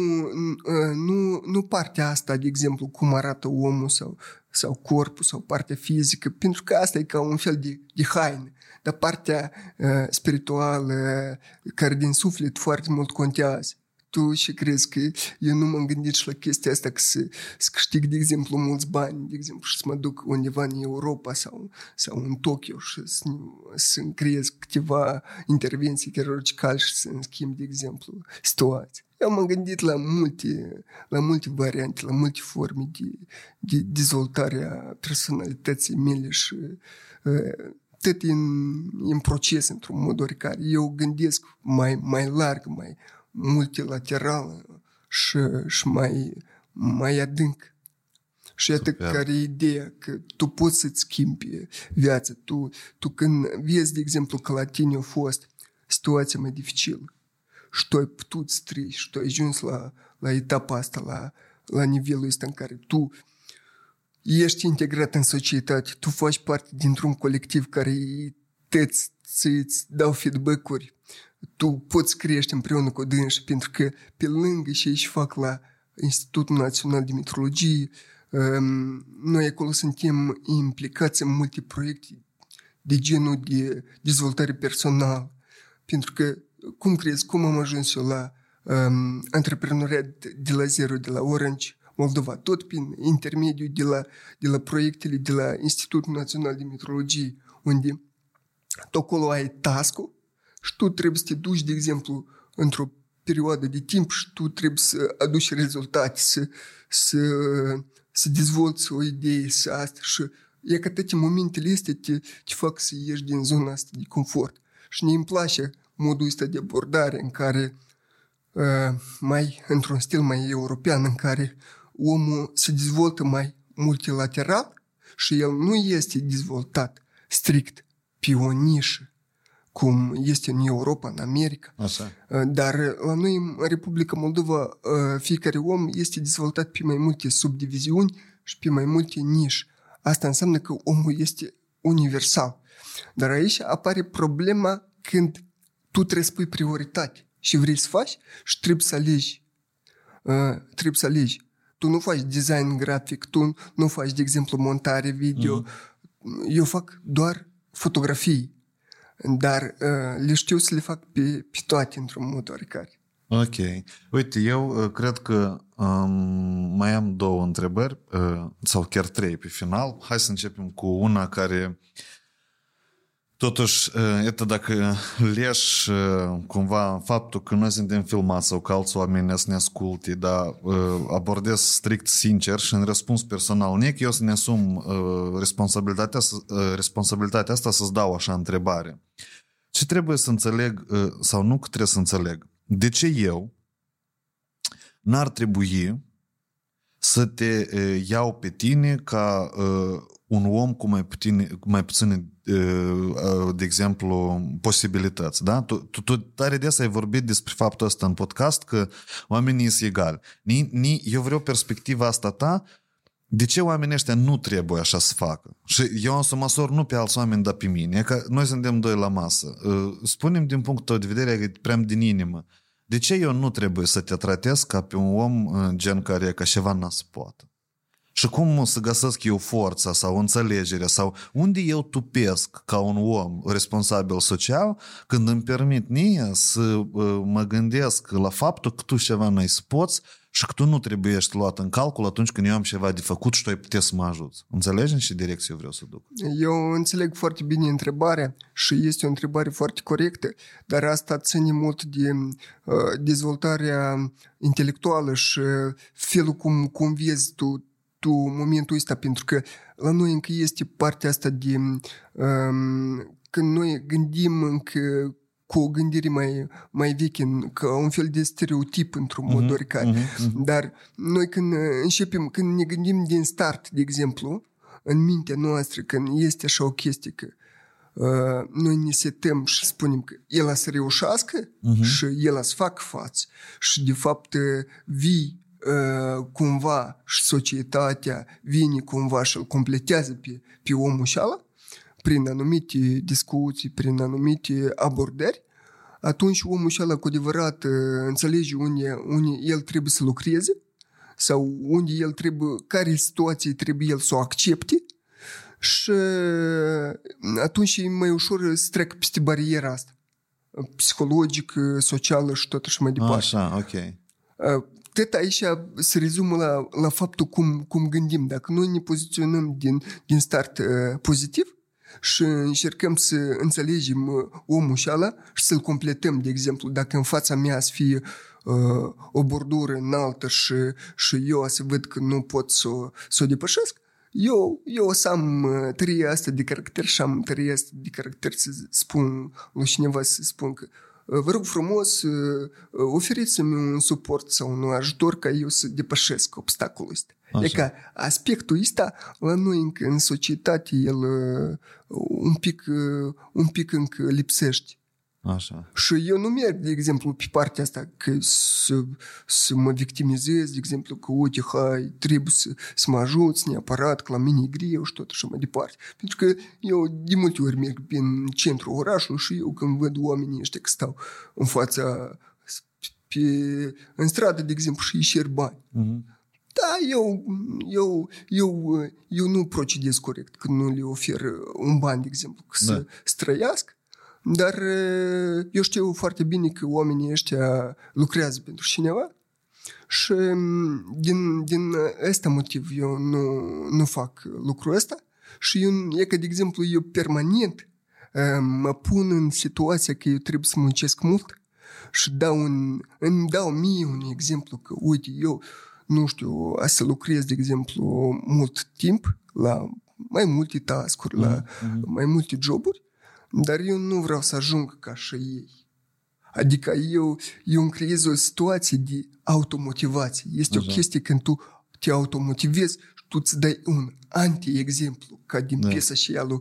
nu, nu partea asta, de exemplu, cum arată omul sau, sau corpul sau partea fizică, pentru că asta e ca un fel de, de haină dar partea uh, spirituală, care din suflet foarte mult contează. Tu și crezi că eu nu m-am gândit și la chestia asta că să, să câștig, de exemplu, mulți bani, de exemplu, și să mă duc undeva în Europa sau, sau în Tokyo și să, să-mi creez câteva intervenții chirurgicale și să-mi schimb, de exemplu, situații. Eu m-am gândit la multe, la multe variante, la multe forme de, de dezvoltare a personalității mele și uh, tot în, în proces, într-un mod oricare. Eu gândesc mai, mai larg, mai multilateral și, și mai, mai adânc. Și iată Super. care e ideea, că tu poți să-ți schimbi viața. Tu, tu când vezi, de exemplu, că la tine a fost situația mai dificilă și tu ai putut să treci și tu ai ajuns la, la etapa asta, la, la nivelul ăsta în care tu ești integrat în societate, tu faci parte dintr-un colectiv care te-ți îți dau feedback-uri, tu poți crește împreună cu dânsi, pentru că pe lângă ce își fac la Institutul Național de Metrologie, um, noi acolo suntem implicați în multe proiecte de genul de dezvoltare personală. Pentru că, cum crezi, cum am ajuns eu la um, antreprenoriat de la zero de la Orange, Moldova, tot prin intermediul de la, de la proiectele de la Institutul Național de Metrologie, unde tot acolo ai task și tu trebuie să te duci, de exemplu, într-o perioadă de timp și tu trebuie să aduci rezultate, să, să, să dezvolți o idee, să asta și e că toate momentele astea te, te fac să ieși din zona asta de confort. Și ne îmi place modul ăsta de abordare în care uh, mai, într-un stil mai european, în care omul se dezvoltă mai multilateral și el nu este dezvoltat strict pe o nișă, cum este în Europa, în America. Așa. Dar la noi, în Republica Moldova, fiecare om este dezvoltat pe mai multe subdiviziuni și pe mai multe nișe. Asta înseamnă că omul este universal. Dar aici apare problema când tu trebuie să pui prioritate și vrei să faci și trebuie să alegi. Trebuie să alegi. Tu nu faci design grafic, tu nu faci, de exemplu, montare video. Mm. Eu fac doar fotografii, dar uh, le știu să le fac pe, pe toate într-un mod oarecare. Ok. Uite, eu uh, cred că um, mai am două întrebări, uh, sau chiar trei pe final. Hai să începem cu una care Totuși, eh, iată dacă leși eh, cumva faptul că noi suntem filmați sau că alți oameni să ne asculte, dar eh, abordez strict sincer și în răspuns personal nec, eu să ne asum responsabilitatea, responsabilitatea asta să-ți dau așa întrebare. Ce trebuie să înțeleg sau nu trebuie să înțeleg? De ce eu n-ar trebui să te iau pe tine ca un om cu mai, puține, cu mai puține, de exemplu, posibilități. Da? Tu, tu, tu tare des ai vorbit despre faptul ăsta în podcast, că oamenii sunt egali. Ni, ni, eu vreau perspectiva asta ta de ce oamenii ăștia nu trebuie așa să facă? Și eu am să măsor nu pe alți oameni, dar pe mine. E că noi suntem doi la masă. Spunem din punctul tău de vedere, că prea din inimă. De ce eu nu trebuie să te tratez ca pe un om gen care ca ceva n-a să poată? Și cum să găsesc eu forța sau înțelegerea sau unde eu tupesc ca un om responsabil social când îmi permit mie să uh, mă gândesc la faptul că tu ceva n-ai să poți și că tu nu trebuie ești luat în calcul atunci când eu am ceva de făcut și tu ai putea să mă ajuți. Înțelegi în ce direcție eu vreau să duc? Eu înțeleg foarte bine întrebarea și este o întrebare foarte corectă, dar asta ține mult de uh, dezvoltarea intelectuală și felul cum, cum vezi tu tu momentul ăsta, pentru că la noi încă este partea asta de um, când noi gândim încă cu o gândire mai, mai veche, ca un fel de stereotip într-un uh-huh, mod mhm, oricare. Uh-huh, uh-huh. Dar noi când începem, când ne gândim din start, de exemplu, în mintea noastră, când este așa o chestie că uh, noi ne setăm și spunem că el a să reușească uh-huh. și el a să facă față și de fapt vii cumva și societatea vine cumva și îl completează pe, pe omul ăla prin anumite discuții, prin anumite abordări, atunci omul ăla cu adevărat înțelege unde, unde el trebuie să lucreze sau unde el trebuie, care situație trebuie el să o accepte și atunci e mai ușor să trec peste bariera asta psihologică, socială și tot așa mai departe. Așa, ok tot aici se rezumă la, la faptul cum, cum gândim. Dacă noi ne poziționăm din, din start uh, pozitiv și încercăm să înțelegem uh, omul și ala și să-l completăm, de exemplu, dacă în fața mea să fie uh, o bordură înaltă și, și eu să văd că nu pot să, să o depășesc, eu, eu o să am uh, tăria asta de caracter și am tăria asta de caracter să spun lui cineva să spun că vă rog frumos, oferiți-mi un suport sau un ajutor ca eu să depășesc obstacolul ăsta. Așa. E ca aspectul ăsta la noi încă în societate el un pic, un pic încă lipsește. Așa. Și eu nu merg, de exemplu, pe partea asta că să, să mă victimizez, de exemplu, că uite, hai, trebuie să, să mă ajuți neapărat, că la mine e greu și tot așa mai departe. Pentru că eu de multe ori merg prin centrul orașului și eu când văd oamenii ăștia că stau în fața pe, în stradă, de exemplu, și îi cer bani. Uh-huh. Da, eu, eu, eu, eu nu procedez corect când nu le ofer un ban, de exemplu, că da. să străiască Dar uh, eu știu foarte bine că oamenii ăștia lucrează pentru cineva și um, din, din ăsta motiv eu nu, nu fac lucrul ăsta și eu, e că, de exemplu, eu permanent uh, mă pun în situația că eu trebuie să muncesc mult și dau un, îmi dau mie un exemplu că, uite, eu, nu știu, a să lucrez, de exemplu, mult timp la mai multe task-uri, mm-hmm. la mhm. mai multe joburi, dar eu nu vreau să ajung ca și ei. Adică eu, eu îmi creez o situație de automotivație. Este Așa. o chestie când tu te automotivezi și tu îți dai un anti-exemplu, ca din da. piesa și ea lui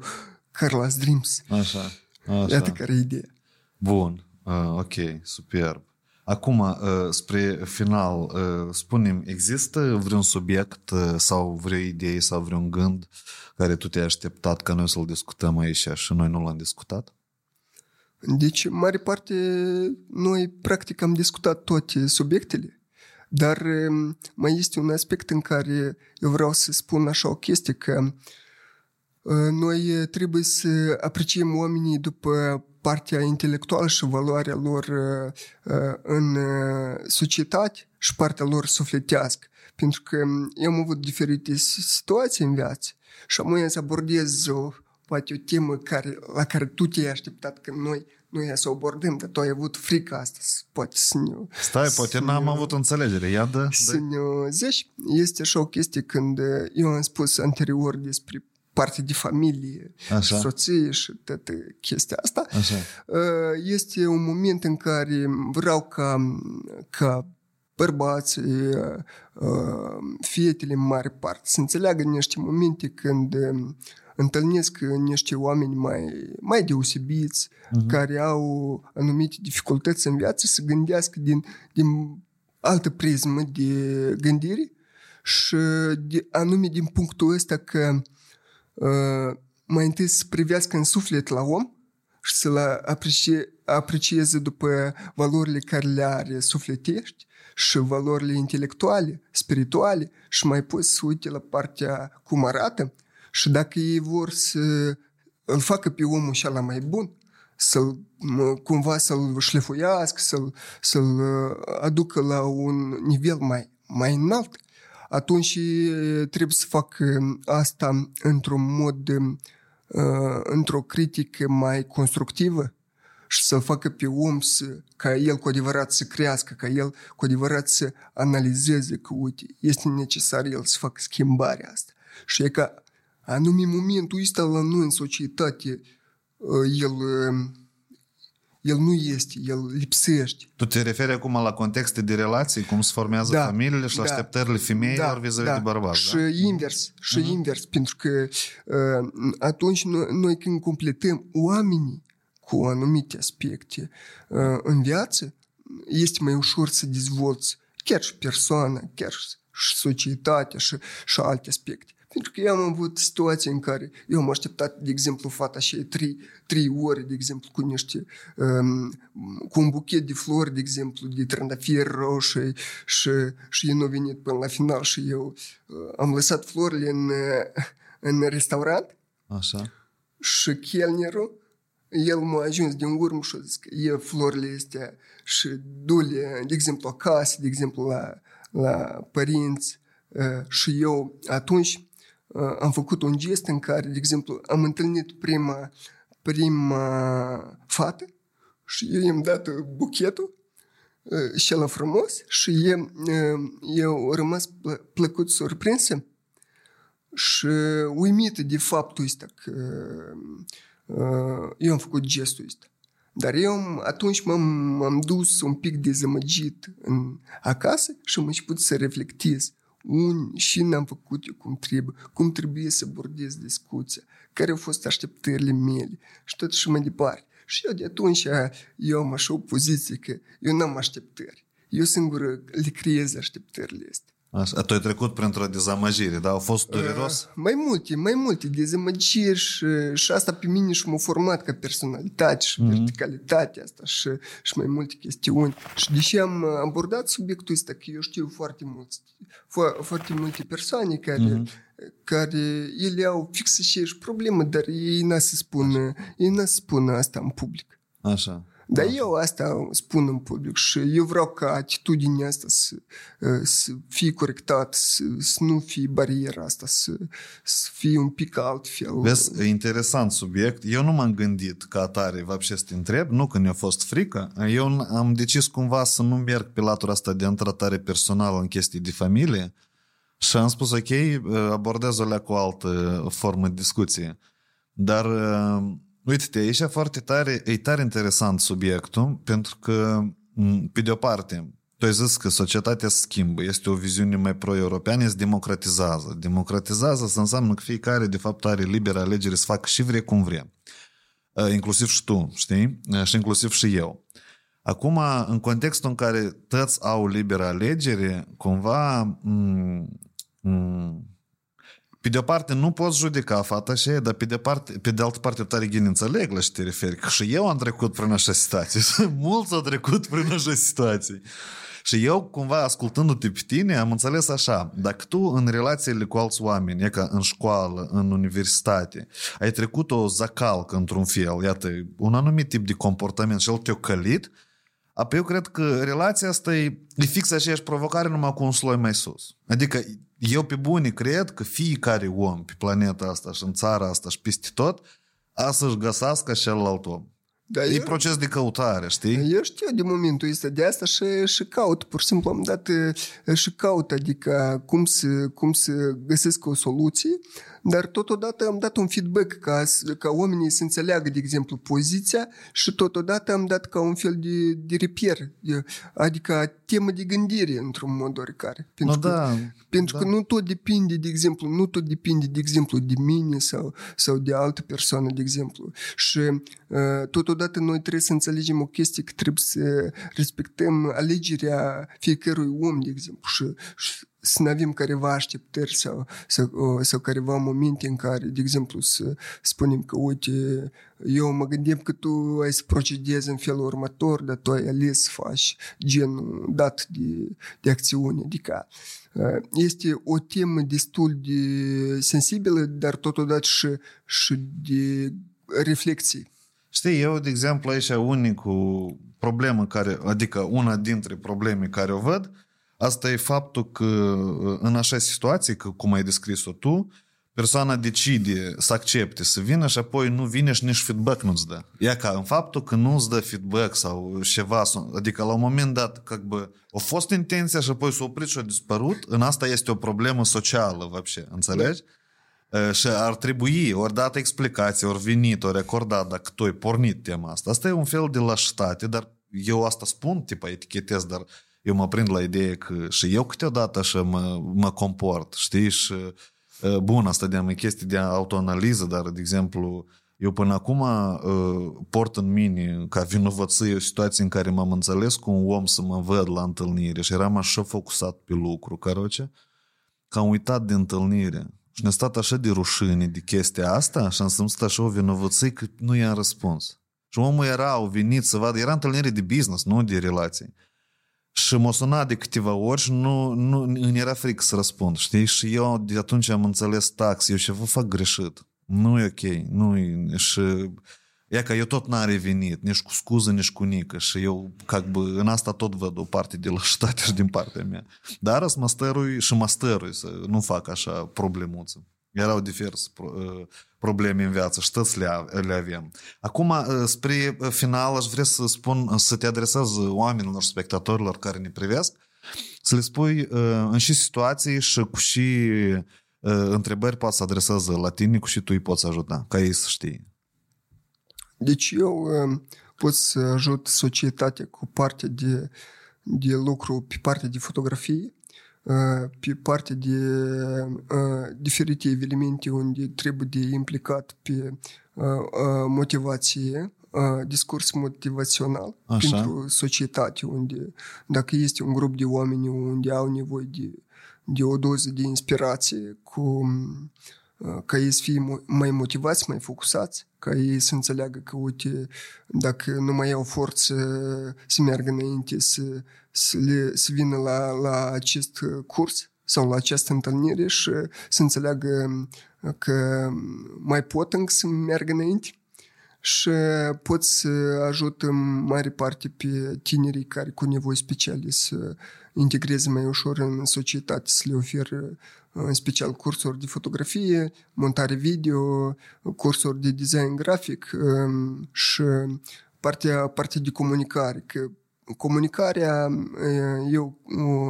Carlos Dreams. Așa. Așa. Iată care e ideea. Bun. Uh, ok, superb. Acum, uh, spre final, uh, spunem, există vreun subiect uh, sau vreo idee sau vreun gând care tu te-ai așteptat ca noi să-l discutăm aici și noi nu l-am discutat? Deci, în mare parte, noi practic am discutat toate subiectele, dar um, mai este un aspect în care eu vreau să spun așa o chestie, că noi trebuie să apreciem oamenii după partea intelectuală și valoarea lor în societate și partea lor sufletească. Pentru că eu am avut diferite situații în viață și am să abordez o, poate o temă care, la care tu te-ai așteptat că noi nu e să o abordăm, dar tu ai avut frică asta, poate să ne... Stai, poate n-am ne, avut înțelegere, ia dă. Să ne zici, este așa o chestie când eu am spus anterior despre parte de familie, Așa. soție și toată chestia asta. Așa. Uh, este un moment în care vreau ca, ca bărbații, uh, fietele în mare parte, să înțeleagă niște momente când um, întâlnesc niște oameni mai, mai deosebiți, uh-huh. care au anumite dificultăți în viață, să gândească din, din altă prismă de gândire și de, anume din punctul ăsta că uh, mai întâi să privească în suflet la om și să-l aprecie, aprecieze după valorile care le are sufletești și valorile intelectuale, spirituale și mai poți să uite la partea cum arată și dacă ei vor să îl facă pe omul și la mai bun, să-l, cumva să-l șlefuiască, să-l, să-l aducă la un nivel mai, mai înalt, atunci trebuie să fac asta într-un mod, într-o critică mai constructivă și să-l facă pe om să, ca el cu adevărat să crească, ca el cu adevărat să analizeze că, uite, este necesar el să facă schimbarea asta. Și e ca anume momentul ăsta la noi în societate, el el nu este, el lipsește. Tu te referi acum la contexte de relații, cum se formează da, familiile și la da, așteptările femeilor da, vis-a-vis da. de bărbați. Și da? invers, și uh-huh. invers, pentru că uh, atunci noi, noi când completăm oamenii cu anumite aspecte uh, în viață, este mai ușor să dezvolți chiar și persoana, chiar și societatea și, și alte aspecte. Pentru că eu am avut situații în care eu am așteptat, de exemplu, fata și trei, trei ore, de exemplu, cu niște, um, cu un buchet de flori, de exemplu, de trandafiri roșii și, și eu nu venit până la final și eu uh, am lăsat florile în, în restaurant. Așa. Și chelnerul, el m-a ajuns din urmă și a zis că e florile astea și dule, de exemplu, acasă, de exemplu, la, la părinți. Uh, și eu atunci am făcut un gest în care, de exemplu, am întâlnit prima, prima fată și eu i-am dat buchetul și la frumos și eu, eu rămas plăcut surprinsă și uimită de faptul ăsta că eu am făcut gestul ăsta. Dar eu atunci m-am, m-am dus un pic dezamăgit în acasă și am început să reflectez un, și n-am făcut eu cum trebuie, cum trebuie să bordez discuția, care au fost așteptările mele și tot și mai departe. Și eu de atunci eu am așa o poziție că eu n-am așteptări. Eu singur le creez așteptările astea. Așa, tu ai trecut printr-o dezamăgire, dar au fost dureros? Uh, mai multe, mai multe dezamăgiri și, și asta pe mine și m-a format ca personalitate și mm-hmm. verticalitate asta și, și mai multe chestiuni. Și deși am abordat subiectul ăsta, că eu știu foarte mulți, fo- foarte multe persoane care mm-hmm. care ele au fix și problemă, dar ei n să spună, ei n să spună asta în public. Așa. Da. Eu asta spun în public și eu vreau ca atitudinea asta să, ă, să fie corectat, să, să nu fie bariera asta, să, să fie un pic altfel. Vezi, interesant subiect. Eu nu m-am gândit ca atare, vă să te întreb, nu că ne-a fost frică. Eu am decis cumva să nu merg pe latura asta de întratare personală în chestii de familie și am spus, ok, ă, abordez-o cu altă formă de discuție. Dar ă, Uite-te, aici foarte tare, e tare interesant subiectul, pentru că, pe de o parte, tu ai zis că societatea se schimbă, este o viziune mai pro-europeană, se democratizează. Democratizează să înseamnă că fiecare, de fapt, are liberă alegere să facă și vrea cum vrea. Inclusiv și tu, știi? Și inclusiv și eu. Acum, în contextul în care toți au liberă alegere, cumva m- m- pe de o parte nu poți judeca fata și dar pe de, parte, pe de altă parte tare gine înțeleg la ce te referi, că și eu am trecut prin așa situație, [laughs] mulți au trecut prin așa situație. Și eu, cumva, ascultându-te pe tine, am înțeles așa, dacă tu în relațiile cu alți oameni, e ca în școală, în universitate, ai trecut o zacalcă într-un fel, iată, un anumit tip de comportament și el te-a călit, apoi eu cred că relația asta e, e fix aceeași provocare, numai cu un sloi mai sus. Adică eu pe bune cred că fiecare om pe planeta asta și în țara asta și peste tot a să-și găsească celălalt om. Da, e eu, proces de căutare, știi? Eu știu de momentul ăsta de asta și, și caut, pur și simplu am dat și caut, adică cum să, cum să găsesc o soluție dar totodată am dat un feedback ca, ca oamenii să înțeleagă, de exemplu, poziția și totodată am dat ca un fel de, de reper, de, adică temă de gândire într-un mod oricare. Pentru, no, că, da, pentru da. că nu tot depinde, de exemplu, nu tot depinde, de exemplu, de mine sau, sau de altă persoană, de exemplu. Și uh, totodată noi trebuie să înțelegem o chestie că trebuie să respectăm alegerea fiecărui om, de exemplu, și, și să nu avem careva așteptări sau, sau, sau careva momente în care, de exemplu, să spunem că, uite, eu mă gândim că tu ai să procedezi în felul următor, dar tu ai ales să faci genul dat de, de acțiune. Adică este o temă destul de sensibilă, dar totodată și, și de reflexie. Știi, eu, de exemplu, aici unicul problemă care, adică una dintre probleme care o văd, Asta e faptul că în așa situație, că cum ai descris-o tu, persoana decide să accepte, să vină și apoi nu vine și nici feedback nu-ți dă. Ia ca în faptul că nu-ți dă feedback sau ceva, adică la un moment dat, как бы, a fost intenția și apoi s-a oprit și a dispărut, în asta este o problemă socială, вообще, înțelegi? Da. Și ar trebui, ori dată explicație, ori venit, ori recordat dacă tu ai pornit tema asta. Asta e un fel de lașitate, dar eu asta spun, tipa etichetez, dar eu mă prind la ideea că și eu câteodată așa mă, mă comport, știi? Și bun, asta de chestii de autoanaliză, dar, de exemplu, eu până acum uh, port în mine ca vinovăție o situație în care m-am înțeles cu un om să mă văd la întâlnire și eram așa focusat pe lucru, caroce, că am uitat de întâlnire. Și ne-a stat așa de rușine de chestia asta și am simțit așa o vinovăție că nu i-am răspuns. Și omul era, au venit să vadă, era întâlnire de business, nu de relații. Și m-a sunat de câteva ori și nu, nu îmi era frică să răspund, știi? Și eu de atunci am înțeles tax, eu și vă fac greșit. Nu e ok, nu e... Și E că eu tot n-am revenit, nici cu scuză, nici cu nică și eu, ca bă, în asta tot văd o parte de lăștate [laughs] și din partea mea. Dar să mă stărui și mă stărui să nu fac așa problemuță. Erau diverse probleme în viață și toți le, le avem. Acum, spre final, aș vrea să spun, să te adresez oamenilor, spectatorilor care ne privesc, să le spui în și situații și cu și întrebări poți să adreseze la tine, cu și tu îi poți ajuta, ca ei să știe. Deci eu pot să ajut societatea cu partea de, de lucru pe partea de fotografie, pe partea de diferite evenimente unde trebuie de implicat pe motivație, discurs motivațional Așa. pentru societate, unde dacă este un grup de oameni unde au nevoie de, de o doză de inspirație cu ca ei să fie mai motivați, mai focusați, ca ei să înțeleagă că, uite, dacă nu mai au forță să meargă înainte, să, să, le, să vină la, la acest curs, sau la această întâlnire și să înțeleagă că mai pot încă să meargă înainte și pot să ajut în mare parte pe tinerii care cu nevoi speciale să integreze mai ușor în societate, să le ofer în special cursuri de fotografie, montare video, cursuri de design grafic și partea, partea de comunicare, că comunicarea eu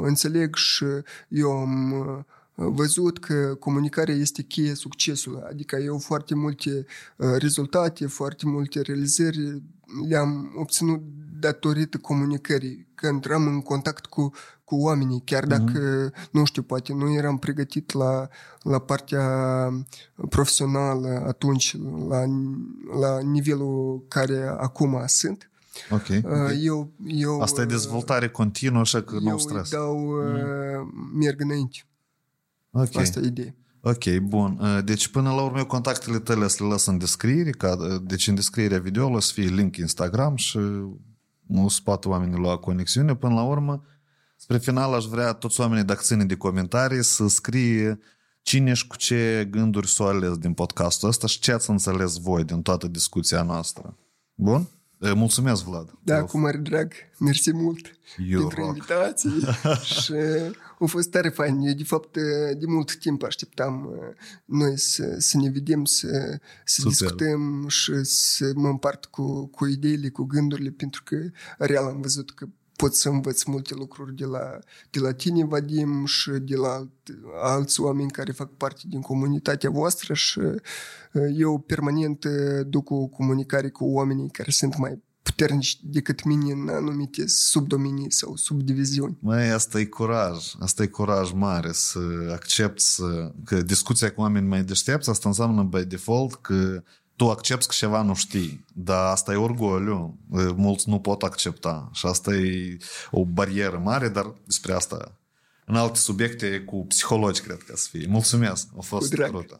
înțeleg și eu am văzut că comunicarea este cheia succesului, adică eu foarte multe rezultate, foarte multe realizări le-am obținut datorită comunicării, că intram în contact cu, cu oamenii, chiar mhm. dacă, mm-hmm. nu știu, poate nu eram pregătit la, la partea profesională atunci, la, la nivelul care acum sunt, Okay, okay. Eu, eu, Asta e dezvoltare continuă, așa că nu stres. Eu dau, mm. merg înainte. Okay. Asta e ideea. Ok, bun. Deci până la urmă contactele tale să le las în descriere, ca, deci în descrierea videoului să fie link Instagram și nu spate oamenii la conexiune. Până la urmă, spre final aș vrea toți oamenii dacă ține de comentarii să scrie cine și cu ce gânduri s-o ales din podcastul ăsta și ce ați înțeles voi din toată discuția noastră. Bun? Mulțumesc, Vlad. Da, cu mare drag. Mersi mult Eu pentru invitații [laughs] și a fost tare fain. Eu, de fapt, de mult timp așteptam noi să, să ne vedem, să, să discutăm și să mă împart cu, cu ideile, cu gândurile, pentru că real am văzut că pot să învăț multe lucruri de la, de la tine, Vadim, și de la alți oameni care fac parte din comunitatea voastră și eu permanent duc o comunicare cu oamenii care sunt mai puternici decât mine în anumite subdominii sau subdiviziuni. Mai asta e curaj. Asta e curaj mare să accepti să, că discuția cu oameni mai deștepți, asta înseamnă by default că tu accepti că ceva nu știi, dar asta e orgoliu. Mulți nu pot accepta și asta e o barieră mare, dar despre asta în alte subiecte cu psihologi cred că să fie. Mulțumesc, a fost crută.